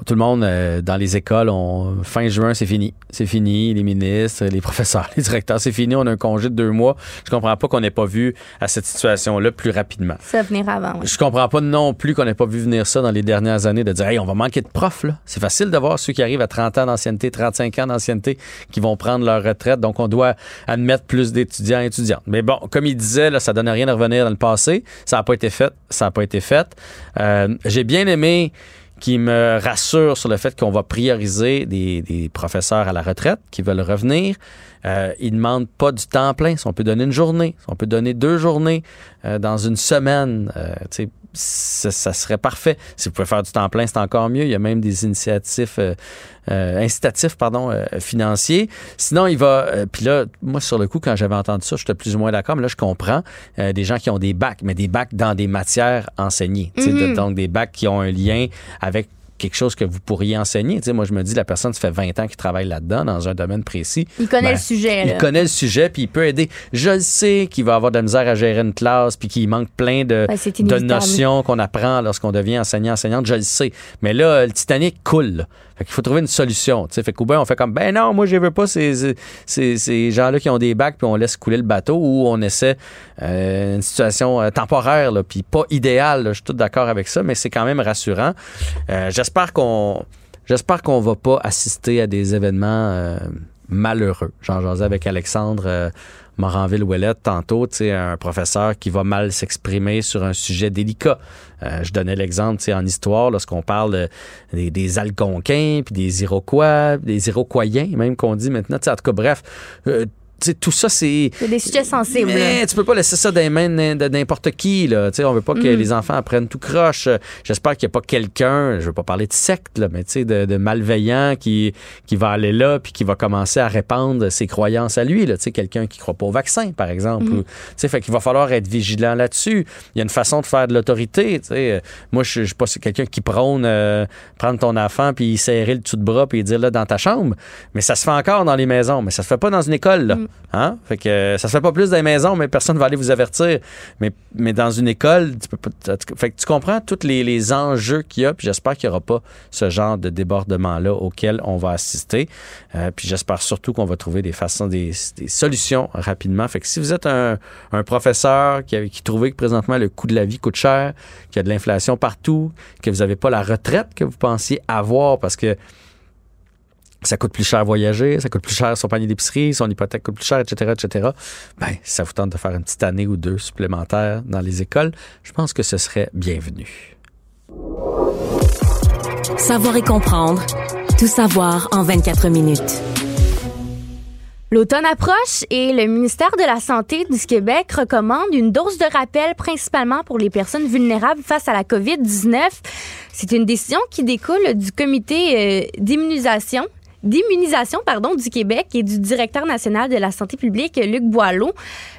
tout le monde euh, dans les écoles, on, fin juin, c'est fini. C'est fini, les ministres, les professeurs, les directeurs, c'est fini, on a un congé de deux mois. Je comprends pas qu'on n'ait pas vu à cette situation-là plus rapidement. Ça va venir avant. oui. Je comprends pas non plus qu'on n'ait pas vu venir ça dans les dernières années, de dire, hey, on va manquer de profs, là. C'est facile de voir ceux qui arrivent à 30 ans d'ancienneté, 35 ans d'ancienneté, qui vont prendre leur retraite. Donc, on doit admettre plus d'étudiants et étudiantes. Mais bon, comme il disait, là, ça donne rien de revenir dans le passé. Ça n'a pas été fait. Ça n'a pas été fait. Euh, J'ai bien aimé qui me rassure sur le fait qu'on va prioriser des, des professeurs à la retraite qui veulent revenir. Euh, ils ne demandent pas du temps plein. Si on peut donner une journée, si on peut donner deux journées euh, dans une semaine, euh, tu sais, ça, ça serait parfait. Si vous pouvez faire du temps plein, c'est encore mieux. Il y a même des initiatives euh, euh, incitatifs pardon, euh, financiers. Sinon, il va... Puis là, moi, sur le coup, quand j'avais entendu ça, j'étais plus ou moins d'accord. Mais là, je comprends euh, des gens qui ont des bacs, mais des bacs dans des matières enseignées. De- Mhm. Donc, des bacs qui ont un lien avec quelque chose que vous pourriez enseigner. Tu sais, moi, je me dis, la personne, ça fait 20 ans qu'il travaille là-dedans, dans un domaine précis. Il connaît Ben, le sujet. Il connaît le sujet, puis il peut aider. Je le sais qu'il va avoir de la misère à gérer une classe, puis qu'il manque plein de, Ben, de notions qu'on apprend lorsqu'on devient enseignant, enseignante. Je le sais. Mais là, le Titanic coule. Fait qu'il faut trouver une solution. tu sais. Fait qu'au on fait comme, ben non, moi, je veux pas ces, ces, ces gens-là qui ont des bacs, puis on laisse couler le bateau, ou on essaie euh, une situation euh, temporaire, puis pas idéale. Je suis tout d'accord avec ça, mais c'est quand même rassurant. Euh, J'espère qu'on j'espère qu'on va pas assister à des événements malheureux. J'en jasais avec Alexandre euh, Moranville-Ouellette tantôt, un professeur qui va mal s'exprimer sur un sujet délicat. Euh, je donnais l'exemple, en histoire, lorsqu'on parle des, Algonquins, puis des Iroquois, des Iroquoiens, même qu'on dit maintenant. En tout cas, bref, euh, tu sais, tout ça, c'est... C'est des sujets sensibles. Mais tu peux pas laisser ça dans les mains de n'importe qui. Là. Tu sais, on veut pas que Mhm. les enfants apprennent tout croche. J'espère qu'il n'y a pas quelqu'un, je veux pas parler de secte, là, mais tu sais, de, de malveillant qui, qui va aller là puis qui va commencer à répandre ses croyances à lui. Là. Tu sais, quelqu'un qui croit pas au vaccin, par exemple. Mhm. ou- tu sais, fait qu'il va falloir être vigilant là-dessus. Il y a une façon de faire de l'autorité. Tu sais. Moi, je suis pas quelqu'un qui prône euh, prendre ton enfant puis serrer le dessous de bras puis dire là dans ta chambre. Mais ça se fait encore dans les maisons, mais ça se fait pas dans une école. Là. Hein? Fait que euh, ça se fait pas plus dans les maisons, mais personne va aller vous avertir. Mais, dans une école, tu peux pas. Fait que tu comprends tous les, enjeux qu'il y a, puis j'espère qu'il n'y aura pas ce genre de débordement-là auquel on va assister. Euh, puis j'espère surtout qu'on va trouver des façons, des, solutions rapidement. Fait que si vous êtes un, professeur qui, qui trouvait que présentement le coût de la vie coûte cher, qu'il y a de l'inflation partout, que vous n'avez pas la retraite que vous pensiez avoir parce que ça coûte plus cher voyager, ça coûte plus cher son panier d'épicerie, son hypothèque coûte plus cher, etc., etc. Ben, si ça vous tente de faire une petite année ou deux supplémentaires dans les écoles, je pense que ce serait bienvenu. Savoir et comprendre. Tout savoir en 24 minutes. L'automne approche et le ministère de la Santé du Québec recommande une dose de rappel principalement pour les personnes vulnérables face à la COVID-19. C'est une décision qui découle du comité euh, d'immunisation d'immunisation pardon du Québec et du directeur national de la santé publique Luc Boileau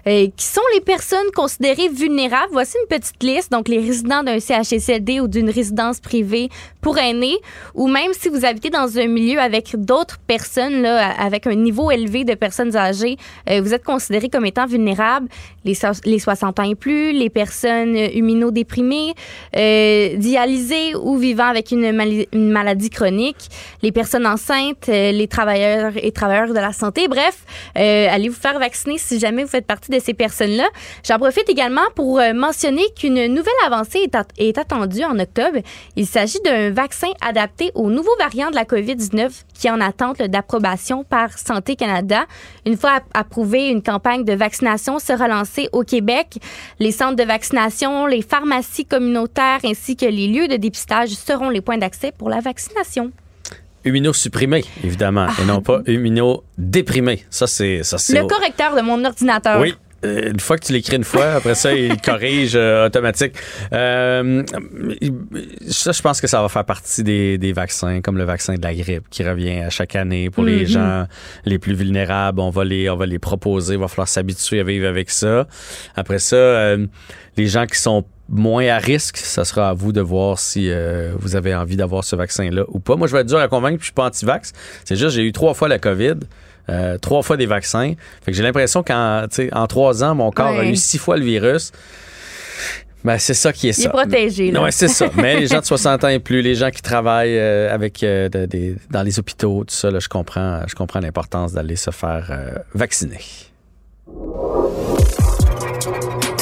euh, qui sont les personnes considérées vulnérables. Voici une petite liste donc les résidents d'un CHSLD ou d'une résidence privée pour aînés ou même si vous habitez dans un milieu avec d'autres personnes là avec un niveau élevé de personnes âgées, euh, vous êtes considérés comme étant vulnérables les, so- les 60 ans et plus, les personnes immunodéprimées, euh, dialysées ou vivant avec une, maladie chronique, les personnes enceintes, les travailleurs et travailleurs de la santé. Bref, euh, allez vous faire vacciner si jamais vous faites partie de ces personnes-là. J'en profite également pour euh, mentionner qu'une nouvelle avancée est, est attendue en octobre. Il s'agit d'un vaccin adapté au nouveau variant de la COVID-19 qui est en attente d'approbation par Santé Canada. Une fois app- approuvée, une campagne de vaccination sera lancée au Québec. Les centres de vaccination, les pharmacies communautaires ainsi que les lieux de dépistage seront les points d'accès pour la vaccination. Immunosupprimé, évidemment, et non pas immunodéprimé. Ça, c'est. Ça, c'est Le correcteur de mon ordinateur. Oui. Euh, Une fois que tu l'écris une fois, après ça, il corrige euh, automatique. Euh, ça, je pense que ça va faire partie des, des vaccins, comme le vaccin de la grippe qui revient à chaque année pour les Mhm. gens les plus vulnérables. On va les, on va les proposer. Il va falloir s'habituer à vivre avec ça. Après ça, euh, les gens qui sont moins à risque, ça sera à vous de voir si euh, vous avez envie d'avoir ce vaccin-là ou pas. Moi, je vais être dur à convaincre, puis je suis pas anti-vax. C'est juste, j'ai eu trois fois la COVID. euh, trois fois des vaccins. Fait que j'ai l'impression qu'en en trois ans, mon corps a eu six fois le virus. Ben, c'est ça qui est Il ça. est protégé, là. Ouais, c'est ça. Mais les gens de 60 ans et plus, les gens qui travaillent euh, avec euh, des- dans les hôpitaux, tout ça, là, je comprends, je comprends l'importance d'aller se faire vacciner.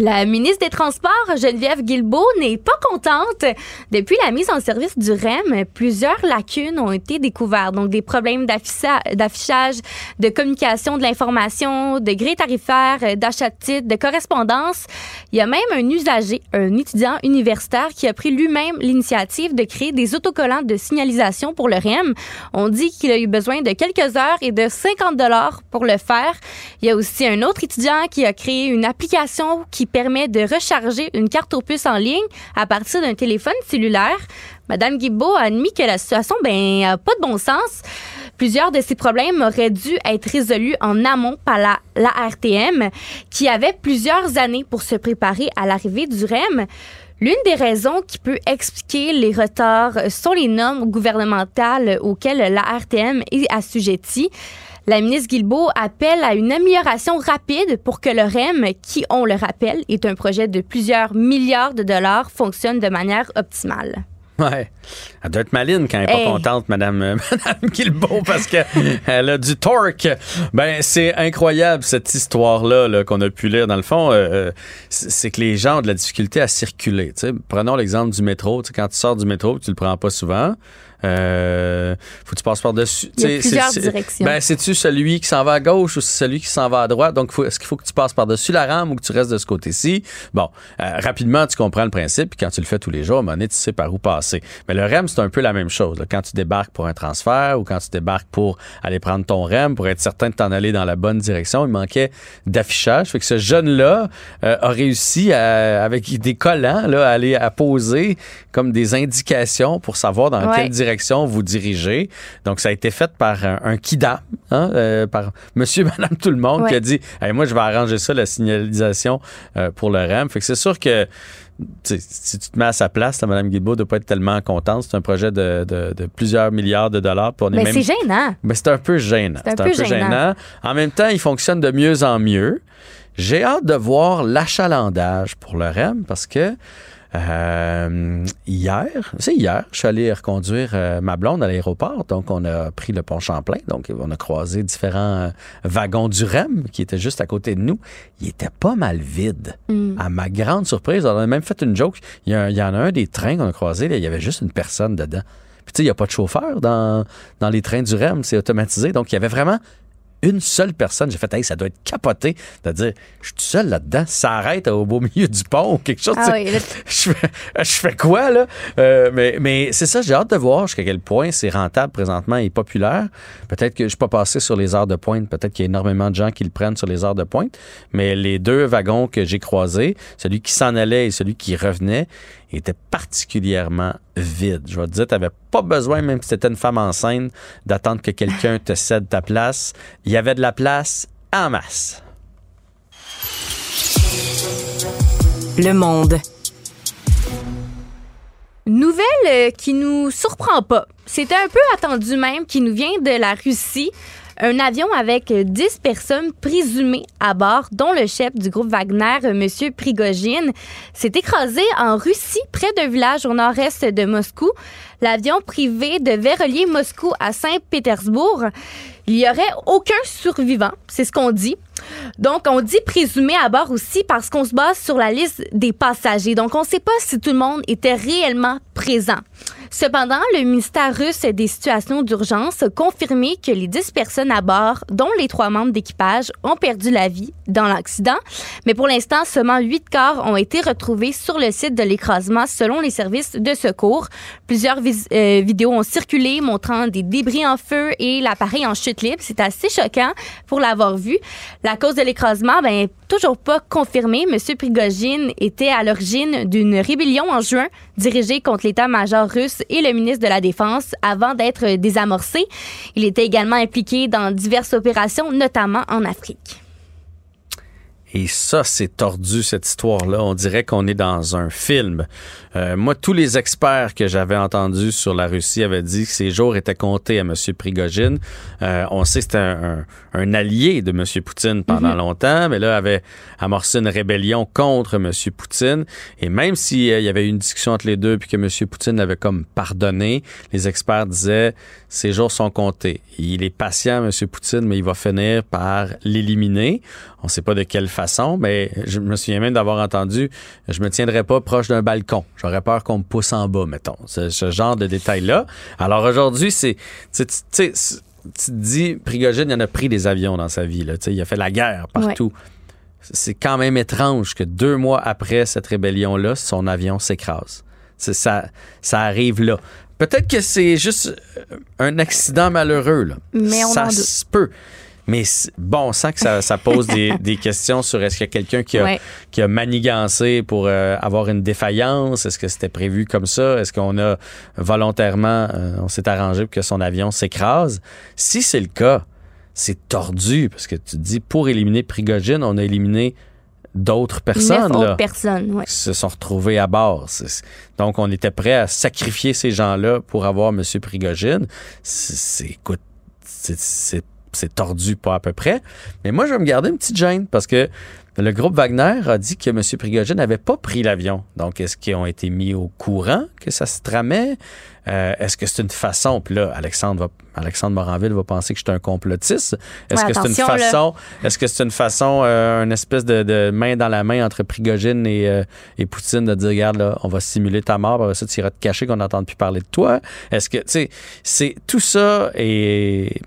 La ministre des Transports, Geneviève Guilbeault, n'est pas contente. Depuis la mise en service du REM, plusieurs lacunes ont été découvertes. Donc, des problèmes d'afficha- d'affichage, de communication de l'information, de grille tarifaire, d'achat de titres, de correspondance. Il y a même un usager, un étudiant universitaire, qui a pris lui-même l'initiative de créer des autocollants de signalisation pour le REM. On dit qu'il a eu besoin de quelques heures et de 50 dollars pour le faire. Il y a aussi un autre étudiant qui a créé une application qui permet de recharger une carte aux puces en ligne à partir d'un téléphone cellulaire. Madame Guibault a admis que la situation, ben, a pas de bon sens. Plusieurs de ces problèmes auraient dû être résolus en amont par la, la RTM, qui avait plusieurs années pour se préparer à l'arrivée du REM. L'une des raisons qui peut expliquer les retards sont les normes gouvernementales auxquelles la RTM est assujettie. La ministre Guilbeault appelle à une amélioration rapide pour que le REM, qui, on le rappelle, est un projet de plusieurs milliards de dollars, fonctionne de manière optimale. Ouais. Elle doit être maline quand elle n'est pas contente, Madame, euh, Madame Guilbeault, parce qu'elle a du torque. Ben, c'est incroyable, cette histoire-là là, qu'on a pu lire. Dans le fond, euh, euh, c'est que les gens ont de la difficulté à circuler. Prenons l'exemple du métro. Quand tu sors du métro, tu le prends pas souvent. Euh, faut que tu passes par-dessus. Il y a plusieurs directions. Ben, c'est-tu celui qui s'en va à gauche ou c'est celui qui s'en va à droite? Donc, est-ce qu'il faut que tu passes par-dessus la rame ou que tu restes de ce côté-ci? Bon, euh, rapidement, tu comprends le principe, puis quand tu le fais tous les jours, à un moment donné, tu sais par où passer. Mais le REM, c'est un peu la même chose. là. Quand tu débarques pour un transfert ou quand tu débarques pour aller prendre ton REM, pour être certain de t'en aller dans la bonne direction, il manquait d'affichage. Fait que ce jeune-là euh, a réussi, à- avec des collants, là, à aller à poser comme des indications pour savoir dans Ouais. quelle direction vous dirigez. Donc, ça a été fait par un, un kidam, hein, euh, par monsieur, madame, tout le monde, qui a dit Hey, Moi, je vais arranger ça, la signalisation euh, pour le REM. Fait que c'est sûr que si tu te mets à sa place, Mme Guilbeault ne doit pas être tellement contente. C'est un projet de, de- de plusieurs milliards de dollars. est Mais même- c'est gênant. mais c'est un peu gênant. C'est un peu gênant. En même temps, il fonctionne de mieux en mieux. J'ai hâte de voir l'achalandage pour le REM parce que euh, hier, c'est hier, je suis allé reconduire euh, ma blonde à l'aéroport. Donc, on a pris le pont Champlain. Donc, on a croisé différents euh, wagons du REM qui étaient juste à côté de nous. Il était pas mal vide. Mm. À ma grande surprise, on a même fait une joke. Il y, a un- il y en a un des trains qu'on a croisé, là, il y avait juste une personne dedans. Puis, tu sais, il n'y a pas de chauffeur dans, dans les trains du REM, c'est automatisé. Donc, il y avait vraiment une seule personne. J'ai fait, hey, ça doit être capoté de dire, je suis tout seul là-dedans, ça arrête au beau milieu du pont ou quelque chose. Ah oui, là- je, fais, je fais quoi, là? Euh, mais mais c'est ça, j'ai hâte de voir jusqu'à quel point c'est rentable présentement et populaire. Peut-être que je suis pas passé sur les heures de pointe. Peut-être qu'il y a énormément de gens qui le prennent sur les heures de pointe. Mais les deux wagons que j'ai croisés, celui qui s'en allait et celui qui revenait, étaient particulièrement vides. Je vais te dire, tu n'avais pas besoin, même si tu étais une femme enceinte, d'attendre que quelqu'un te cède ta place. Il y avait de la place en masse. Le monde. Nouvelle euh, qui nous surprend pas. C'était un peu attendu même, qui nous vient de la Russie. Un avion avec euh, 10 personnes présumées à bord, dont le chef du groupe Wagner, euh, M. Prigogine, s'est écrasé en Russie, près d'un village au nord-est de Moscou. L'avion privé devait relier Moscou à Saint-Pétersbourg. Il y aurait aucun survivant, c'est ce qu'on dit. Donc, on dit présumé à bord aussi parce qu'on se base sur la liste des passagers. Donc, on ne sait pas si tout le monde était réellement présent. Cependant, le ministère russe des situations d'urgence a confirmé que les 10 personnes à bord, dont les trois membres d'équipage, ont perdu la vie dans l'accident. Mais pour l'instant, seulement 8 corps ont été retrouvés sur le site de l'écrasement selon les services de secours. Plusieurs euh, vidéos ont circulé montrant des débris en feu et l'appareil en chute libre. C'est assez choquant pour l'avoir vu. La cause de l'écrasement, ben, toujours pas confirmée. Monsieur Prigogine était à l'origine d'une rébellion en juin dirigée contre l'état-major russe et le ministre de la Défense avant d'être désamorcé. Il était également impliqué dans diverses opérations, notamment en Afrique. Et ça, c'est tordu, cette histoire-là. On dirait qu'on est dans un film. Euh, moi, tous les experts que j'avais entendus sur la Russie avaient dit que ces jours étaient comptés à M. Prigogine. Euh, on sait que c'était un, un- un allié de M. Poutine pendant Mhm. longtemps, mais là, avait amorcé une rébellion contre M. Poutine. Et même s'il y avait eu une discussion entre les deux puis que M. Poutine l'avait comme pardonné, les experts disaient ces jours sont comptés. Il est patient, M. Poutine, mais il va finir par l'éliminer. On ne sait pas de quelle façon, mais je me souviens même d'avoir entendu je me tiendrai pas proche d'un balcon. J'aurais peur qu'on me pousse en bas, mettons. Ce, ce genre de détails-là. Alors aujourd'hui, c'est. Tu te dis, Prigogine, il en a pris des avions dans sa vie. Là, il a fait la guerre partout. C'est quand même étrange que deux mois après cette rébellion-là, son avion s'écrase. Ça, ça arrive là. Peut-être que c'est juste euh, un accident malheureux. Là. Mais on ça en se peut. Mais bon, on sent que ça, ça pose des, des questions sur est-ce qu'il y a quelqu'un qui Ouais. qui a manigancé pour euh, avoir une défaillance? Est-ce que c'était prévu comme ça? Est-ce qu'on a volontairement, euh, on s'est arrangé pour que son avion s'écrase? Si c'est le cas, c'est tordu parce que tu te dis, pour éliminer Prigogine, on a éliminé d'autres personnes. Neuf là autres personnes, ouais. qui se sont retrouvés à bord. Donc, on était prêt à sacrifier ces gens-là pour avoir M. Prigogine. C'est- écoute, c'est, c'est- tordu pas à peu près. Mais moi, je vais me garder une petite gêne parce que le groupe Wagner a dit que M. Prigogine n'avait pas pris l'avion. Donc, est-ce qu'ils ont été mis au courant que ça se tramait? Euh, est-ce que c'est une façon? Puis là, Alexandre, va, Alexandre Moranville va penser que je suis un complotiste. Est-ce Ouais, que c'est une façon est-ce que c'est une façon, euh, une espèce de, de main dans la main entre Prigogine et, euh, et Poutine de dire, regarde, là, on va simuler ta mort, après ça, tu iras te cacher qu'on n'entende plus parler de toi? Est-ce que, tu sais, c'est, tout ça est,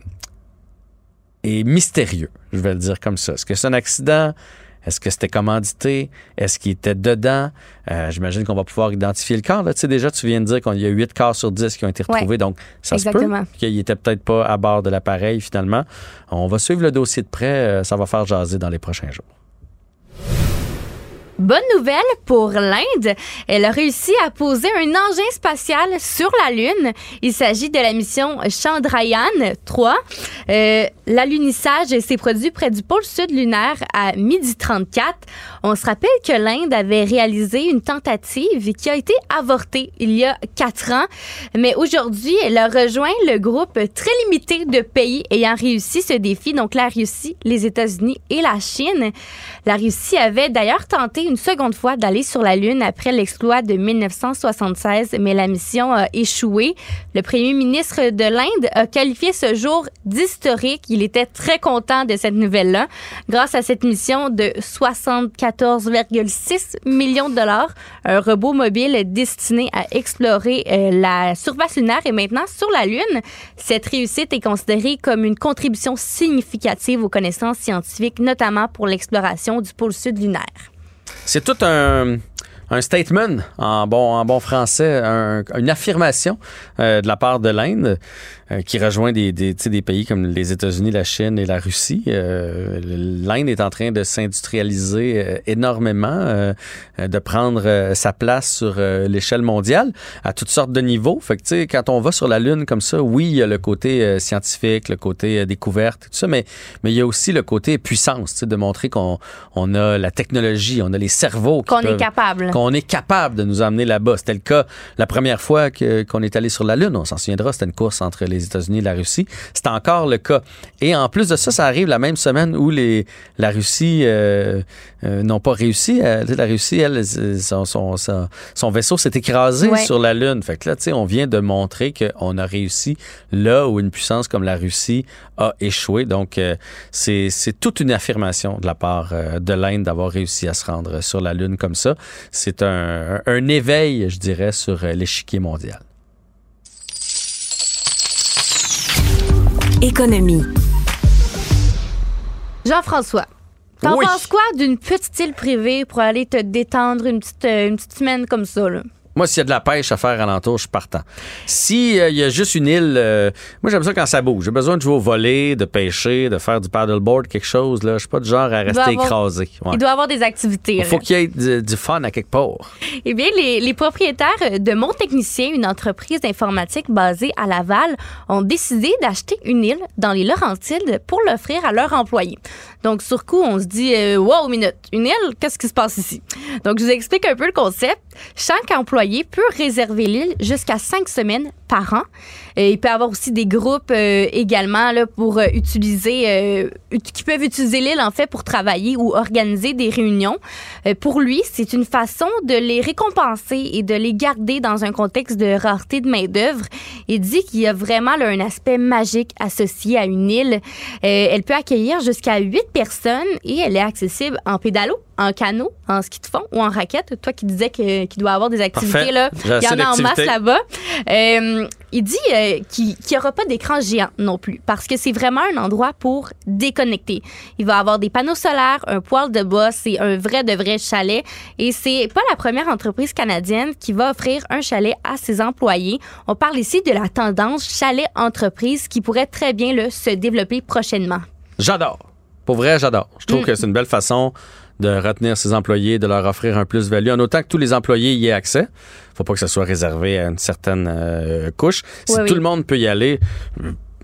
est mystérieux, je vais le dire comme ça. Est-ce que c'est un accident? Est-ce que c'était commandité? Est-ce qu'il était dedans? Euh, J'imagine qu'on va pouvoir identifier le corps. Là. Tu sais, déjà, tu viens de dire qu'il y a 8 corps sur 10 qui ont été Ouais. retrouvés. donc, ça Exactement. se peut qu'il était peut-être pas à bord de l'appareil finalement. On va suivre le dossier de près. euh, Ça va faire jaser dans les prochains jours. Bonne nouvelle pour l'Inde. Elle a réussi à poser un engin spatial sur la Lune. Il s'agit de la mission Chandrayaan 3. Euh, L'alunissage s'est produit près du pôle sud lunaire à midi 34. On se rappelle que l'Inde avait réalisé une tentative qui a été avortée il y a quatre ans. Mais aujourd'hui, elle a rejoint le groupe très limité de pays ayant réussi ce défi. Donc la Russie, les États-Unis et la Chine. La Russie avait d'ailleurs tenté une seconde fois d'aller sur la Lune après l'exploit de 1976, mais la mission a échoué. Le premier ministre de l'Inde a qualifié ce jour d'historique. Il était très content de cette nouvelle-là. Grâce à cette mission de 74,6 millions de dollars, un robot mobile destiné à explorer euh, la surface lunaire est maintenant sur la Lune. Cette réussite est considérée comme une contribution significative aux connaissances scientifiques, notamment pour l'exploration du pôle sud lunaire. C'est tout un, statement en bon, français, un- une affirmation euh, de la part de l'Inde euh, qui rejoint des, des, des pays comme les États-Unis, la Chine et la Russie. Euh, L'Inde est en train de s'industrialiser euh, énormément, euh, de prendre sa place sur l'échelle mondiale à toutes sortes de niveaux. Fait que, quand on va sur la Lune comme ça, oui, il y a le côté scientifique, le côté découverte, tout ça, mais, mais il y a aussi le côté puissance, de montrer qu'on on a la technologie, on a les cerveaux. Qu'on est capable. Qu'on est capable de nous emmener là-bas. C'était le cas la première fois qu'on est allé sur la Lune. On s'en souviendra, c'était une course entre les États-Unis et la Russie. C'est encore le cas. Et en plus de ça, ça arrive la même semaine où les, la Russie euh, euh, n'ont pas réussi. La Russie, elle, son, son, son- son vaisseau s'est écrasé Ouais. sur la Lune. Fait que là, tu sais, on vient de montrer qu'on a réussi là où une puissance comme la Russie a échoué. Donc, euh, c'est toute une affirmation de la part de l'Inde d'avoir réussi à se rendre sur la Lune comme ça. C'est un, un- éveil, je dirais, sur l'échiquier mondial. Économie. Jean-François, t'en Oui. penses quoi d'une petite île privée pour aller te détendre une petite, euh, une petite semaine comme ça? Là? Moi, s'il y a de la pêche à faire alentour, je suis partant. Si euh, y a juste une île, euh, moi j'aime ça quand ça bouge. J'ai besoin de jouer au volet, de pêcher, de faire du paddleboard, quelque chose. Là, je suis pas du genre à rester avoir- écrasé. Ouais. Il doit y avoir des activités. Il faut qu'il y ait du, du fun à quelque part. Eh bien, les, les propriétaires de Mon Technicien, une entreprise d'informatique basée à Laval, ont décidé d'acheter une île dans les Laurentides pour l'offrir à leurs employés. Donc, sur coup, on se dit, euh, wow, minute, une île, qu'est-ce qui se passe ici? Donc, je vous explique un peu le concept. Chaque employé peut réserver l'île jusqu'à cinq semaines par an. Euh, il peut y avoir aussi des groupes euh, également là, pour euh, utiliser, ut- qui peuvent utiliser l'île en fait pour travailler ou organiser des réunions. Pour lui, c'est une façon de les récompenser et de les garder dans un contexte de rareté de main-d'œuvre. Il dit qu'il y a vraiment là, un aspect magique associé à une île. Elle peut accueillir jusqu'à 8 personnes et elle est accessible en pédalo, en canot, en ski de fond ou en raquette. Toi qui disais que- qu'il doit avoir des activités, Parfait. là, il y en a en masse là-bas. Euh, il dit euh, qu'il n'y aura pas d'écran géant non plus parce que c'est vraiment un endroit pour déconnecter. Il va avoir des panneaux solaires, un poêle de bois, c'est un vrai de vrai chalet et c'est pas la première entreprise canadienne qui va offrir un chalet à ses employés. On parle ici de la tendance chalet entreprise qui pourrait très bien là, se développer prochainement. J'adore. Pour vrai, j'adore. Je trouve Mm. que c'est une belle façon de retenir ses employés, de leur offrir un plus-value, en autant que tous les employés y aient accès. faut pas que ça soit réservé à une certaine euh, couche. Si tout oui. le monde peut y aller,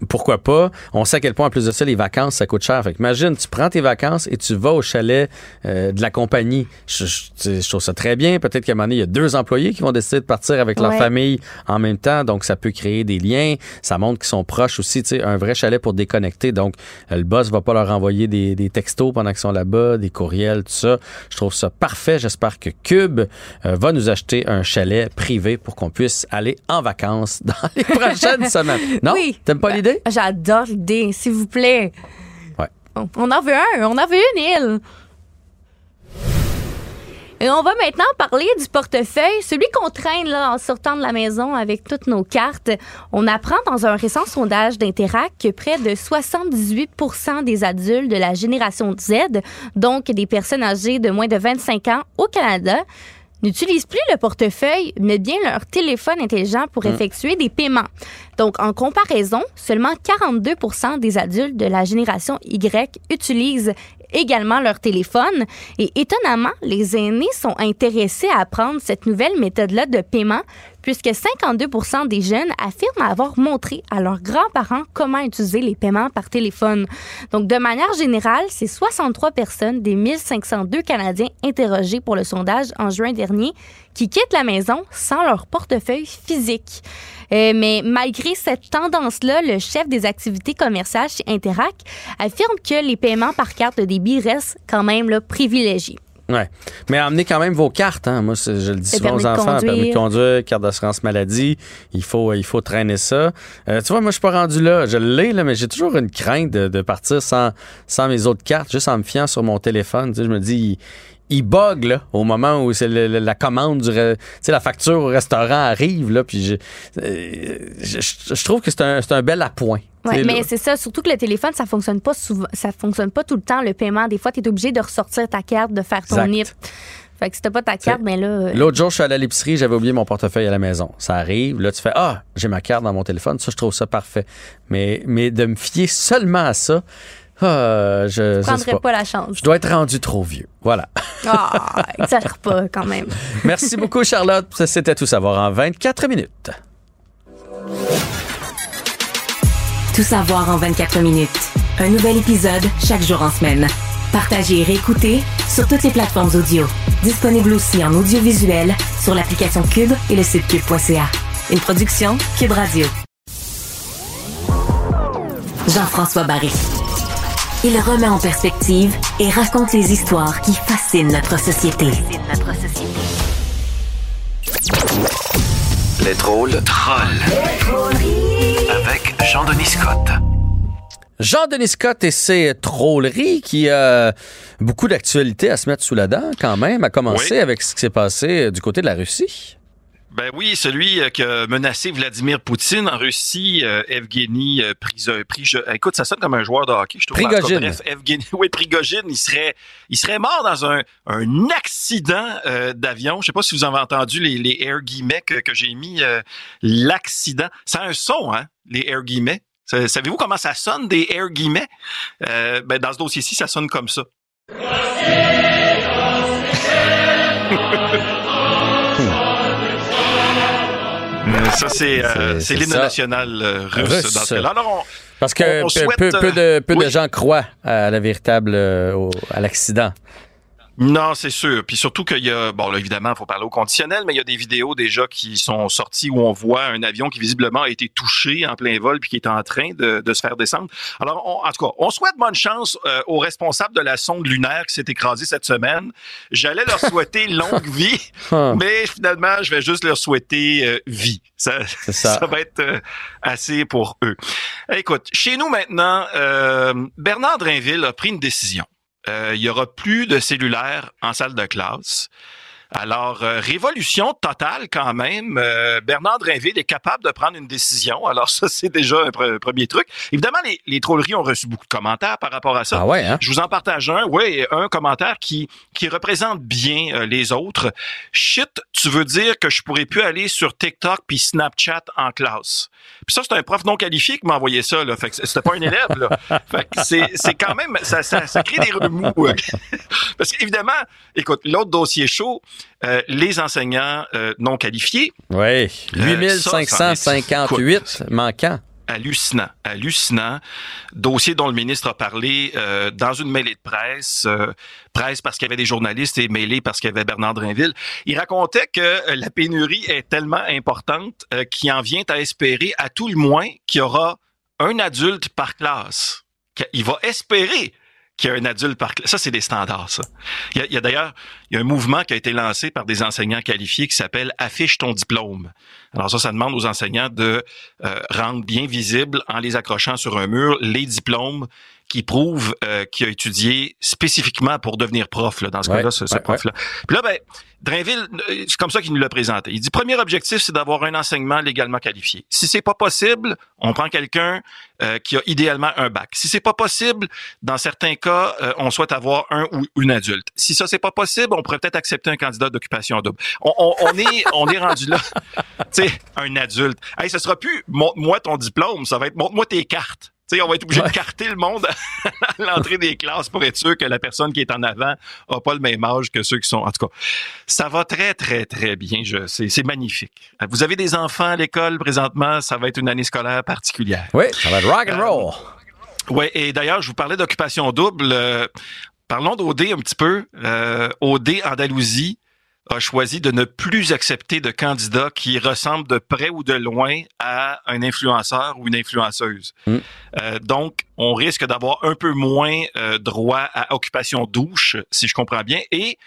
pourquoi pas? On sait à quel point, en plus de ça, les vacances, ça coûte cher. Fait que imagine, tu prends tes vacances et tu vas au chalet euh, de la compagnie. Je, trouve ça très bien. Peut-être qu'à un moment donné, il y a deux employés qui vont décider de partir avec leur Ouais. famille en même temps. Donc, ça peut créer des liens. Ça montre qu'ils sont proches aussi. Tu sais, un vrai chalet pour déconnecter. Donc, euh, le boss va pas leur envoyer des, des textos pendant qu'ils sont là-bas, des courriels, tout ça. Je trouve ça parfait. J'espère que Cube euh, va nous acheter un chalet privé pour qu'on puisse aller en vacances dans les prochaines semaines. Non? Oui. T'aimes pas l'idée? J'adore l'idée, s'il vous plaît. Ouais. On en veut un, on en veut une île. Et on va maintenant parler du portefeuille, celui qu'on traîne là, en sortant de la maison avec toutes nos cartes. On apprend dans un récent sondage d'Interac que près de 78% des adultes de la génération Z, donc des personnes âgées de moins de 25 ans au Canada, n'utilisent plus le portefeuille, mais bien leur téléphone intelligent pour Mm. effectuer des paiements. Donc, en comparaison, seulement 42% des adultes de la génération Y utilisent également leur téléphone. Et étonnamment, les aînés sont intéressés à apprendre cette nouvelle méthode-là de paiement puisque 52% des jeunes affirment avoir montré à leurs grands-parents comment utiliser les paiements par téléphone. Donc, de manière générale, c'est 63 personnes des 1502 Canadiens interrogés pour le sondage en juin dernier qui quittent la maison sans leur portefeuille physique. Euh, mais malgré cette tendance-là, le chef des activités commerciales chez Interac affirme que les paiements par carte de débit restent quand même privilégiés. Ouais. Mais emmenez quand même vos cartes. Hein. Moi, je le dis Le souvent aux enfants, permis de conduire, carte d'assurance maladie. Il faut, il faut traîner ça. Euh, tu vois, moi, je suis pas rendu là. Je l'ai, là, mais j'ai toujours une crainte de, de partir sans, sans mes autres cartes, juste en me fiant sur mon téléphone. Tu sais, je me dis, il, il bug là, au moment où c'est le- le- la commande du, re- tu sais, la facture au restaurant arrive là, puis je, euh, je, je- je trouve que c'est un, c'est un bel appoint. Ouais, mais c'est ça, surtout que le téléphone, ça fonctionne pas souvent, ça fonctionne pas tout le temps le paiement. Des fois, tu es obligé de ressortir ta carte, de faire ton. NIP. Fait que si t'as pas ta carte, ben là. euh, L'autre jour, je suis allé à l'épicerie, j'avais oublié mon portefeuille à la maison. Ça arrive, là, tu fais Ah, j'ai ma carte dans mon téléphone. Ça, je trouve ça parfait. Mais, mais de me fier seulement à ça, ah, je. sais prendrais pas. pas la chance. Je dois être rendu trop vieux. Voilà. Ah, exagère pas quand même. Merci beaucoup, Charlotte. C'était tout savoir en 24 minutes. Tout savoir en 24 minutes. Un nouvel épisode chaque jour en semaine. Partagez et réécoutez sur toutes les plateformes audio. Disponible aussi en audiovisuel sur l'application Cube et le site cube.ca. Une production Cube Radio. Jean-François Barry. Il remet en perspective et raconte les histoires qui fascinent notre société. Les drôles trolls. Avec Jean-Denis Scott. Jean-Denis Scott et ses trolleries qui a beaucoup d'actualités à se mettre sous la dent quand même, à commencer Oui. avec ce qui s'est passé euh, du côté de la Russie. Ben oui, celui euh, qui a menacé Vladimir Poutine en Russie, euh, Evgeny euh, Prizo- Prige- Écoute, ça sonne comme un joueur de hockey, je trouve. Prigogine. Bref, Evgeny, oui, Prigogine, il serait, il serait mort dans un, un accident euh, d'avion. Je sais pas si vous avez entendu les, les air guillemets que, que j'ai mis. euh, L'accident. C'est un son, hein, les air guillemets. Sa- Savez-vous comment ça sonne des air guillemets? Euh, ben, dans ce dossier-ci, ça sonne comme ça. Ça, c'est euh, l'hymne national euh, russe, Russe. dans ce cas-là. Alors, on- Parce que on- on peu, souhaite, peu- peu de, gens croient à la véritable, euh, au- à l'accident. Non, c'est sûr. Puis surtout qu'il y a, bon, là, évidemment, il faut parler au conditionnel, mais il y a des vidéos déjà qui sont sorties où on voit un avion qui visiblement a été touché en plein vol puis qui est en train de, de se faire descendre. Alors, on- en tout cas, on souhaite bonne chance euh, aux responsables de la sonde lunaire qui s'est écrasée cette semaine. J'allais leur souhaiter longue vie, mais finalement, je vais juste leur souhaiter euh, vie. Ça, ça. va être euh, assez pour eux. Écoute, chez nous maintenant, euh, Bernard Drinville a pris une décision. Euh, il y aura plus de cellulaire en salle de classe. Alors, euh, révolution totale quand même. Euh, Bernard Drinville est capable de prendre une décision. Alors, ça, c'est déjà un pre- premier truc. Évidemment, les, les trolleries ont reçu beaucoup de commentaires par rapport à ça. Ah ouais, hein? Je vous en partage un. Oui, un commentaire qui, qui représente bien euh, les autres. Shit, tu veux dire que je pourrais plus aller sur TikTok puis Snapchat en classe? Puis ça, c'est un prof non qualifié qui m'a envoyé ça. Là. Fait que c'était pas un élève. Là. Fait que c'est, c'est quand même... Ça, ça, ça crée des remous. Parce qu'évidemment, écoute, l'autre dossier chaud, euh, les enseignants euh, non qualifiés. Oui, Euh, ça, c'en est- 8558 manquants. Hallucinant, hallucinant. Dossier dont le ministre a parlé euh, dans une mêlée de presse, euh, presse parce qu'il y avait des journalistes et mêlée parce qu'il y avait Bernard Drinville. Il racontait que euh, la pénurie est tellement importante euh, qu'il en vient à espérer à tout le moins qu'il y aura un adulte par classe. Il va espérer qu'il y a un adulte par. Ça, c'est des standards. Il y a, d'ailleurs, il y a un mouvement qui a été lancé par des enseignants qualifiés qui s'appelle Affiche ton diplôme. Alors ça, ça demande aux enseignants de euh, rendre bien visible, en les accrochant sur un mur, les diplômes qui prouvent euh, qu'il a étudié spécifiquement pour devenir prof, là, dans ce Ouais, cas-là, ce, ce ouais, prof-là. Puis là, ben, Drainville, euh, c'est comme ça qu'il nous l'a présenté. Il dit, premier objectif, c'est d'avoir un enseignement légalement qualifié. Si c'est pas possible, on prend quelqu'un euh, qui a idéalement un bac. Si c'est pas possible, dans certains cas, euh, on souhaite avoir un ou une adulte. Si ça c'est pas possible, on pourrait peut-être accepter un candidat d'occupation double. On, on- on est on est rendu là. tu sais, un adulte. Hey, ce sera plus montre-moi ton diplôme, ça va être montre-moi tes cartes. Tu sais, on va être obligé de carter le monde à l'entrée des classes pour être sûr que la personne qui est en avant a pas le même âge que ceux qui sont. En tout cas, ça va très, très, très bien. Je, c'est, c'est magnifique. Vous avez des enfants à l'école présentement, ça va être une année scolaire particulière. Oui, ça va être rock and roll. Oui, et d'ailleurs, je vous parlais d'occupation double. Euh, parlons d'OD un petit peu. Euh, OD Andalousie a choisi de ne plus accepter de candidats qui ressemblent de près ou de loin à un influenceur ou une influenceuse. Mm. Euh, donc, on risque d'avoir un peu moins euh, droit à occupation douche, si je comprends bien, et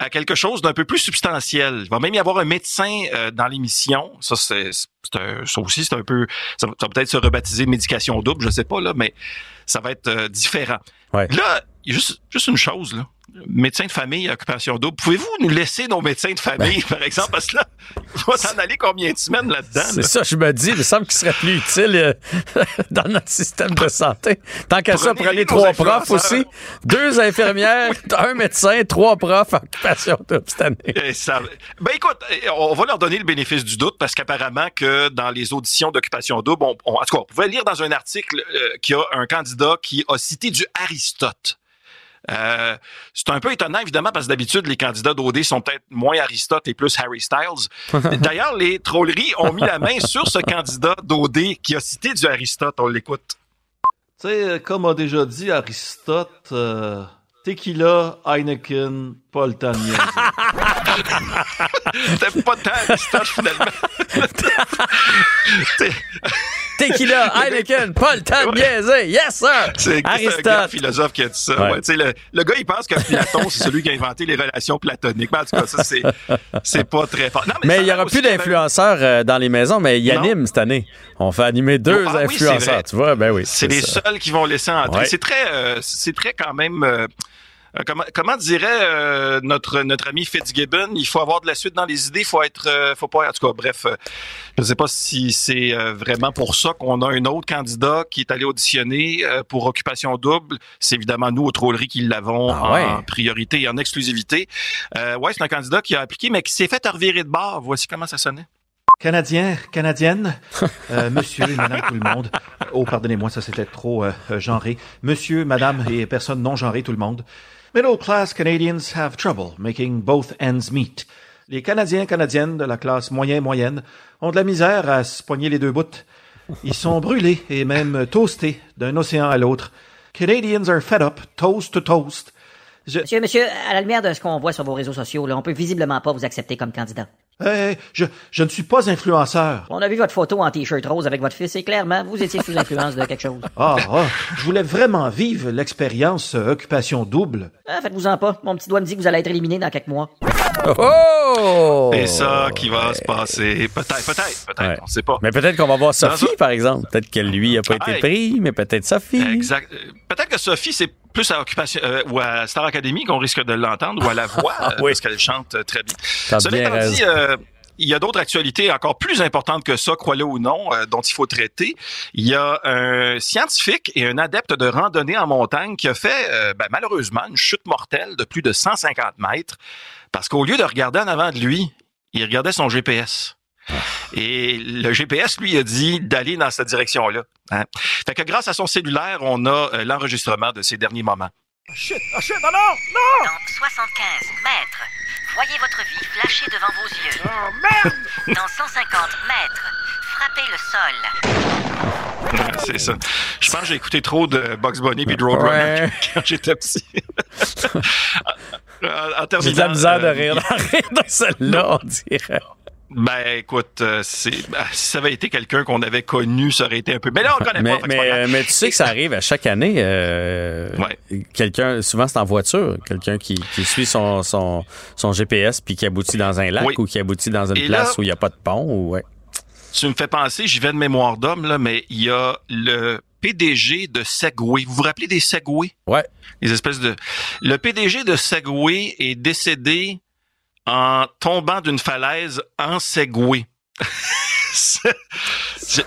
à quelque chose d'un peu plus substantiel. Il va même y avoir un médecin euh, dans l'émission. Ça, c'est, ça aussi, c'est un peu, ça va, peut-être se rebaptiser médication double, je sais pas là, mais ça va être euh, différent. Là, il y a juste, juste une chose là. Médecin de famille, occupation double. Pouvez-vous nous laisser nos médecins de famille, par exemple, parce que là, il va s'en aller combien de semaines là-dedans? C'est là? ça, je me dis, il me semble qu'il serait plus utile euh, dans notre système de santé. Tant qu'à ça, Prenez trois profs aussi, deux infirmières, un médecin, trois profs occupation double cette année. Ça- ben écoute, eh, on va leur donner le bénéfice du doute parce qu'apparemment que dans les auditions d'occupation double, on, on- en tout cas, on pouvait lire dans un article euh, qu'il y a un candidat qui a cité du Aristote. Euh, c'est un peu étonnant, évidemment, parce que d'habitude, les candidats d'OD sont peut-être moins Aristote et plus Harry Styles. D'ailleurs, les trolleries ont mis la main sur ce candidat d'OD qui a cité du Aristote. On l'écoute. Tu sais, comme a déjà dit Aristote, euh, tequila, Heineken, pas le temps de niaiser. C'était pas tant Aristote, finalement. Tequila, Heineken, pas le temps de niaiser. Yes, sir! C'est c'est un grand philosophe qui a dit ça. Ouais. ouais. Le, le gars, il pense que Platon, c'est celui qui a inventé les relations platoniques. Mais en tout cas, ça, c'est, c'est pas très fort. Non, Mais il n'y aura plus d'influenceurs euh, dans les maisons, mais il anime cette année. On fait animer deux Ah influenceurs, tu vois? Ben oui. C'est les ça. seuls qui vont laisser entrer. Ouais. C'est très, euh, c'est très quand même. euh, comment, comment dirait euh, notre notre ami Fitzgibbon Il faut avoir de la suite dans les idées. Il faut être, euh, faut pas. En tout cas, bref, euh, je ne sais pas si c'est euh, vraiment pour ça qu'on a un autre candidat qui est allé auditionner euh, pour occupation double. C'est évidemment nous aux trolleries qui l'avons Ah ouais. en priorité et en exclusivité. Euh, ouais, c'est un candidat qui a appliqué, mais qui s'est fait revirer de bord. Voici comment ça sonnait. Canadien, Canadienne, euh, monsieur et madame tout le monde. Oh, pardonnez-moi, ça c'était trop euh, euh, genré. Monsieur, madame et personne non genrée tout le monde. Middle class Canadians have trouble making both ends meet. Les Canadiens, Canadiennes de la classe moyen-moyenne ont de la misère à se poigner les deux bouts. Ils sont brûlés et même toastés d'un océan à l'autre. Canadians are fed up, toast to toast. Monsieur, monsieur, à la lumière de ce qu'on voit sur vos réseaux sociaux, là, on peut visiblement pas vous accepter comme candidat. Hey, je, je ne suis pas influenceur. On a vu votre photo en t-shirt rose avec votre fils et clairement, vous étiez sous influence de quelque chose. Ah, ah, je voulais vraiment vivre l'expérience euh, occupation double. Ah, Faites-vous-en pas. Mon petit doigt me dit que vous allez être éliminé dans quelques mois. Oh! C'est ça qui va se passer. Peut-être, peut-être, peut-être. On sait pas. Mais peut-être qu'on va voir Dans Sophie, par exemple. Peut-être que lui a pas été Hey. pris, mais peut-être Sophie. Exact. Euh, Peut-être que Sophie, c'est plus à Occupation euh, ou à Star Academy qu'on risque de l'entendre ou à la voix euh, Oui. parce qu'elle chante euh, très bien. Cela étant raison. dit, euh, il y a d'autres actualités encore plus importantes que ça, crois-le ou non, euh, dont il faut traiter. Il y a un scientifique et un adepte de randonnée en montagne qui a fait euh, ben, malheureusement une chute mortelle de plus de 150 mètres parce qu'au lieu de regarder en avant de lui, il regardait son GPS. Et le GPS, lui, a dit d'aller dans cette direction-là. hein. Fait que grâce à son cellulaire, on a euh, l'enregistrement de ces derniers moments. Ah, shit, ah, shit, non, non, non! Dans 75 mètres, voyez votre vie flasher devant vos yeux. Oh, merde! Dans 150 mètres, frappez le sol. Ouais, c'est ça. Je pense que j'ai écouté trop de Bugs Bunny puis de Roadrunner Ouais. quand j'étais petit. En- en terminant, J'ai de la misère de euh, rire, de rire de celle-là, on dirait. Ben, écoute, euh, c'est, ben, si ça avait été quelqu'un qu'on avait connu, ça aurait été un peu. Mais là, on connaît Mais, pas. mais, euh, tu sais que ça arrive à chaque année. euh, Quelqu'un, souvent c'est en voiture, quelqu'un qui, qui suit son, son, son GPS puis qui aboutit dans un lac Oui. ou qui aboutit dans une Et place là- où il n'y a pas de pont. Ou, ouais. Tu me fais penser, j'y vais de mémoire d'homme, là, mais il y a le PDG de Segway. Vous vous rappelez des Segway? Ouais. Les espèces de. Le PDG de Segway est décédé en tombant d'une falaise en Segway. C'est-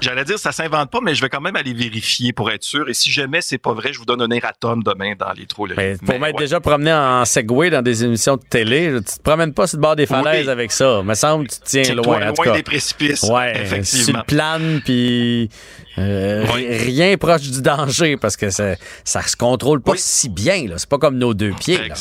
J'allais dire ça s'invente pas, mais je vais quand même aller vérifier pour être sûr. Et si jamais c'est pas vrai, je vous donne un erratum demain dans les trous. Mais pour m'être déjà promené en Segway dans des émissions de télé, tu te promènes pas sur le bord des falaises Oui. avec ça. Me semble que tu te tiens Tiens-toi loin. en tout loin cas. des précipices, Ouais, effectivement. sur le plane, puis euh, rien proche du danger parce que ça, ça se contrôle pas si bien. C'est pas comme nos deux pieds. là.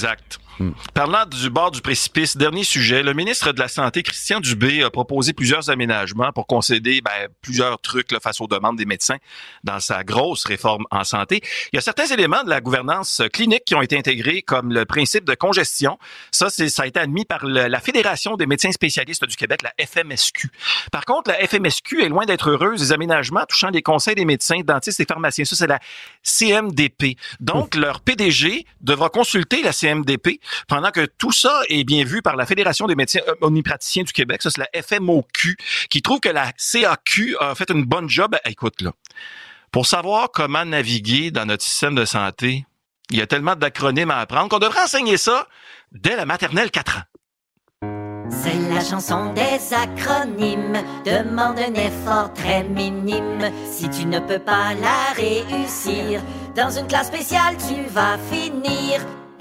Parlant du bord du précipice, dernier sujet, le ministre de la Santé, Christian Dubé, a proposé plusieurs aménagements pour concéder ben, plusieurs trucs là, face aux demandes des médecins dans sa grosse réforme en santé. Il y a certains éléments de la gouvernance clinique qui ont été intégrés, comme le principe de congestion. Ça, ça a été admis par le- la Fédération des médecins spécialistes du Québec, la FMSQ. Par contre, la FMSQ est loin d'être heureuse des aménagements touchant les conseils des médecins, dentistes et pharmaciens. Ça, c'est la CMDP. Donc, leur PDG devra consulter la CMDP pendant que tout ça est bien vu par la Fédération des médecins euh, omnipraticiens du Québec. Ça, c'est la FMOQ, qui trouve que la CAQ a fait une bonne job. Eh, Écoute, là, pour savoir comment naviguer dans notre système de santé, il y a tellement d'acronymes à apprendre qu'on devrait enseigner ça dès la maternelle 4 ans. C'est la chanson des acronymes. Demande un effort très minime. Si tu ne peux pas la réussir, dans une classe spéciale, tu vas finir.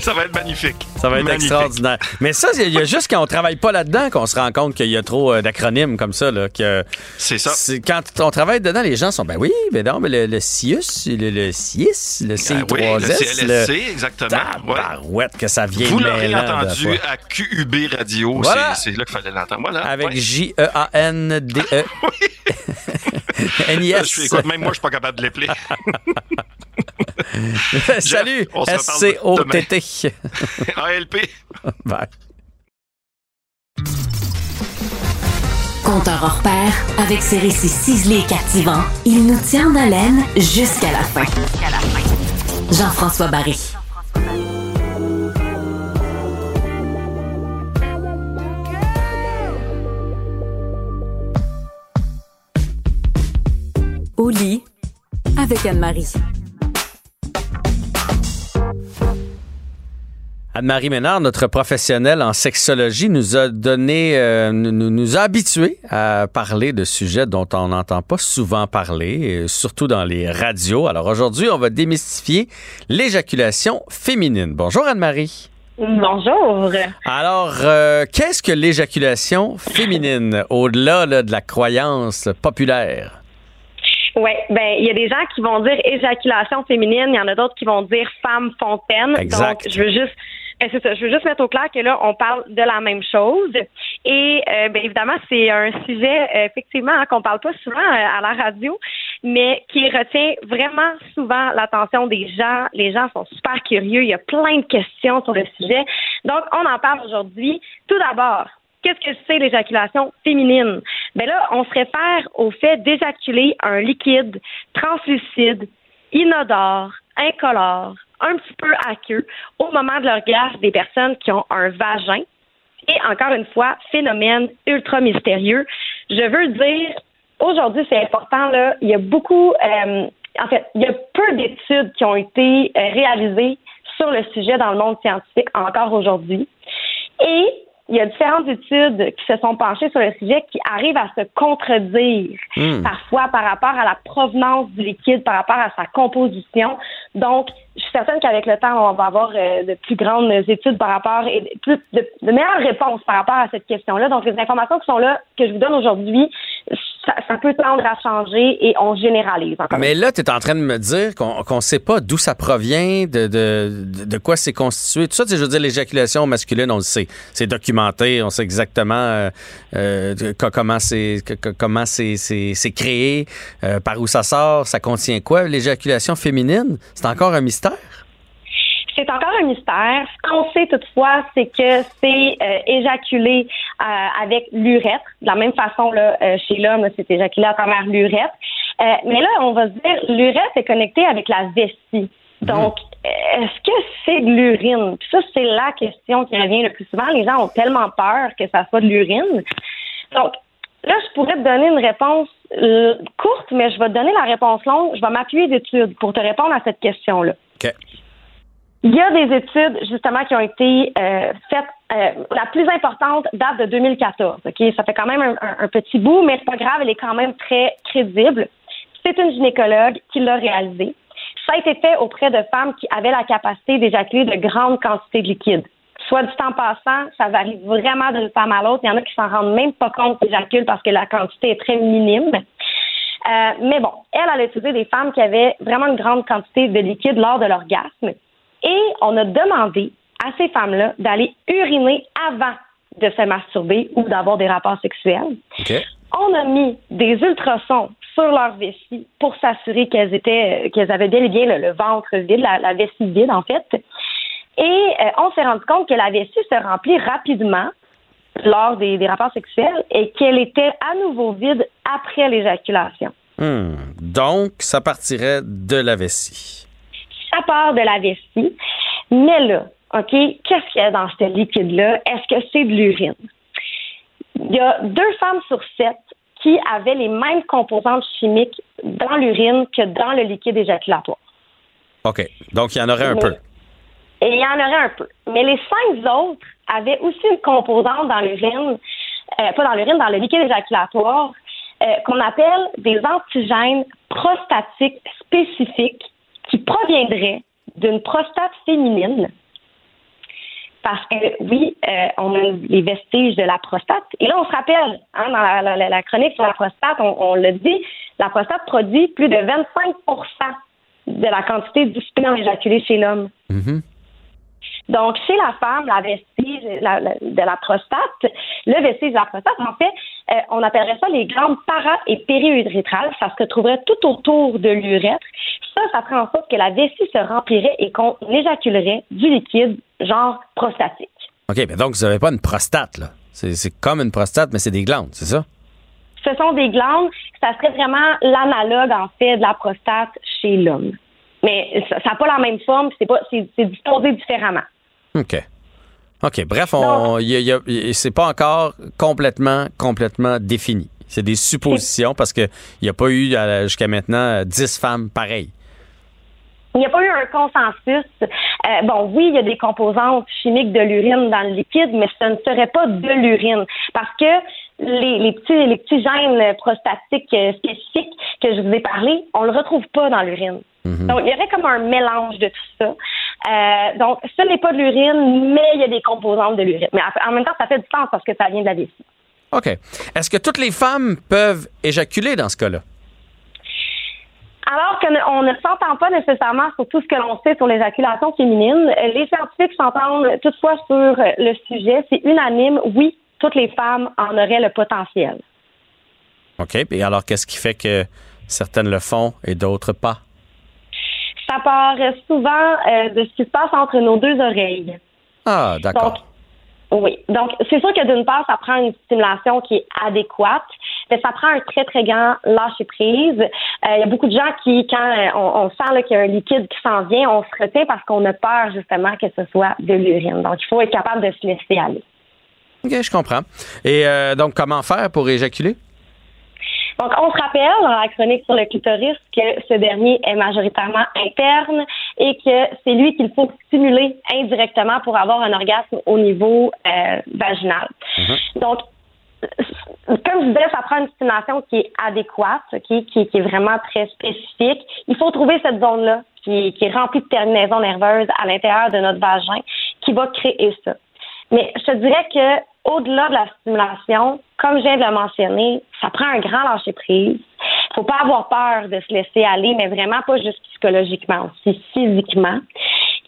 Ça va être magnifique. Ça va être Magnifique. extraordinaire. Mais ça, il y a juste quand on travaille pas là-dedans qu'on se rend compte qu'il y a trop euh, d'acronymes comme ça. Là, que c'est ça. Quand on travaille dedans, les gens sont ben oui, ben non, mais le, le CIUS, le, le CIS, le Ah oui, CI3S. le CLSC, exactement. Ouais. Que ça vient Vous l'aurez entendu à QUB Radio. Voilà. C'est là qu'il fallait l'entendre. Voilà. Avec Ouais. J-E-A-N-D-E. N-I-S. Je- écoute, même moi, je suis pas capable de l'épeler. Salut, on se reparle S-C-O-T-T. ALP. Bye. Compteur hors pair, avec ses récits ciselés et captivants, il nous tient en haleine jusqu'à la fin. Jean-François Barry. Au lit, avec Anne-Marie. Anne-Marie Ménard, notre professionnelle en sexologie, nous a donné, euh, nous, nous a habitués à parler de sujets dont on n'entend pas souvent parler, euh, surtout dans les radios. Alors aujourd'hui, on va démystifier l'éjaculation féminine. Bonjour Anne-Marie. Bonjour. Alors, euh, qu'est-ce que l'éjaculation féminine, au-delà là, de la croyance populaire? Oui, ben il y a des gens qui vont dire éjaculation féminine, il y en a d'autres qui vont dire femme fontaine. Exact. Donc je veux juste ben, c'est ça, je veux juste mettre au clair que là on parle de la même chose et euh, ben évidemment c'est un sujet euh, effectivement hein, qu'on parle pas souvent euh, à la radio, mais qui retient vraiment souvent l'attention des gens. Les gens sont super curieux, il y a plein de questions sur le sujet. Donc on en parle aujourd'hui. Tout d'abord, Qu'est-ce que c'est l'éjaculation féminine? Ben là, on se réfère au fait d'éjaculer un liquide translucide, inodore, incolore, un petit peu aqueux au moment de l'orgasme des personnes qui ont un vagin. Et encore une fois, phénomène ultra mystérieux. Je veux dire, aujourd'hui, c'est important, là, il y a beaucoup, euh, en fait, il y a peu d'études qui ont été euh, réalisées sur le sujet dans le monde scientifique encore aujourd'hui. Et il y a différentes études qui se sont penchées sur le sujet qui arrivent à se contredire Hmm. parfois par rapport à la provenance du liquide, par rapport à sa composition. Donc, je suis certaine qu'avec le temps, on va avoir euh, de plus grandes études par rapport et de, de, meilleures réponses par rapport à cette question-là. Donc, les informations qui sont là, que je vous donne aujourd'hui, ça, peut tendre à changer et on généralise encore. Mais là, tu es en train de me dire qu'on ne sait pas d'où ça provient, de, de, de quoi c'est constitué. Tout ça, je veux dire, l'éjaculation masculine, on le sait. C'est documenté, on sait exactement euh, euh, co- comment c'est co- co- comment c'est créé, par où ça sort, ça contient quoi. L'éjaculation féminine, c'est encore un mystère. C'est encore un mystère. Ce qu'on sait toutefois, c'est que c'est euh, éjaculé euh, avec l'urètre. De la même façon, là, euh, chez l'homme, c'est éjaculé à travers l'urètre. Mais là, on va se dire, l'urètre est connecté avec la vessie. Donc, est-ce que c'est de l'urine? Puis ça, c'est la question qui revient le plus souvent. Les gens ont tellement peur que ça soit de l'urine. Donc, là, je pourrais te donner une réponse courte, mais je vais te donner la réponse longue. Je vais m'appuyer d'études pour te répondre à cette question-là. Il y a des études justement qui ont été euh, faites. euh, la plus importante date de 2014. Ok, ça fait quand même un, petit bout, mais c'est pas grave, elle est quand même très crédible. C'est une gynécologue qui l'a réalisé. Ça a été fait auprès de femmes qui avaient la capacité d'éjaculer de grandes quantités de liquide. Soit du temps passant, ça varie vraiment d'une femme à l'autre. Il y en a qui s'en rendent même pas compte qu'ils éjaculent parce que la quantité est très minime. Euh, mais bon, elle, elle a étudié des femmes qui avaient vraiment une grande quantité de liquide lors de l'orgasme. Et on a demandé à ces femmes-là d'aller uriner avant de se masturber ou d'avoir des rapports sexuels. On a mis des ultrasons sur leur vessie pour s'assurer qu'elles étaient, qu'elles avaient bel et bien le, le ventre vide, la, la vessie vide en fait. Et euh, on s'est rendu compte que la vessie se remplit rapidement lors des, des rapports sexuels et qu'elle était à nouveau vide après l'éjaculation. Hmm. Donc, ça partirait de la vessie. ça part de la vessie. Mais là, OK, qu'est-ce qu'il y a dans ce liquide-là? Est-ce que c'est de l'urine? Il y a deux femmes sur sept qui avaient les mêmes composantes chimiques dans l'urine que dans le liquide éjaculatoire. OK. Donc, il y en aurait un Mais- peu. Et il y en aurait un peu. Mais les cinq autres avaient aussi une composante dans l'urine, euh, pas dans l'urine, dans le liquide éjaculatoire, euh, qu'on appelle des antigènes prostatiques spécifiques qui proviendraient d'une prostate féminine. Parce que oui, euh, on a les vestiges de la prostate. Et là, on se rappelle, hein, dans la, chronique sur la prostate, on, on le dit, la prostate produit plus de 25% de la quantité du sperme éjaculé chez l'homme. Donc, chez la femme, la vestige la- la- de la prostate, le vestige de la prostate, en fait, euh, on appellerait ça les glandes para- et périurétrales. Ça se retrouverait tout autour de l'urètre. Ça, ça ferait en sorte que la vessie se remplirait et qu'on éjaculerait du liquide, genre prostatique. OK, mais donc, vous n'avez pas une prostate, là. C'est c'est comme une prostate, mais c'est des glandes, c'est ça? Ce sont des glandes. Ça serait vraiment l'analogue, en fait, de la prostate chez l'homme. Mais ça n'a pas la même forme, c'est pas, c'est disposé différemment. OK. OK. Bref, on, c'est pas encore complètement, complètement défini. C'est des suppositions parce qu'il n'y a pas eu jusqu'à maintenant 10 femmes pareilles. Il n'y a pas eu un consensus. Euh, bon, oui, il y a des composantes chimiques de l'urine dans le liquide, mais ce ne serait pas de l'urine parce que les, les petits les petits gènes prostatiques euh, spécifiques que je vous ai parlé, on le retrouve pas dans l'urine. Donc, il y aurait comme un mélange de tout ça. Euh, donc, ce n'est pas de l'urine, mais il y a des composantes de l'urine. Mais en même temps, ça fait du sens parce que ça vient de la vessie. OK. Est-ce que toutes les femmes peuvent éjaculer dans ce cas-là? Alors qu'on ne s'entend pas nécessairement sur tout ce que l'on sait sur l'éjaculation féminine, les scientifiques s'entendent toutefois sur le sujet. C'est unanime. Oui, toutes les femmes en auraient le potentiel. OK. Et alors, qu'est-ce qui fait que certaines le font et d'autres pas? Ça part souvent euh, de ce qui se passe entre nos deux oreilles. Ah, d'accord. Oui. Donc, c'est sûr que d'une part, ça prend une stimulation qui est adéquate, mais ça prend un très, très grand lâcher prise. Euh, Il y a beaucoup de gens qui, quand euh, on, on sent qu'il y a un liquide qui s'en vient, on se retient parce qu'on a peur, justement, que ce soit de l'urine. Donc, il faut être capable de se laisser aller. OK, je comprends. Et euh, donc, comment faire pour éjaculer? Donc, on se rappelle dans la chronique sur le clitoris que ce dernier est majoritairement interne et que c'est lui qu'il faut stimuler indirectement pour avoir un orgasme au niveau euh, vaginal. Donc, comme je disais, ça prend une stimulation qui est adéquate, qui, est vraiment très spécifique. Il faut trouver cette zone-là qui, est remplie de terminaisons nerveuses à l'intérieur de notre vagin qui va créer ça. Mais je te dirais que au-delà de la stimulation, comme je viens de le mentionner, ça prend un grand lâcher prise. Faut pas avoir peur de se laisser aller, mais vraiment pas juste psychologiquement, aussi physiquement.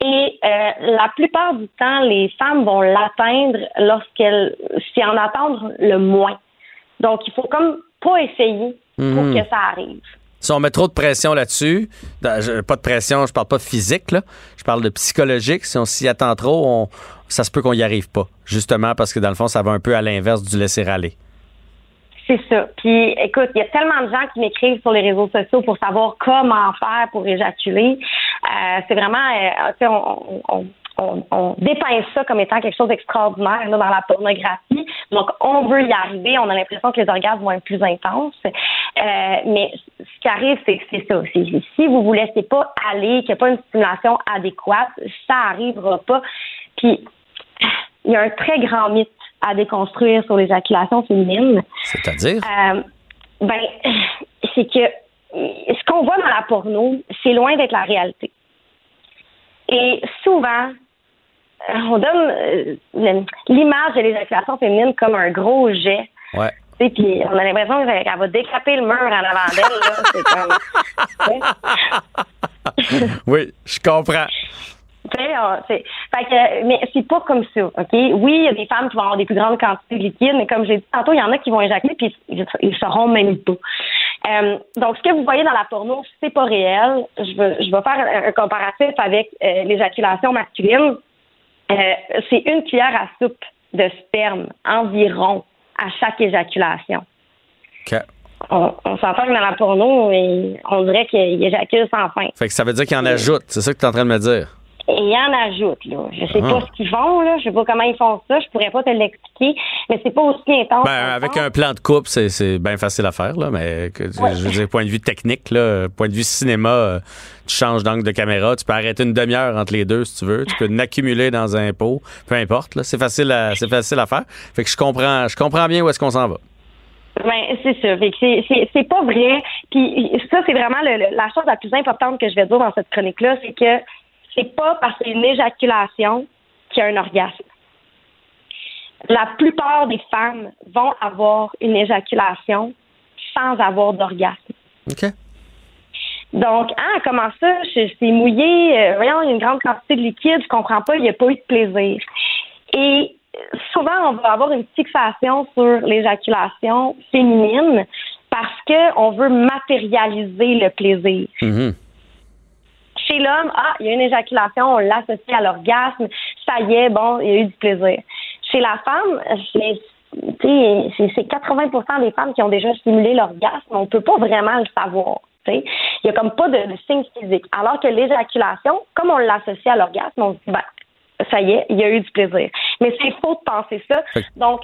Et euh, la plupart du temps, les femmes vont l'atteindre lorsqu'elles s'y en attendent le moins. Donc, il faut comme pas essayer pour Mhm. que ça arrive. Si on met trop de pression là-dessus, pas de pression, je parle pas physique, là, je parle de psychologique. Si on s'y attend trop, on- ça se peut qu'on y arrive pas. Justement parce que dans le fond, ça va un peu à l'inverse du laisser aller. C'est ça. Puis, écoute, il y a tellement de gens qui m'écrivent sur les réseaux sociaux pour savoir comment faire pour éjaculer. Euh, c'est vraiment, euh, tu sais, on, on, on, on ça comme étant quelque chose d'extraordinaire là, dans la pornographie. Donc, on veut y arriver. On a l'impression que les orgasmes vont être plus intenses. Euh, mais ce qui arrive, c'est que c'est ça. C'est- Si vous vous laissez pas aller, qu'il n'y a pas une stimulation adéquate, ça arrivera pas. Puis, il y a un très grand mythe à déconstruire sur l'éjaculation féminine. C'est-à-dire? Euh, ben, c'est que ce qu'on voit dans la porno, c'est loin d'être la réalité. Et souvent, on donne euh, l'image de l'éjaculation féminine comme un gros jet. Ouais. Puis on a l'impression qu'elle va décaper le mur en avant d'elle. comme- Oui, je comprends. Sais, on- c'est- fait que, mais c'est pas comme ça, OK? Oui, il y a des femmes qui vont avoir des plus grandes quantités de liquide, mais comme j'ai dit tantôt, il y en a qui vont éjaculer puis ils, ils sauront même pas. Euh, donc, ce que vous voyez dans la porno, c'est pas réel. Je veux, je vais faire un, comparatif avec euh, l'éjaculation masculine. Euh, c'est une cuillère à soupe de sperme environ à chaque éjaculation. On, on s'entend que dans la porno, et on dirait qu'il éjacule sans fin. Fait que ça veut dire qu'il en ajoute. C'est ça que tu es en train de me dire? Et il en ajoute, là. Je sais Ah. pas ce qu'ils font, là. Je sais pas comment ils font ça. Je pourrais pas te l'expliquer. Mais c'est pas aussi intense. Ben, avec un plan de coupe, c'est, bien facile à faire, là, mais que- je veux dire, point de vue technique, là, point de vue cinéma, euh, tu changes d'angle de caméra, tu peux arrêter une demi-heure entre les deux si tu veux, tu peux l'accumuler dans un pot, peu importe, là, c'est facile à, c'est facile à faire. Fait que je comprends, je comprends bien où est-ce qu'on s'en va. Ben, c'est ça. Fait que c'est, pas vrai. Puis ça, c'est vraiment le- le- la chose la plus importante que je vais dire dans cette chronique-là, c'est que c'est pas parce qu'il y a une éjaculation qu'il y a un orgasme. La plupart des femmes vont avoir une éjaculation sans avoir d'orgasme. OK. Donc, ah, comment ça? Je- C'est mouillé, euh, voyons, il y a une grande quantité de liquide, je comprends pas, il n'y a pas eu de plaisir. Et souvent, on va avoir une fixation sur l'éjaculation féminine parce qu'on veut matérialiser le plaisir. Mhm. Chez l'homme, ah, il y a une éjaculation, on l'associe à l'orgasme, ça y est, bon, il y a eu du plaisir. Chez la femme, c'est tu sais, c'est c'est 80% des femmes qui ont déjà stimulé l'orgasme, on peut pas vraiment le savoir. Il y a comme pas de, de signe physique. Alors que l'éjaculation, comme on l'associe à l'orgasme, on se dit, ben, ça y est, il y a eu du plaisir. Mais c'est faux de penser ça. Donc,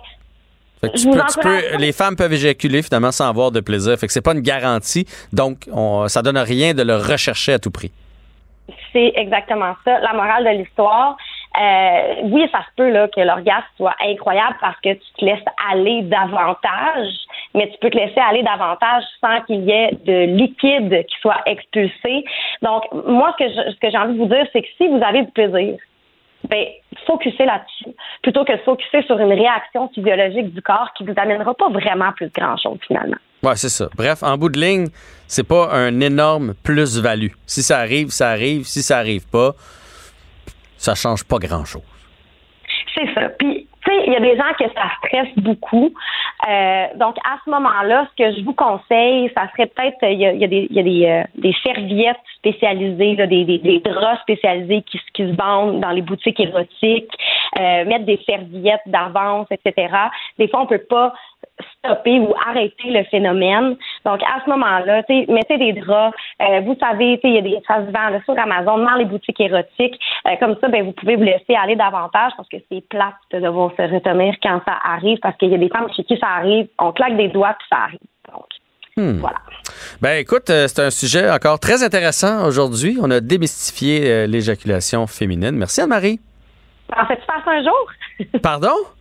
Fait que Je tu vous peux- tu encourage- peux- les femmes peuvent éjaculer finalement sans avoir de plaisir. Fait que c'est pas une garantie. Donc, on, ça donne rien de le rechercher à tout prix. C'est exactement ça. La morale de l'histoire, euh, oui, ça se peut que l'orgasme soit incroyable parce que tu te laisses aller davantage, mais tu peux te laisser aller davantage sans qu'il y ait de liquide qui soit expulsé. Donc, moi, ce que j'ai envie de vous dire, c'est que si vous avez du plaisir, ben, focussez là-dessus, plutôt que de focuser sur une réaction physiologique du corps qui vous amènera pas vraiment plus grand-chose finalement. Ouais, c'est ça. Bref, en bout de ligne, c'est pas un énorme plus-value. Si ça arrive, ça arrive. Si ça arrive pas, ça change pas grand-chose. C'est ça. Puis, tu sais, il y a des gens que ça stresse beaucoup. Euh, donc, à ce moment-là, ce que je vous conseille, ça serait peut-être, il y a, des, y a des, euh, des serviettes spécialisées, des, des, draps spécialisés qui se vendent dans les boutiques érotiques, euh, mettre des serviettes d'avance, etc. Des fois, on peut pas stopper ou arrêter le phénomène. Donc, à ce moment-là, tu mettez des draps. Euh, vous savez, tu il y a des, vend là, sur Amazon, dans les boutiques érotiques. Euh, comme ça, ben, vous pouvez vous laisser aller davantage parce que c'est plate de devoir se retenir quand ça arrive parce qu'il y a des femmes chez qui ça arrive. On claque des doigts puis ça arrive. Donc, Hmm. voilà. Ben écoute, euh, c'est un sujet encore très intéressant aujourd'hui. On a démystifié euh, l'éjaculation féminine. Merci Anne-Marie. Pensais-tu faire ça un jour? Pardon?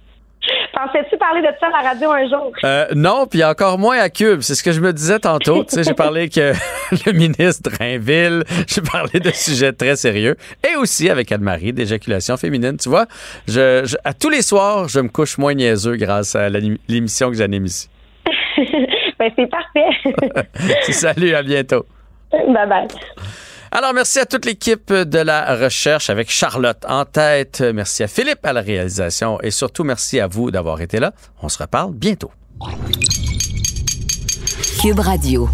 Pensais-tu parler de ça à la radio un jour? Euh, non, puis encore moins à Cube. C'est ce que je me disais tantôt. j'ai parlé que le ministre Drainville, j'ai parlé de sujets très sérieux. Et aussi avec Anne-Marie, d'éjaculation féminine. Tu vois, je, je- à tous les soirs, je me couche moins niaiseux grâce à l'émission que j'anime ici. ben, c'est parfait. Salut, à bientôt. bye bye. Alors, merci à toute l'équipe de la recherche avec Charlotte en tête. Merci à Philippe à la réalisation et surtout merci à vous d'avoir été là. On se reparle bientôt. Cube Radio.